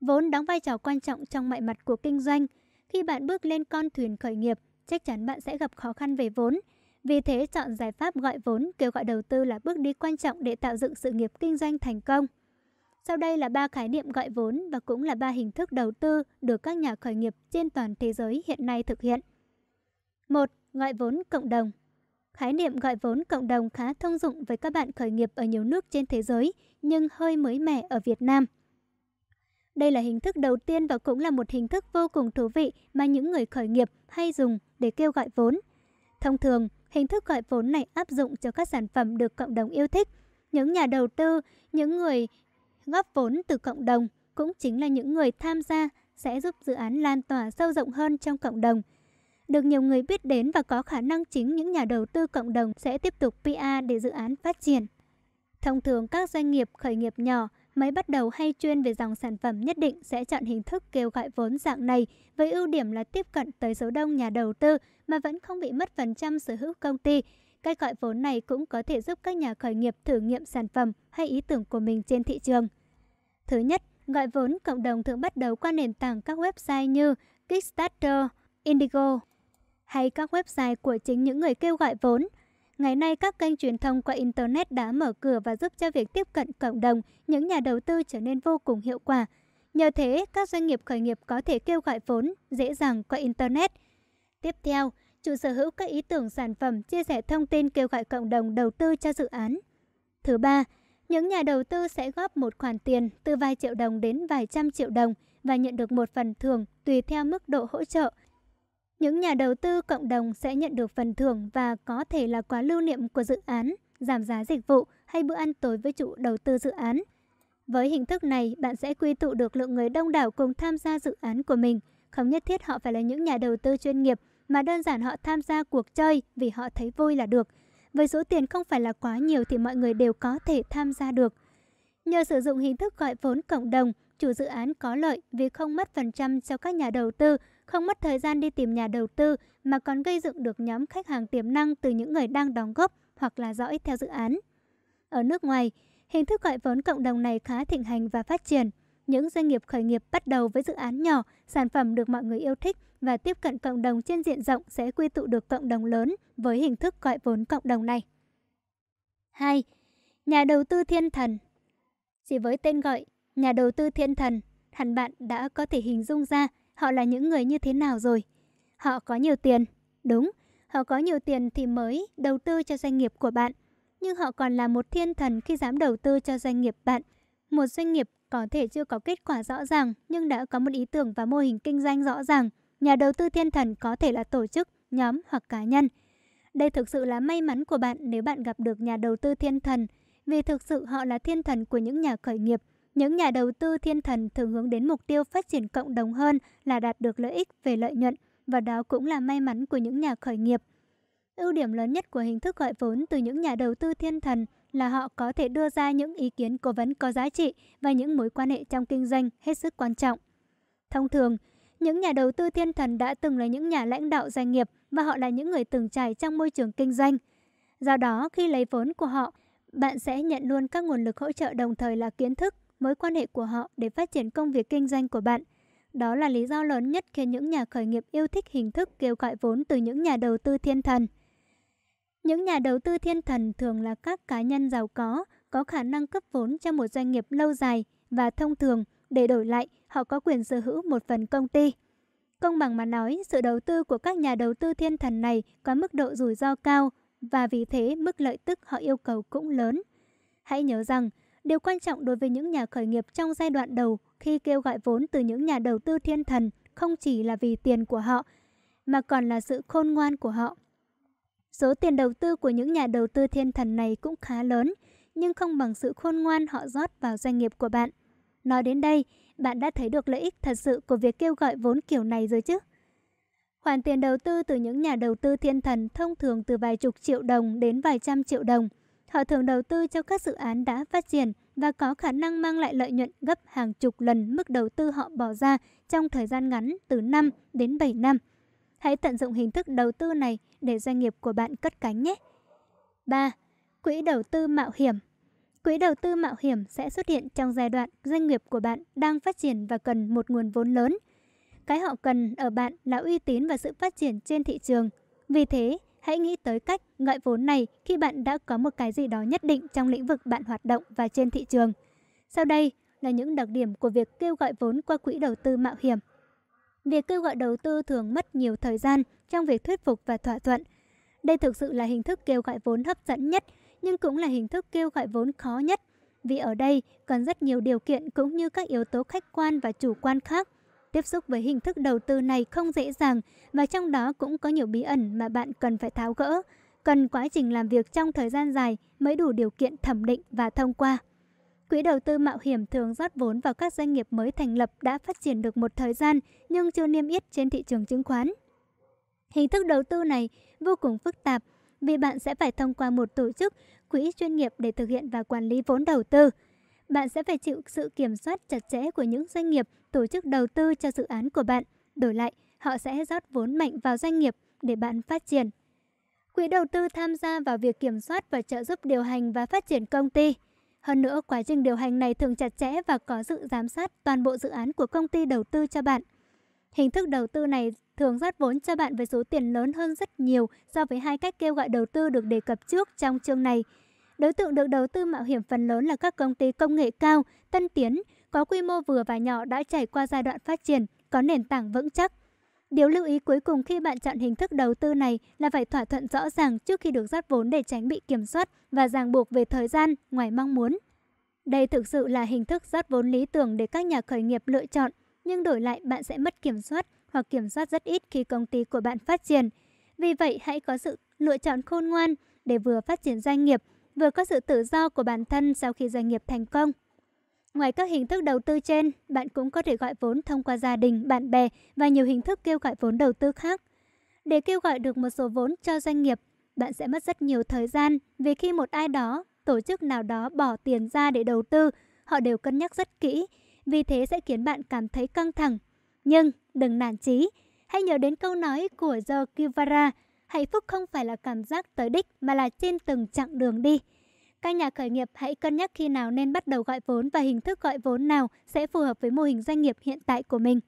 Vốn đóng vai trò quan trọng trong mọi mặt của kinh doanh. Khi bạn bước lên con thuyền khởi nghiệp, chắc chắn bạn sẽ gặp khó khăn về vốn. Vì thế, chọn giải pháp gọi vốn, kêu gọi đầu tư là bước đi quan trọng để tạo dựng sự nghiệp kinh doanh thành công. Sau đây là ba khái niệm gọi vốn và cũng là ba hình thức đầu tư được các nhà khởi nghiệp trên toàn thế giới hiện nay thực hiện. 1. Gọi vốn cộng đồng Khái niệm gọi vốn cộng đồng khá thông dụng với các bạn khởi nghiệp ở nhiều nước trên thế giới, nhưng hơi mới mẻ ở Việt Nam. Đây là hình thức đầu tiên và cũng là một hình thức vô cùng thú vị mà những người khởi nghiệp hay dùng để kêu gọi vốn. Thông thường, hình thức gọi vốn này áp dụng cho các sản phẩm được cộng đồng yêu thích. Những nhà đầu tư, những người góp vốn từ cộng đồng cũng chính là những người tham gia sẽ giúp dự án lan tỏa sâu rộng hơn trong cộng đồng. Được nhiều người biết đến và có khả năng chính những nhà đầu tư cộng đồng sẽ tiếp tục PR để dự án phát triển. Thông thường các doanh nghiệp khởi nghiệp nhỏ mới bắt đầu hay chuyên về dòng sản phẩm nhất định sẽ chọn hình thức kêu gọi vốn dạng này với ưu điểm là tiếp cận tới số đông nhà đầu tư mà vẫn không bị mất phần trăm sở hữu công ty. Cách gọi vốn này cũng có thể giúp các nhà khởi nghiệp thử nghiệm sản phẩm hay ý tưởng của mình trên thị trường. Thứ nhất, gọi vốn cộng đồng thường bắt đầu qua nền tảng các website như Kickstarter, Indigo hay các website của chính những người kêu gọi vốn. Ngày nay, các kênh truyền thông qua Internet đã mở cửa và giúp cho việc tiếp cận cộng đồng, những nhà đầu tư trở nên vô cùng hiệu quả. Nhờ thế, các doanh nghiệp khởi nghiệp có thể kêu gọi vốn dễ dàng qua Internet. Tiếp theo, chủ sở hữu các ý tưởng sản phẩm chia sẻ thông tin kêu gọi cộng đồng đầu tư cho dự án. Thứ ba, những nhà đầu tư sẽ góp một khoản tiền từ vài triệu đồng đến vài trăm triệu đồng và nhận được một phần thưởng tùy theo mức độ hỗ trợ. Những nhà đầu tư cộng đồng sẽ nhận được phần thưởng và có thể là quà lưu niệm của dự án, giảm giá dịch vụ hay bữa ăn tối với chủ đầu tư dự án. Với hình thức này, bạn sẽ quy tụ được lượng người đông đảo cùng tham gia dự án của mình. Không nhất thiết họ phải là những nhà đầu tư chuyên nghiệp, mà đơn giản họ tham gia cuộc chơi vì họ thấy vui là được. Với số tiền không phải là quá nhiều thì mọi người đều có thể tham gia được. Nhờ sử dụng hình thức gọi vốn cộng đồng, chủ dự án có lợi vì không mất phần trăm cho các nhà đầu tư, không mất thời gian đi tìm nhà đầu tư mà còn gây dựng được nhóm khách hàng tiềm năng từ những người đang đóng góp hoặc là dõi theo dự án. Ở nước ngoài, hình thức gọi vốn cộng đồng này khá thịnh hành và phát triển. Những doanh nghiệp khởi nghiệp bắt đầu với dự án nhỏ, sản phẩm được mọi người yêu thích và tiếp cận cộng đồng trên diện rộng sẽ quy tụ được cộng đồng lớn với hình thức gọi vốn cộng đồng này. 2. Nhà đầu tư thiên thần Chỉ với tên gọi nhà đầu tư thiên thần, hẳn bạn đã có thể hình dung ra họ là những người như thế nào rồi. Họ có nhiều tiền, đúng, họ có nhiều tiền thì mới đầu tư cho doanh nghiệp của bạn. Nhưng họ còn là một thiên thần khi dám đầu tư cho doanh nghiệp bạn. Một doanh nghiệp có thể chưa có kết quả rõ ràng nhưng đã có một ý tưởng và mô hình kinh doanh rõ ràng. Nhà đầu tư thiên thần có thể là tổ chức, nhóm hoặc cá nhân. Đây thực sự là may mắn của bạn nếu bạn gặp được nhà đầu tư thiên thần, vì thực sự họ là thiên thần của những nhà khởi nghiệp. Những nhà đầu tư thiên thần thường hướng đến mục tiêu phát triển cộng đồng hơn là đạt được lợi ích về lợi nhuận, và đó cũng là may mắn của những nhà khởi nghiệp. Ưu điểm lớn nhất của hình thức gọi vốn từ những nhà đầu tư thiên thần là họ có thể đưa ra những ý kiến cố vấn có giá trị và những mối quan hệ trong kinh doanh hết sức quan trọng. Thông thường, những nhà đầu tư thiên thần đã từng là những nhà lãnh đạo doanh nghiệp và họ là những người từng trải trong môi trường kinh doanh. Do đó, khi lấy vốn của họ, bạn sẽ nhận luôn các nguồn lực hỗ trợ đồng thời là kiến thức, mối quan hệ của họ để phát triển công việc kinh doanh của bạn. Đó là lý do lớn nhất khiến những nhà khởi nghiệp yêu thích hình thức kêu gọi vốn từ những nhà đầu tư thiên thần. Những nhà đầu tư thiên thần thường là các cá nhân giàu có, có khả năng cấp vốn cho một doanh nghiệp lâu dài và thông thường để đổi lại họ có quyền sở hữu một phần công ty. Công bằng mà nói, sự đầu tư của các nhà đầu tư thiên thần này có mức độ rủi ro cao và vì thế mức lợi tức họ yêu cầu cũng lớn. Hãy nhớ rằng, điều quan trọng đối với những nhà khởi nghiệp trong giai đoạn đầu khi kêu gọi vốn từ những nhà đầu tư thiên thần không chỉ là vì tiền của họ, mà còn là sự khôn ngoan của họ. Số tiền đầu tư của những nhà đầu tư thiên thần này cũng khá lớn, nhưng không bằng sự khôn ngoan họ rót vào doanh nghiệp của bạn. Nói đến đây, bạn đã thấy được lợi ích thật sự của việc kêu gọi vốn kiểu này rồi chứ? Khoản tiền đầu tư từ những nhà đầu tư thiên thần thông thường từ vài chục triệu đồng đến vài trăm triệu đồng. Họ thường đầu tư cho các dự án đã phát triển và có khả năng mang lại lợi nhuận gấp hàng chục lần mức đầu tư họ bỏ ra trong thời gian ngắn từ 5 đến 7 năm. Hãy tận dụng hình thức đầu tư này để doanh nghiệp của bạn cất cánh nhé. 3. Quỹ đầu tư mạo hiểm Quỹ đầu tư mạo hiểm sẽ xuất hiện trong giai đoạn doanh nghiệp của bạn đang phát triển và cần một nguồn vốn lớn. Cái họ cần ở bạn là uy tín và sự phát triển trên thị trường. Vì thế, hãy nghĩ tới cách gọi vốn này khi bạn đã có một cái gì đó nhất định trong lĩnh vực bạn hoạt động và trên thị trường. Sau đây là những đặc điểm của việc kêu gọi vốn qua quỹ đầu tư mạo hiểm. Việc kêu gọi đầu tư thường mất nhiều thời gian trong việc thuyết phục và thỏa thuận. Đây thực sự là hình thức kêu gọi vốn hấp dẫn nhất nhưng cũng là hình thức kêu gọi vốn khó nhất, vì ở đây còn rất nhiều điều kiện cũng như các yếu tố khách quan và chủ quan khác. Tiếp xúc với hình thức đầu tư này không dễ dàng và trong đó cũng có nhiều bí ẩn mà bạn cần phải tháo gỡ. Cần quá trình làm việc trong thời gian dài mới đủ điều kiện thẩm định và thông qua. Quỹ đầu tư mạo hiểm thường rót vốn vào các doanh nghiệp mới thành lập đã phát triển được một thời gian nhưng chưa niêm yết trên thị trường chứng khoán. Hình thức đầu tư này vô cùng phức tạp vì bạn sẽ phải thông qua một tổ chức, quỹ chuyên nghiệp để thực hiện và quản lý vốn đầu tư. Bạn sẽ phải chịu sự kiểm soát chặt chẽ của những doanh nghiệp, tổ chức đầu tư cho dự án của bạn. Đổi lại, họ sẽ rót vốn mạnh vào doanh nghiệp để bạn phát triển. Quỹ đầu tư tham gia vào việc kiểm soát và trợ giúp điều hành và phát triển công ty. Hơn nữa, quá trình điều hành này thường chặt chẽ và có sự giám sát toàn bộ dự án của công ty đầu tư cho bạn. Hình thức đầu tư này thường rót vốn cho bạn với số tiền lớn hơn rất nhiều so với hai cách kêu gọi đầu tư được đề cập trước trong chương này. Đối tượng được đầu tư mạo hiểm phần lớn là các công ty công nghệ cao, tân tiến, có quy mô vừa và nhỏ đã trải qua giai đoạn phát triển, có nền tảng vững chắc. Điều lưu ý cuối cùng khi bạn chọn hình thức đầu tư này là phải thỏa thuận rõ ràng trước khi được rót vốn để tránh bị kiểm soát và ràng buộc về thời gian ngoài mong muốn. Đây thực sự là hình thức rót vốn lý tưởng để các nhà khởi nghiệp lựa chọn, nhưng đổi lại bạn sẽ mất kiểm soát hoặc kiểm soát rất ít khi công ty của bạn phát triển. Vì vậy, hãy có sự lựa chọn khôn ngoan để vừa phát triển doanh nghiệp, vừa có sự tự do của bản thân sau khi doanh nghiệp thành công. Ngoài các hình thức đầu tư trên, bạn cũng có thể gọi vốn thông qua gia đình, bạn bè và nhiều hình thức kêu gọi vốn đầu tư khác. Để kêu gọi được một số vốn cho doanh nghiệp, bạn sẽ mất rất nhiều thời gian vì khi một ai đó, tổ chức nào đó bỏ tiền ra để đầu tư, họ đều cân nhắc rất kỹ, vì thế sẽ khiến bạn cảm thấy căng thẳng. Nhưng đừng nản chí, hãy nhớ đến câu nói của Joe Guevara, hạnh phúc không phải là cảm giác tới đích mà là trên từng chặng đường đi. Các nhà khởi nghiệp hãy cân nhắc khi nào nên bắt đầu gọi vốn và hình thức gọi vốn nào sẽ phù hợp với mô hình doanh nghiệp hiện tại của mình.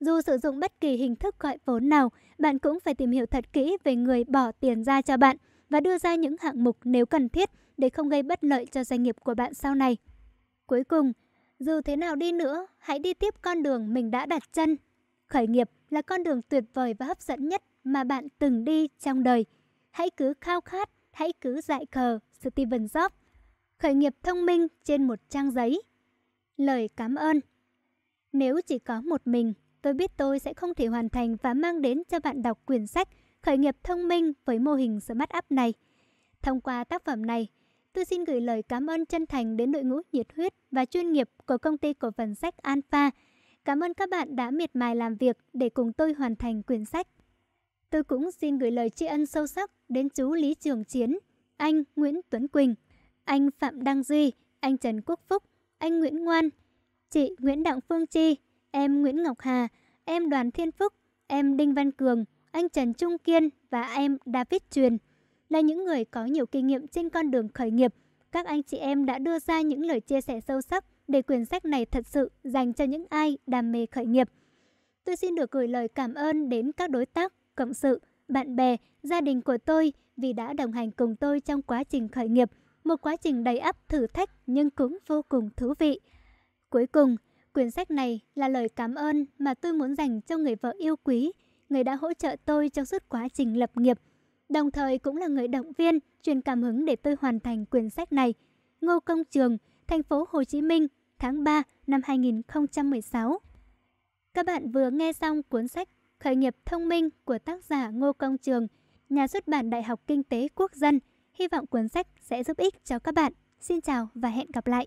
Dù sử dụng bất kỳ hình thức gọi vốn nào, bạn cũng phải tìm hiểu thật kỹ về người bỏ tiền ra cho bạn và đưa ra những hạng mục nếu cần thiết để không gây bất lợi cho doanh nghiệp của bạn sau này. Cuối cùng, dù thế nào đi nữa, hãy đi tiếp con đường mình đã đặt chân. Khởi nghiệp là con đường tuyệt vời và hấp dẫn nhất mà bạn từng đi trong đời. Hãy cứ khao khát, hãy cứ dại khờ, Steven Jobs. Khởi nghiệp thông minh trên một trang giấy. Lời cảm ơn Nếu chỉ có một mình, tôi biết tôi sẽ không thể hoàn thành và mang đến cho bạn đọc quyển sách Khởi nghiệp thông minh với mô hình Smart Up này. Thông qua tác phẩm này, tôi xin gửi lời cảm ơn chân thành đến đội ngũ nhiệt huyết và chuyên nghiệp của công ty cổ phần sách Alpha. Cảm ơn các bạn đã miệt mài làm việc để cùng tôi hoàn thành quyển sách. Tôi cũng xin gửi lời tri ân sâu sắc đến chú Lý Trường Chiến, anh Nguyễn Tuấn Quỳnh, anh Phạm Đăng Duy, anh Trần Quốc Phúc, anh Nguyễn Ngoan, chị Nguyễn Đặng Phương Chi, em Nguyễn Ngọc Hà, em Đoàn Thiên Phúc, em Đinh Văn Cường, anh Trần Trung Kiên và em David Truyền là những người có nhiều kinh nghiệm trên con đường khởi nghiệp. Các anh chị em đã đưa ra những lời chia sẻ sâu sắc để quyển sách này thật sự dành cho những ai đam mê khởi nghiệp. Tôi xin được gửi lời cảm ơn đến các đối tác, cộng sự, bạn bè, gia đình của tôi vì đã đồng hành cùng tôi trong quá trình khởi nghiệp, một quá trình đầy ắp thử thách nhưng cũng vô cùng thú vị. Cuối cùng, quyển sách này là lời cảm ơn mà tôi muốn dành cho người vợ yêu quý, người đã hỗ trợ tôi trong suốt quá trình lập nghiệp, đồng thời cũng là người động viên, truyền cảm hứng để tôi hoàn thành quyển sách này. Ngô Công Trường, thành phố Hồ Chí Minh, tháng 3 năm 2016. Các bạn vừa nghe xong cuốn sách Khởi nghiệp thông minh của tác giả Ngô Công Trường, nhà xuất bản Đại học Kinh tế Quốc dân. Hy vọng cuốn sách sẽ giúp ích cho các bạn. Xin chào và hẹn gặp lại!